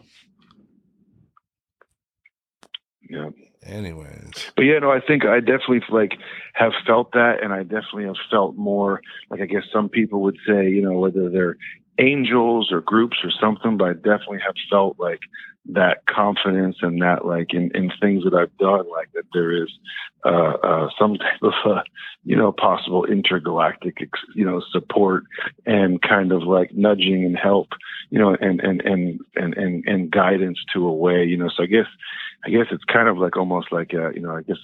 Yeah. Anyways, but yeah, no, I think I definitely like have felt that, and I definitely have felt more like I guess some people would say, you know, whether they're angels or groups or something, but I definitely have felt like that confidence and that like in, in things that I've done, like that there is uh, uh, some type of uh, you know possible intergalactic you know support and kind of like nudging and help, you know, and and and and and, and guidance to a way, you know. So I guess I guess it's kind of like almost like uh, you know I guess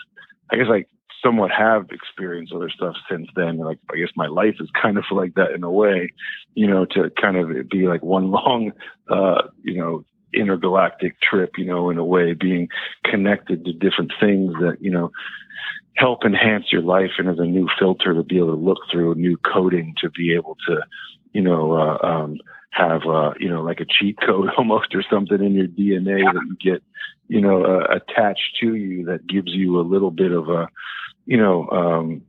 I guess like somewhat have experienced other stuff since then. Like I guess my life is kind of like that in a way, you know, to kind of be like one long, uh, you know, intergalactic trip, you know, in a way, being connected to different things that, you know, help enhance your life and as a new filter to be able to look through a new coding to be able to, you know, uh, um, have, uh, you know, like a cheat code almost or something in your DNA that you get, you know, uh, attached to you that gives you a little bit of a, you know, um,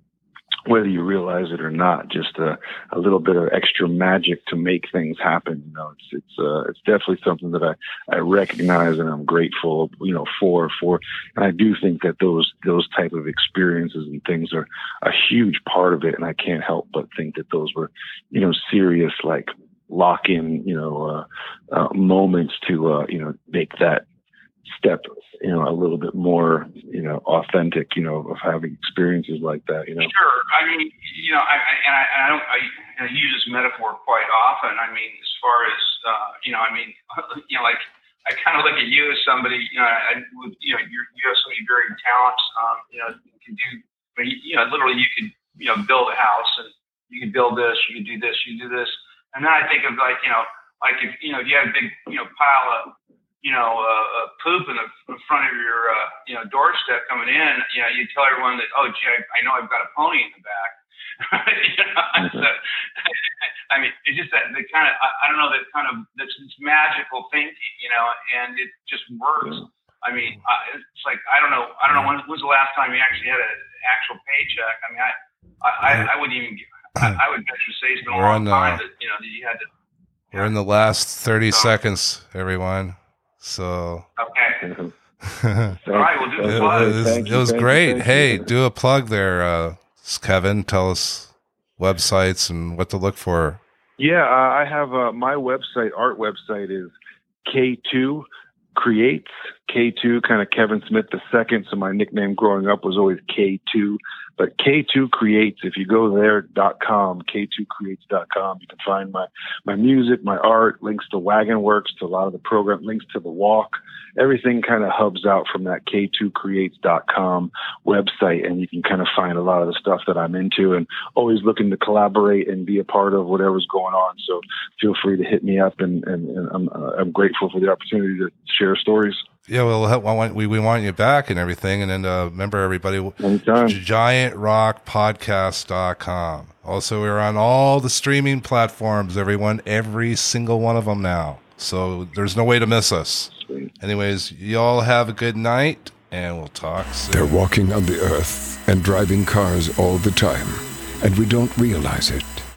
whether you realize it or not, just a, a little bit of extra magic to make things happen. You know, it's it's uh, it's definitely something that I I recognize and I'm grateful, you know, for for. And I do think that those those type of experiences and things are a huge part of it. And I can't help but think that those were, you know, serious like lock in, you know, uh, uh, moments to uh, you know make that step you know, a little bit more, you know, authentic, you know, of having experiences like that, you know. Sure. I mean, you know, I, I and I, I don't, I, I use this metaphor quite often. I mean, as far as, uh, you know, I mean, you know, like, I kind of look at you as somebody, you know, I, you know, you're, you have so many varied talents, um, you know, you can do, you know, literally you could, you know, build a house and you can build this, you can do this, you can do this. And then I think of like, you know, like if, you know, if you have a big, you know, pile of, you know, uh, uh, poop in the in front of your, uh, you know, doorstep coming in, you know, you tell everyone that, oh, gee, I, I know I've got a pony in the back. you know? mm-hmm. so, I mean, it's just that the kind of, I, I don't know, that kind of, that's this magical thinking, you know, and it just works. Yeah. I mean, uh, it's like, I don't know, I don't know, when, when's the last time you actually had an actual paycheck? I mean, I, I, I, I wouldn't even, I, I would bet you say it's been a long time that, you know, that you had to, We're in the last 30 seconds, everyone. So Okay. All right, we'll do it the plug. was, it was you, great. thank hey, you. do a plug there, uh, Kevin. Tell us websites and what to look for. Yeah, uh, I have uh, my website, art website is K2 Creates. K2, kind of Kevin Smith the second. So my nickname growing up was always K2. But K2 Creates, if you go there, dot com, K2Creates.com, you can find my, my music, my art, links to Wagon Works, to a lot of the program, links to the walk. Everything kind of hubs out from that K2Creates.com website. And you can kind of find a lot of the stuff that I'm into and always looking to collaborate and be a part of whatever's going on. So feel free to hit me up, and, and, and I'm, uh, I'm grateful for the opportunity to share stories Yeah, well, we want, we, we want you back and everything. And then uh, remember, everybody, anytime. giantrockpodcast.com. Also, we're on all the streaming platforms, everyone, every single one of them now. So there's no way to miss us. Sweet. Anyways, y'all have a good night, and we'll talk soon. They're walking on the earth and driving cars all the time, and we don't realize it.